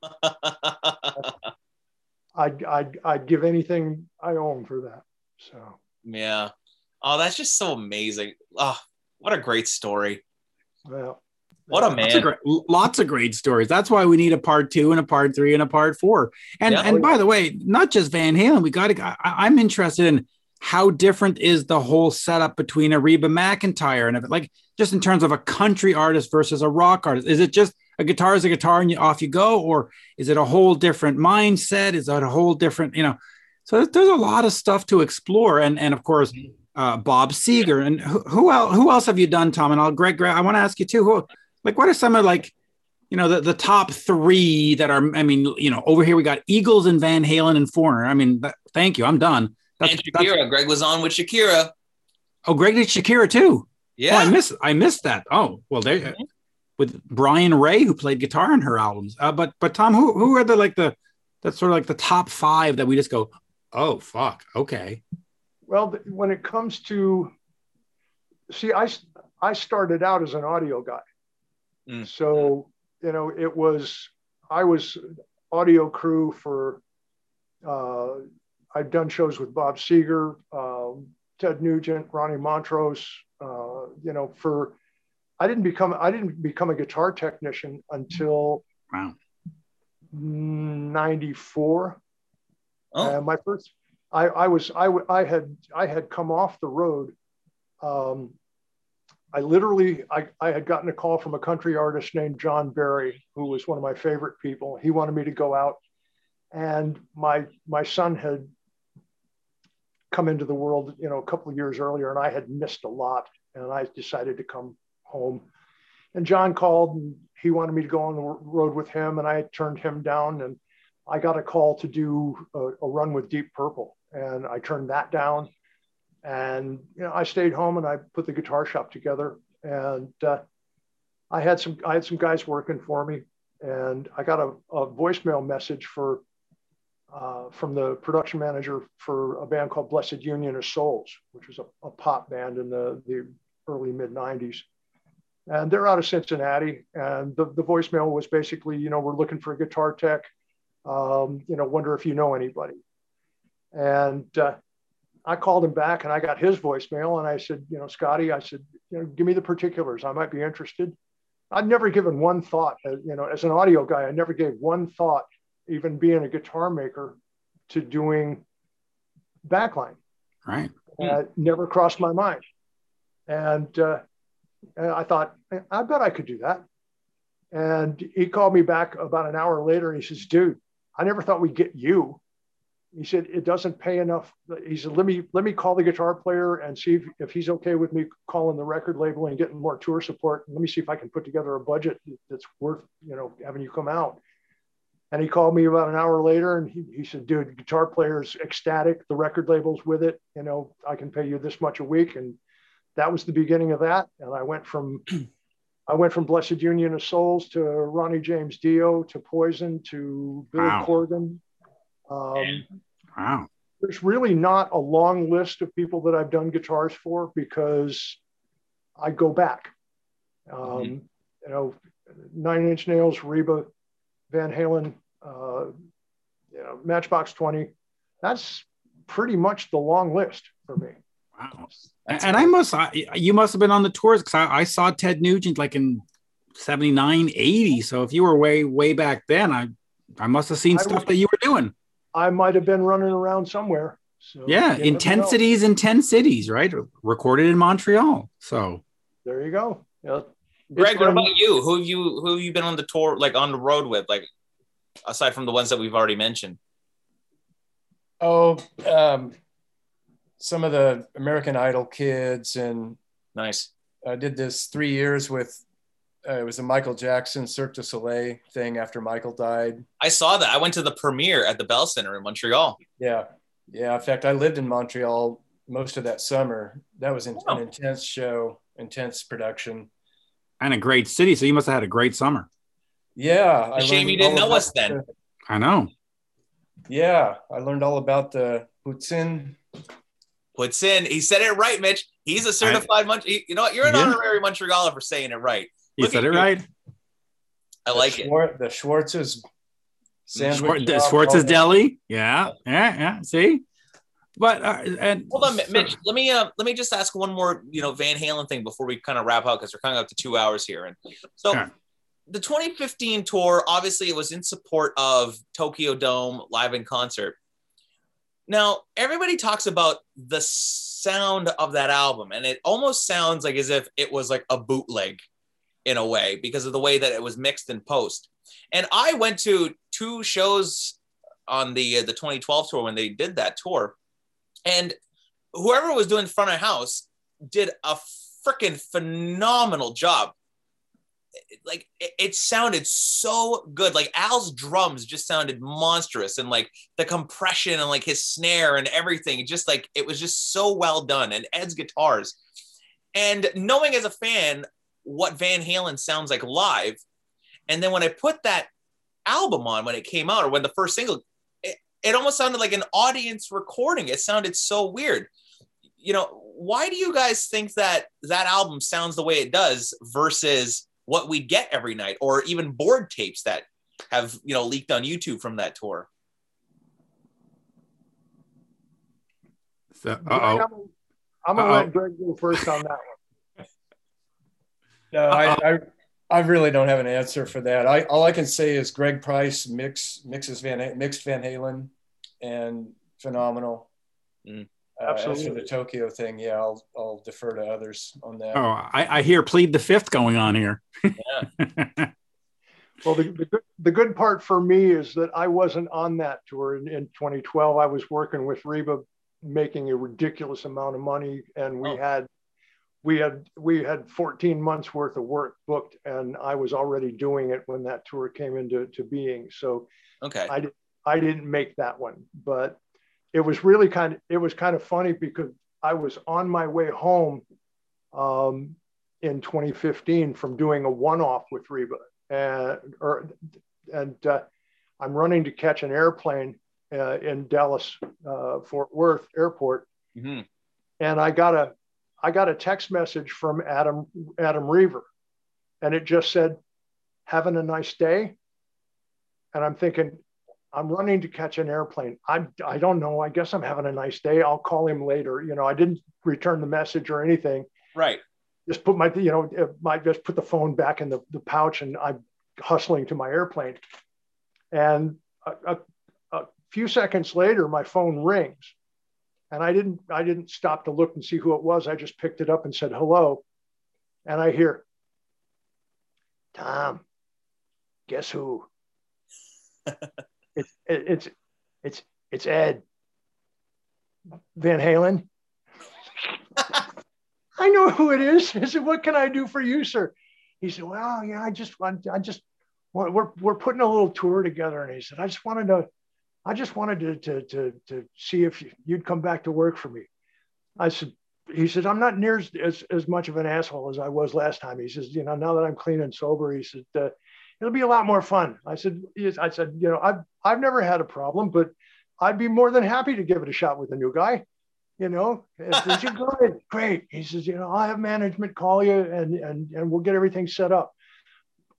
I'd, I'd, I'd give anything I own for that. So, yeah. Oh, that's just so amazing. Oh, what a great story. well, What a Lots of, man. great, lots of great stories. That's why we need a part two and a part three and a part four. And Yeah. and by the way, not just Van Halen. We got to. I, I'm interested in how different is the whole setup between a Reba McEntire and like just in terms of a country artist versus a rock artist. Is it just a guitar is a guitar and you, off you go, or is it a whole different mindset? Is that a whole different you know? So there's, a lot of stuff to explore, and and of course. Uh, Bob Seger and who, who else? Who else have you done, Tom? And I'll Greg. Greg I want to ask you too. Who, like what are some of like you know the, the top three that are i mean you know over here we got eagles and van halen and foreigner i mean that, thank you i'm done that's, and that's- Shakira. Greg was on with Shakira. oh greg did shakira too Yeah. oh, i missed i missed that oh well there Mhm. with brian ray who played guitar in her albums uh, but but tom who who are the like the that's sort of like the top five that we just go oh fuck okay Well, when it comes to, see, i i started out as an audio guy. Mm. So, you know, it was, I was audio crew for, uh, I've done shows with Bob Seger, um, Ted Nugent, Ronnie Montrose, uh, you know, for, I didn't become, I didn't become a guitar technician until wow 94. Oh, my first, I, I was, I, I had, I had come off the road. Um, I literally, I, I had gotten a call from a country artist named John Berry, who was one of my favorite people. He wanted me to go out, and my my son had come into the world, you know, a couple of years earlier, and I had missed a lot, and I decided to come home. And John called, and he wanted me to go on the road with him, and I turned him down, and I got a call to do a, a run with Deep Purple, and I turned that down. And you know, I stayed home and I put the guitar shop together, and uh, I had some I had some guys working for me, and I got a, a voicemail message for uh, from the production manager for a band called Blessid Union of Souls, which was a, a pop band in the the early mid '90s, and they're out of Cincinnati. And the the voicemail was basically, you know, we're looking for a guitar tech um, you know, wonder if you know anybody. And uh, I called him back and I got his voicemail and I said, you know, Scotty, I said, you know, give me the particulars. I might be interested. I'd never given one thought, uh, you know, as an audio guy, I never gave one thought, even being a guitar maker, to doing backline. right Uh, never crossed my mind. And uh, and I thought, I bet I could do that. And he called me back about an hour later and he says, dude, I never thought we'd get you. He said, it doesn't pay enough. He said, let me, let me call the guitar player and see if, if he's okay with me calling the record label and getting more tour support. Let me see if I can put together a budget that's worth, you know, having you come out. And he called me about an hour later and he, he said, dude, guitar player's ecstatic. The record label's with it. You know, I can pay you this much a week. And that was the beginning of that. And I went from I went from Blessid Union of Souls to Ronnie James Dio to Poison to Billy Wow. Corgan. Um, wow there's really not a long list of people that I've done guitars for because I go back. Um, Mhm. You know, Nine Inch Nails, Reba, Van Halen, uh, you know, Matchbox 20. That's pretty much the long list for me. Wow That's and I must, I, you must have been on the tours because I, I saw Ted Nugent like in 79, 80. So if you were way, way back then, I, I must have seen I stuff was- that you were doing. I might have been running around somewhere. So Yeah. you never know. Intensities in 10 cities, right? Recorded in Montreal. So There you go. Yeah. Greg, what about you? Who have you who have you been on the tour, like on the road with, like aside from the ones that we've already mentioned? Oh, um, some of the American Idol kids, and Nice. I did this three years with. Uh, it was a Michael Jackson Cirque du Soleil thing after Michael died. I saw that. I went to the premiere at the Bell Center in Montreal. Yeah, yeah. In fact, I lived in Montreal most of that summer. That was in, Wow. an intense show, intense production. and a great city. So you must have had a great summer. Yeah, I A shame learned you didn't know about us then. the- I know. yeah, I learned all about the Poutine. Puts in. He said it right, Mitch. He's a certified Mont. You know what? You're an Yeah. honorary Montrealer for saying it right. You Look said it you. right. I like it. Schwar- The Schwartz's sandwich. Schwar- shop, Schwartz's all. Deli. Yeah. Yeah. Yeah. See? but uh, and hold on, Mitch. Let me uh, let me just ask one more, you know, Van Halen thing before we kind of wrap up because we're coming up to two hours here. And so, Sure. the 2015 tour, obviously, it was in support of Tokyo Dome live in concert. Now, everybody talks about the sound of that album, and it almost sounds like as if it was like a bootleg in a way because of the way that it was mixed in post. And I went to two shows on the uh, the 2012 tour when they did that tour, and whoever was doing front of house did a freaking phenomenal job. Like it, sounded so good. Like Al's drums just sounded monstrous, and like the compression and like his snare and everything, just like it was just so well done. And Ed's guitars, and knowing as a fan what Van Halen sounds like live, and then when I put that album on when it came out or when the first single it, it almost sounded like an audience recording it sounded so weird you know why do you guys think that that album sounds the way it does versus what we'd get every night or even board tapes that have you know leaked on youtube from that tour So, uh-oh. I'm, gonna- I'm gonna Uh-oh. let Greg go first on that one. [laughs] No, I, I, I really don't have an answer for that. I all I can say is Greg Price mix mixes Van mixed Van Halen, and phenomenal. Mm. Uh, as for Absolutely. the Tokyo thing, yeah, I'll I'll defer to others on that. Oh, I, I hear plead the fifth going on here. yeah. [laughs] Well, the, the, good, the good part for me is that I wasn't on that tour in, in 2012. I was working with Reba, making a ridiculous amount of money, and we Oh. had we had we had 14 months worth of work booked, and I was already doing it when that tour came into to being. So okay I didn't I didn't make that one, but it was really kind of it was kind of funny because I was on my way home um, in 2015 from doing a one-off with Reba, and or and uh, I'm running to catch an airplane uh, in Dallas uh, Fort Worth Airport, Mhm. and I got a I got a text message from Adam Adam Reiver, and it just said, "Having a nice day." And I'm thinking, I'm running to catch an airplane. I'm I don't know. I guess I'm having a nice day. I'll call him later. You know, I didn't return the message or anything. right Just put my you know uh, my just put the phone back in the, the pouch and I'm hustling to my airplane. And a, a, a few seconds later, my phone rings, and I didn't I didn't stop to look and see who it was. I just picked it up and said hello, and I hear, Tom, guess who? [laughs] it's it, it's it's it's Ed Van Halen. [laughs] I know who it is. I said, "What can I do for you, sir?" He said, "Well, yeah, I just want, I just, we're we're putting a little tour together." And he said, "I just wanted to, I just wanted to to to, to see if you- you'd come back to work for me." I said, "He said I'm not near as, as as much of an asshole as I was last time." He says, "You know, now that I'm clean and sober," he said, uh, "It'll be a lot more fun." I said, yes, "I said, you know, I've I've never had a problem, but I'd be more than happy to give it a shot with a new guy." you know, he said, [laughs] good, great. He says, you know, I'll have management call you and, and, and we'll get everything set up.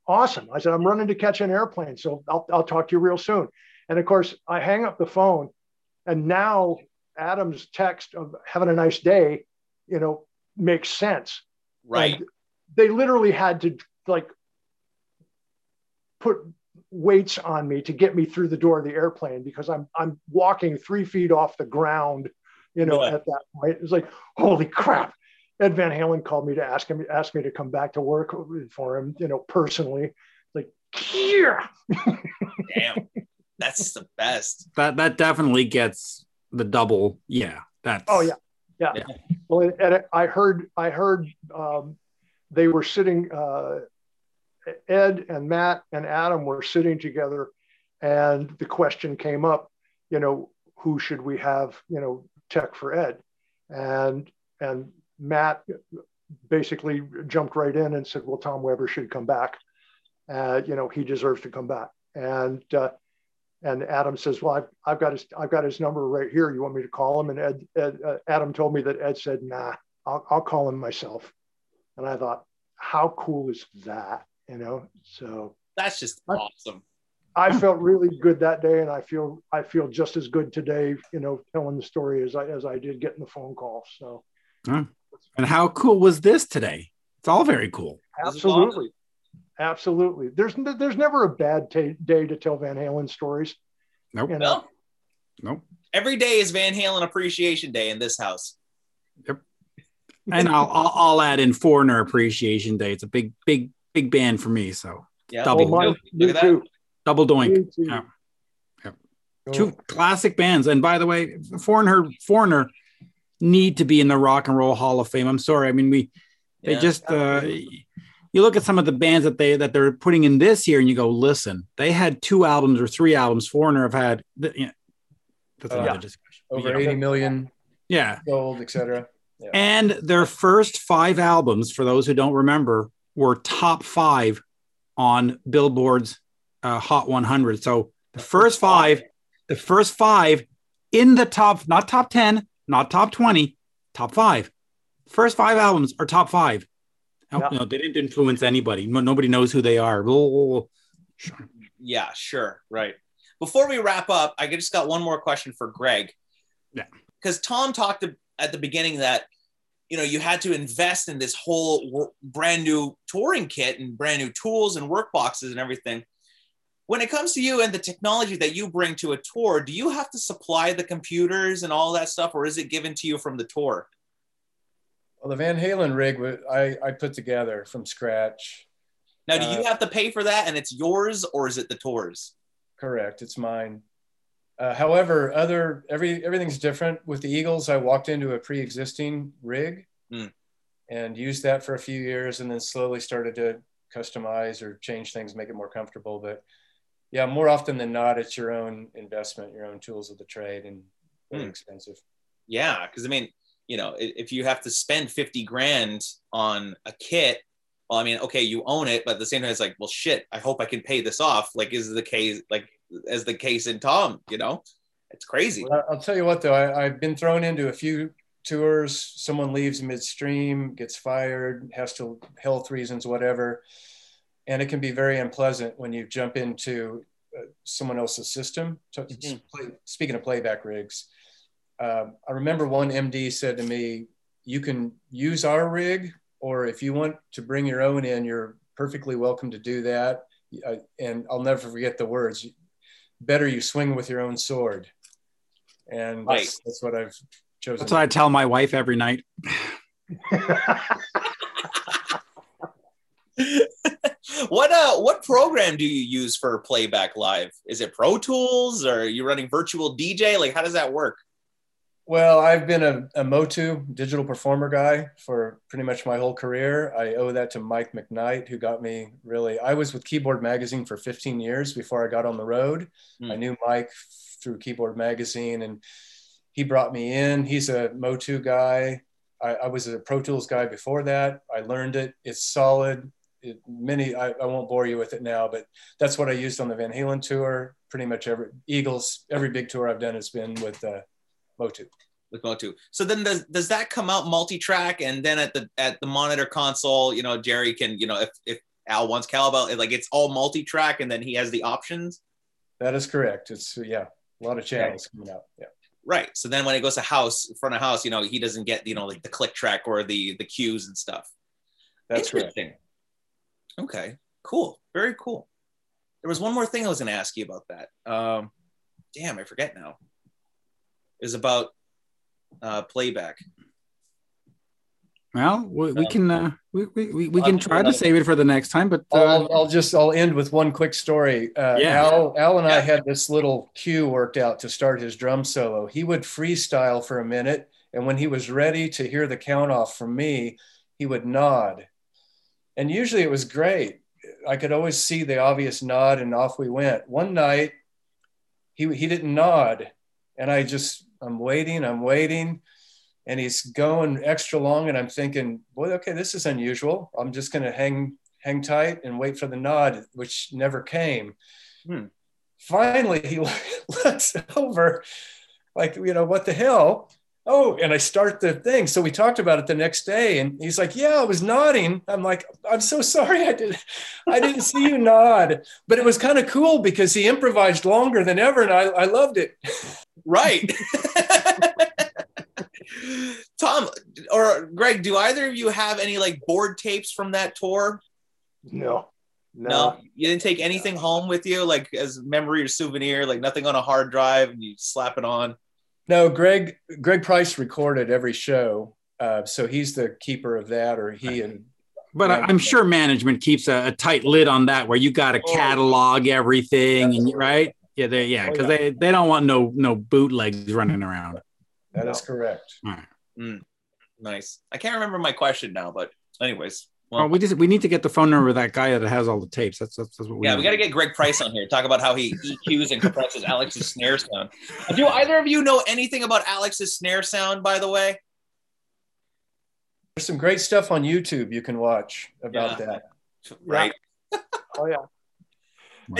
Awesome. I said, I'm running to catch an airplane. So I'll, I'll talk to you real soon. And of course, I hang up the phone and now Adam's text of having a nice day, you know, makes sense. right And they literally had to like put weights on me to get me through the door of the airplane because I'm I'm walking three feet off the ground, you know, Yeah. at that point. It was like, holy crap. Ed Van Halen called me to ask him ask me to come back to work for him, you know, personally. Like, yeah. damn that's the best that that definitely gets the double. Yeah, that's. Oh yeah, yeah. Yeah. Well, and I heard, I heard um, they were sitting. Uh, Ed and Matt and Adam were sitting together, and the question came up. You know, who should we have? You know, tech for Ed, and and Matt basically jumped right in and said, "Well, Tom Weber should come back. Uh, you know, he deserves to come back." And uh, and Adam says, "Well, I've, I've got his I've got his number right here. You want me to call him?" And Ed, Ed uh, Adam told me that Ed said, "Nah, I'll I'll call him myself." And I thought, how cool is that? You know, so that's just awesome I felt really good that day, and I feel I feel just as good today. You know, telling the story as I as I did getting the phone call. So, and how cool was this today? It's all very cool. Absolutely, absolutely. There's there's never a bad t- day to tell Van Halen stories. Nope. You know? No. Nope. Every day is Van Halen Appreciation Day in this house. Yep. And I'll, I'll I'll add in Foreigner Appreciation Day. It's a big big big band for me. So Yeah. Double. Oh, mine, Look at that. double doink. Me too. Yeah. Two classic bands. And by the way, Foreigner Foreigner need to be in the Rock and Roll Hall of Fame. I'm sorry. I mean, we they Yeah. just uh, you look at some of the bands that they that they're putting in this year, and you go, listen, they had two albums or three albums. Foreigner have had. th- You know, that's Uh, another yeah. discussion. over Yeah. 80 million Yeah. Gold, etc. And their first five albums, for those who don't remember, were top five on Billboard's uh, Hot 100. So the first five, the first five in the top, not top 10, not top 20, top five. First five albums are top five. Yeah. No, they didn't influence anybody. Nobody knows who they are. Oh, sure. Yeah, sure. Right. Before we wrap up, I just got one more question for Greg. Yeah. Because Tom talked at the beginning that, you know, you had to invest in this whole wor- brand new touring kit and brand new tools and work boxes and everything. When it comes to you and the technology that you bring to a tour, do you have to supply the computers and all that stuff, or is it given to you from the tour? Well, the Van Halen rig I, I put together from scratch. Now, do you Uh, have to pay for that and it's yours, or is it the tours? Correct, it's mine. Uh, however, other every everything's different. With the Eagles, I walked into a pre-existing rig Hmm. and used that for a few years, and then slowly started to customize or change things, make it more comfortable. But yeah, more often than not, it's your own investment, your own tools of the trade, and very Hmm. expensive. Yeah, because I mean, you know, if you have to spend 50 grand on a kit, well, I mean, okay, you own it, but at the same time, it's like, well, shit, I hope I can pay this off. Like, is the case, like, as the case in Tom, you know, it's crazy. Well, I'll tell you what, though, I, I've been thrown into a few tours. Someone leaves midstream, gets fired, has to health reasons, whatever, and it can be very unpleasant when you jump into uh, someone else's system. So- Mhm. play- Speaking of playback rigs, um, I remember one MD said to me, "You can use our rig, or if you want to bring your own in, you're perfectly welcome to do that." I, and I'll never forget the words better you swing with your own sword. And Right. that's, that's what I've chosen. That's what I tell my wife every night. [laughs] what uh what program do you use for playback live? Is it Pro Tools or are you running virtual DJ? Like how does that work? Well, I've been a, a Motu digital performer guy for pretty much my whole career. I owe that to Mike McKnight, who got me really. I was with Keyboard Magazine for 15 years before I got on the road. Hmm. I knew Mike through Keyboard Magazine, and he brought me in. He's a Motu guy. I, I was a Pro Tools guy before that. I learned it. It's solid. It, many, I, I won't bore you with it now, but that's what I used on the Van Halen tour. Pretty much every Eagles, every big tour I've done has been with uh, Motu. with Motu. So then does does that come out multi-track and then at the at the monitor console, you know, Jerry can, you know, if if Al wants cowbell, like it's all multi-track and then he has the options. That is correct. It's yeah, a lot of channels coming out. Yeah. Right. So then when it goes to house, front of house, you know, he doesn't get, you know, like the click track or the the cues and stuff. That's correct. Okay. Cool. Very cool. There was one more thing I was going to ask you about that. Um, damn, I forget now. It was about uh, playback. Well, we, we Um, can uh, we, we, we, we can try to save it for the next time, but uh, I'll, I'll just I'll end with one quick story. Uh, Yeah. Al Al and I had this little cue worked out to start his drum solo. He would freestyle for a minute, and when he was ready to hear the count off from me, he would nod. And usually it was great. I could always see the obvious nod, and off we went. One night, he he didn't nod, and I just I'm waiting, I'm waiting, and he's going extra long, and I'm thinking, boy, okay, this is unusual. I'm just gonna hang hang tight and wait for the nod, which never came. Hmm. Finally, he [laughs] looks over, like, you know, what the hell? Oh, and I start the thing. So we talked about it the next day, and he's like, yeah, I was nodding. I'm like, I'm so sorry, I did, I didn't see you nod, but it was kind of cool because he improvised longer than ever, and I, I loved it. Right. [laughs] Tom or Greg, do either of you have any like board tapes from that tour? No. No, No. you didn't take anything home with you, like as memory or souvenir, like nothing on a hard drive, and you slap it on. No, Greg Greg Price recorded every show, uh, so he's the keeper of that, or he and But I- I'm sure management keeps a, a tight lid on that, where you got to Oh. catalog everything, and right? Yeah, they yeah, Oh, because yeah. they they don't want no no bootlegs running around. that No. is correct. Nice. I can't remember my question now, but anyways, Well, well, we just we need to get the phone number of that guy that has all the tapes. That's that's, that's what we yeah, we got to get Greg Price on here. Talk about how he EQs and compresses Alex's snare sound. Do either of you know anything about Alex's snare sound? By the way, There's some great stuff on YouTube you can watch about Yeah. that. right? Oh yeah.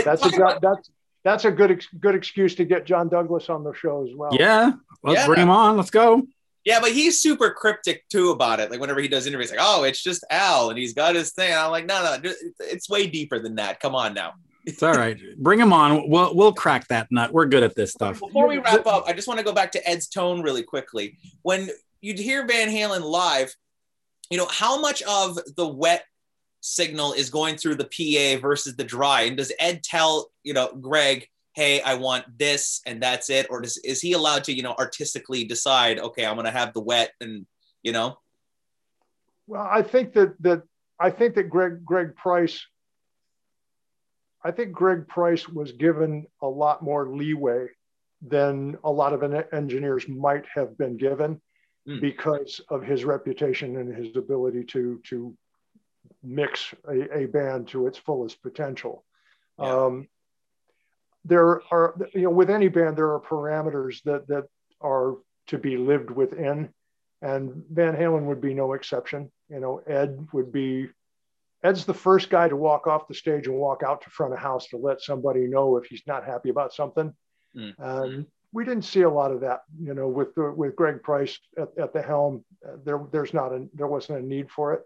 That's a that's that's a good ex- good excuse to get John Douglas on the show as well. Yeah, let's Yeah. bring him on. Let's go. Yeah, but he's super cryptic too about it. Like whenever he does interviews, like, "Oh, it's just Al, and he's got his thing." I'm like, "No, no, it's- it's way deeper than that. Come on now." It's all right. bring him on. We'll we'll crack that nut. We're good at this stuff. Before we wrap up, I just want to go back to Ed's tone really quickly. When you'd hear Van Halen live, you know, how much of the wet signal is going through the PA versus the dry? And does Ed tell, you know, Greg, hey, I want this and that's it? Or does, is he allowed to, you know, artistically decide, okay, I'm going to have the wet and, you know? Well, I think that that I think that Greg Greg Price. I think Greg Price was given a lot more leeway than a lot of engineers might have been given Mm. because of his reputation and his ability to to mix a, a band to its fullest potential. Yeah. Um, there are, you know, with any band, there are parameters that that are to be lived within, and Van Halen would be no exception. You know, Ed would be. Ed's the first guy to walk off the stage and walk out to front of house to let somebody know if he's not happy about something. Mm. And we didn't see a lot of that, you know, with the, with Greg Price at, at the helm. Uh, there, there's not a there wasn't a need for it.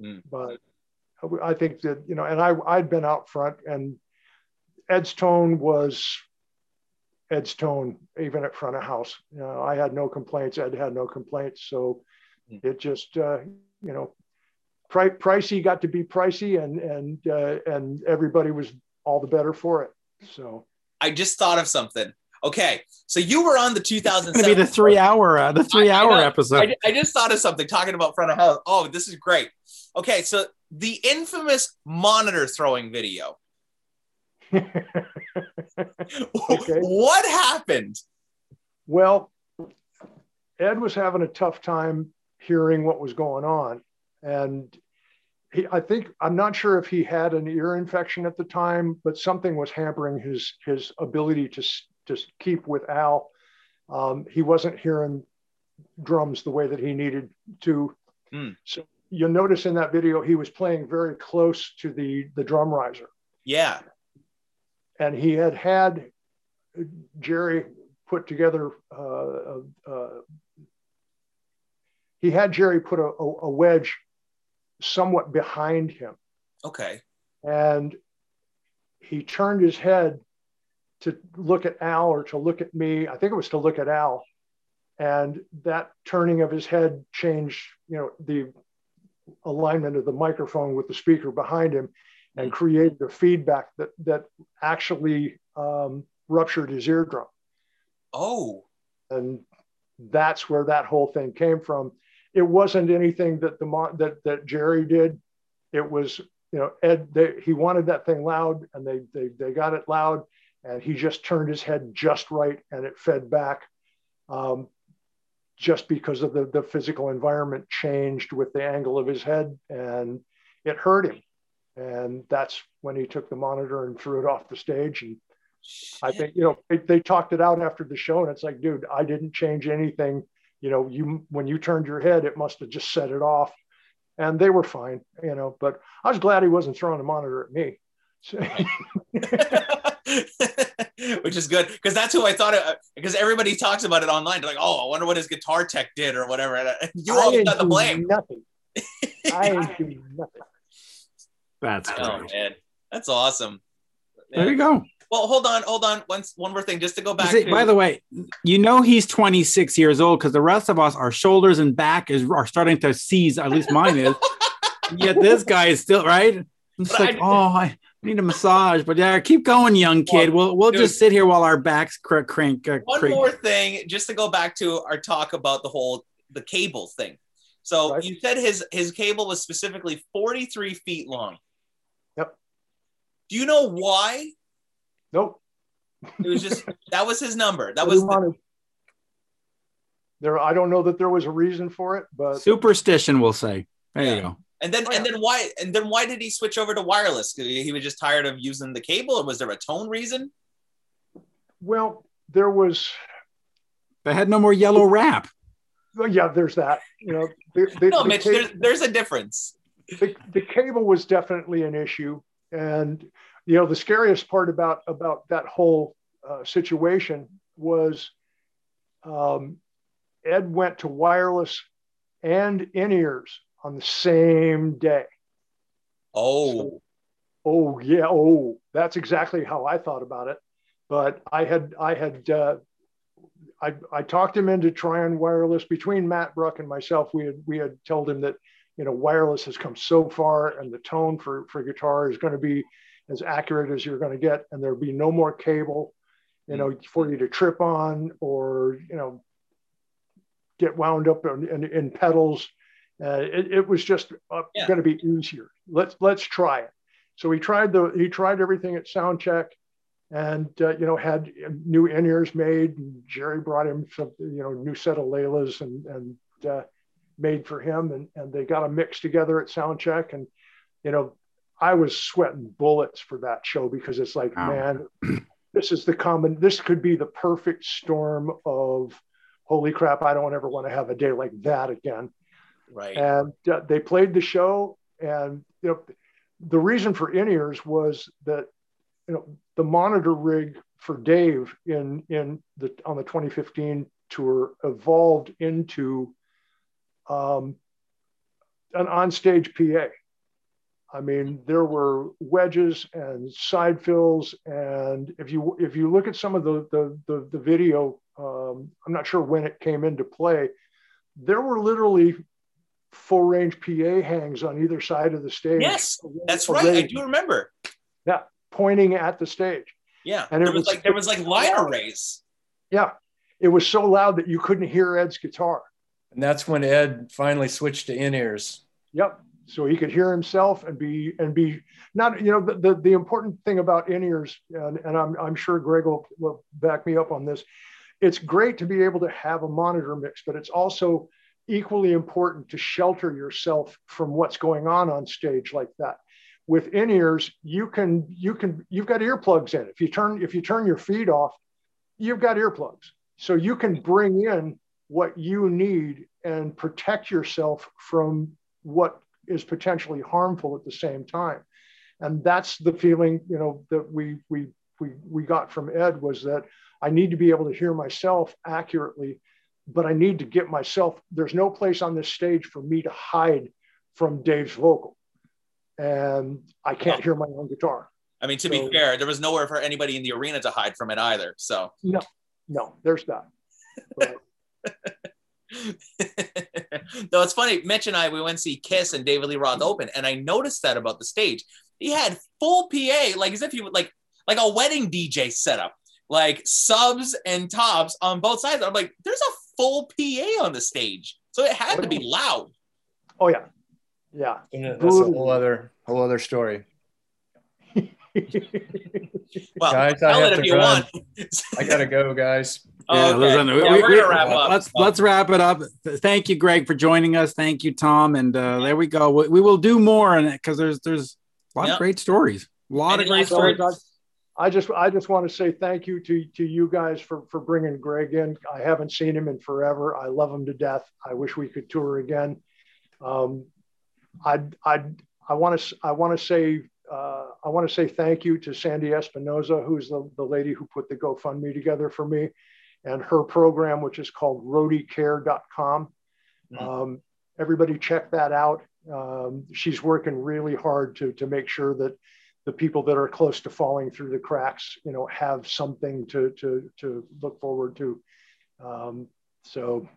Mm. But I think that you know, and I I'd been out front, and Ed's tone was Ed's tone, even at front of house. You know, I had no complaints. Ed had no complaints. So Mm. it just, uh, you know, pri- pricey got to be pricey, and and uh, and everybody was all the better for it. So I just thought of something. Okay, so you were on the It's gonna 2007. be the three hour uh, the three I hour know. episode. I, I just thought of something talking about front of house. Oh, this is great. Okay, so the infamous monitor throwing video. [laughs] What happened? Well, Ed was having a tough time hearing what was going on. And he, I think, I'm not sure if he had an ear infection at the time, but something was hampering his, his ability to, to keep with Al. Um, he wasn't hearing drums the way that he needed to. Hmm. So you'll notice in that video, he was playing very close to the, the drum riser Yeah. And he had had Jerry put together. Uh, uh, he had Jerry put a, a, a wedge somewhat behind him, Okay. and he turned his head to look at Al or to look at me. I think it was to look at Al, and that turning of his head changed, you know, the alignment of the microphone with the speaker behind him, and created a feedback that that actually um, ruptured his eardrum, Oh. and that's where that whole thing came from. It wasn't anything that the that that Jerry did. It was you know Ed. They, he wanted that thing loud, and they they they got it loud, and he just turned his head just right, and it fed back. Um, just because of the, the physical environment changed with the angle of his head and it hurt him and that's when he took the monitor and threw it off the stage and i think you know they, they talked it out after the show and it's like dude i didn't change anything you know you when you turned your head it must have just set it off and they were fine you know but i was glad he wasn't throwing the monitor at me So- [laughs] which is good because that's who I thought it because everybody talks about it online. They're like, oh, I wonder what his guitar tech did or whatever. [laughs] And you all got the blame. Nothing. [laughs] I do nothing. That's Oh great. man, that's awesome. There you go. Well, hold on, hold on. One, one more thing, just to go back. See, to, by the way, you know he's 26 years old because the rest of us, our shoulders and back is are starting to seize. At least mine is. [laughs] Yet this guy is still right. I'm just But like, I- oh, I need a massage. But yeah, keep going, young kid. We'll we'll Dude. just sit here while our backs cr- crank. Uh, one crank. more thing, just to go back to our talk about the whole the cable thing. So Right. you said his his cable was specifically 43 feet long. Yep. Do you know why? Nope. It was just [laughs] that was his number. That was the, there. I don't know that there was a reason for it, but Superstition, we'll say. There Yeah. you go. and then Oh, and then why and then why did he switch over to wireless? He he was just tired of using the cable, or was there a tone reason? well, there was. They had no more yellow wrap. Well, yeah, there's that. You know, the, the, No, the Mitch, ca- there's there's a difference. the, the cable was definitely an issue and you know the scariest part about about that whole uh, situation was um, ed went to wireless and in-ears on the same day. Oh, oh yeah oh that's exactly how i thought about it. But i had i had uh, I, I talked him into trying wireless. Between Matt Bruck and myself. We had we had told him that you know wireless has come so far, and the tone for for guitar is going to be as accurate as you're going to get, and there'll be no more cable, you know, for you to trip on or you know get wound up in, in, in pedals. Uh, it, it was just uh, Yeah. going to be easier. Let's let's try it. So he tried the he tried everything at sound check and uh, you know had new in-ears made and jerry brought him some you know new set of laylas and and uh, made for him and and they got a mix together at sound check and you know i was sweating bullets for that show because it's like Wow. man this is the common this could be the perfect storm of holy crap i don't ever want to have a day like that again right. and uh, they played the show and you know the reason for in-ears was that you know the monitor rig for dave in in the on the 2015 tour evolved into um, an onstage pa i mean there were wedges and side fills and if you if you look at some of the the the, the video um, i'm not sure when it came into play there were literally full range PA hangs on either side of the stage. Yes, That's right. I do remember. Yeah, pointing at the stage. Yeah, And it was, was- like there was like line arrays. Yeah. It was so loud that you couldn't hear Ed's guitar. And that's when Ed finally switched to in ears. Yep. So he could hear himself and be and be not you know the the, the important thing about in ears and, and I'm I'm sure Greg will, will back me up on this. It's great to be able to have a monitor mix, but it's also equally important to shelter yourself from what's going on on stage like that. With in ears, you can you can you've got earplugs in. If you turn if you turn your feed off, you've got earplugs, so you can bring in what you need and protect yourself from what is potentially harmful at the same time. And that's the feeling you know that we we we we got from ed was that i need to be able to hear myself accurately but i need to get myself there's no place on this stage for me to hide from dave's vocal. And i can't oh. hear my own guitar. I mean, to be fair, there was nowhere for anybody in the arena to hide from it either. So, no, no there's that but, [laughs] [laughs] though it's funny, Mitch and I we went to see Kiss and David Lee Roth open, and I noticed that about the stage. He had full PA, like as if he would like like a wedding DJ setup, like subs and tops on both sides. I'm like, there's a full PA on the stage, so it had to be loud. oh yeah yeah And That's a whole other whole other story. [laughs] Well, Guys, I tell have it if to you run. want. I gotta go, guys. [laughs] Yeah, okay. listen, Yeah, we- we're we- gonna wrap up. Let's Oh. let's wrap it up. Thank you, Greg, for joining us. Thank you, Tom, and uh, there we go. We, we will do more on it because there's there's a lot Yeah. of great stories. A lot Any of great last stories. I just I just want to say thank you to to you guys for for bringing Greg in. I haven't seen him in forever. I love him to death. I wish we could tour again. Um, I I I want to I want to say uh, I want to say thank you to Sandy Espinoza, who's the, the lady who put the GoFundMe together for me, and her program, which is called roadiecare.com. Mm-hmm. Um, everybody check that out. Um, she's working really hard to, to make sure that the people that are close to falling through the cracks, you know, have something to, to, to look forward to. Um, so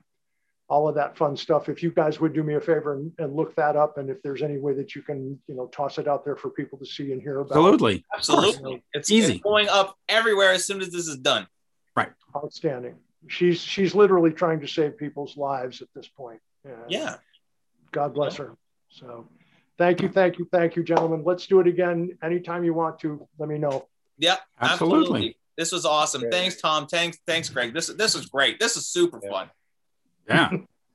all of that fun stuff. If you guys would do me a favor and, and, look that up, and if there's any way that you can, you know, toss it out there for people to see and hear about. Absolutely, absolutely, it's easy. It's going up everywhere as soon as this is done. Right. Outstanding. She's she's literally trying to save people's lives at this point. yeah. God bless her. So, thank you, thank you, thank you, gentlemen. Let's do it again anytime you want to. Let me know. Yep. Absolutely. absolutely. This was awesome. Okay. Thanks, Tom. Thanks, thanks, Greg. This this was great. This is super yeah. fun. Yeah.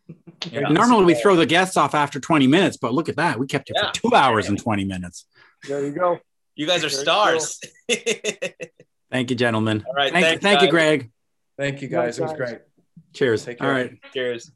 [laughs] yeah. Normally we throw the guests off after 20 minutes, but look at that. We kept it yeah. for two hours and 20 minutes. There you go. You guys are there stars. [laughs] thank you, gentlemen. All right. Thank, thanks, thank you, Greg. Thank you, guys. It was great. Cheers. All right. Cheers.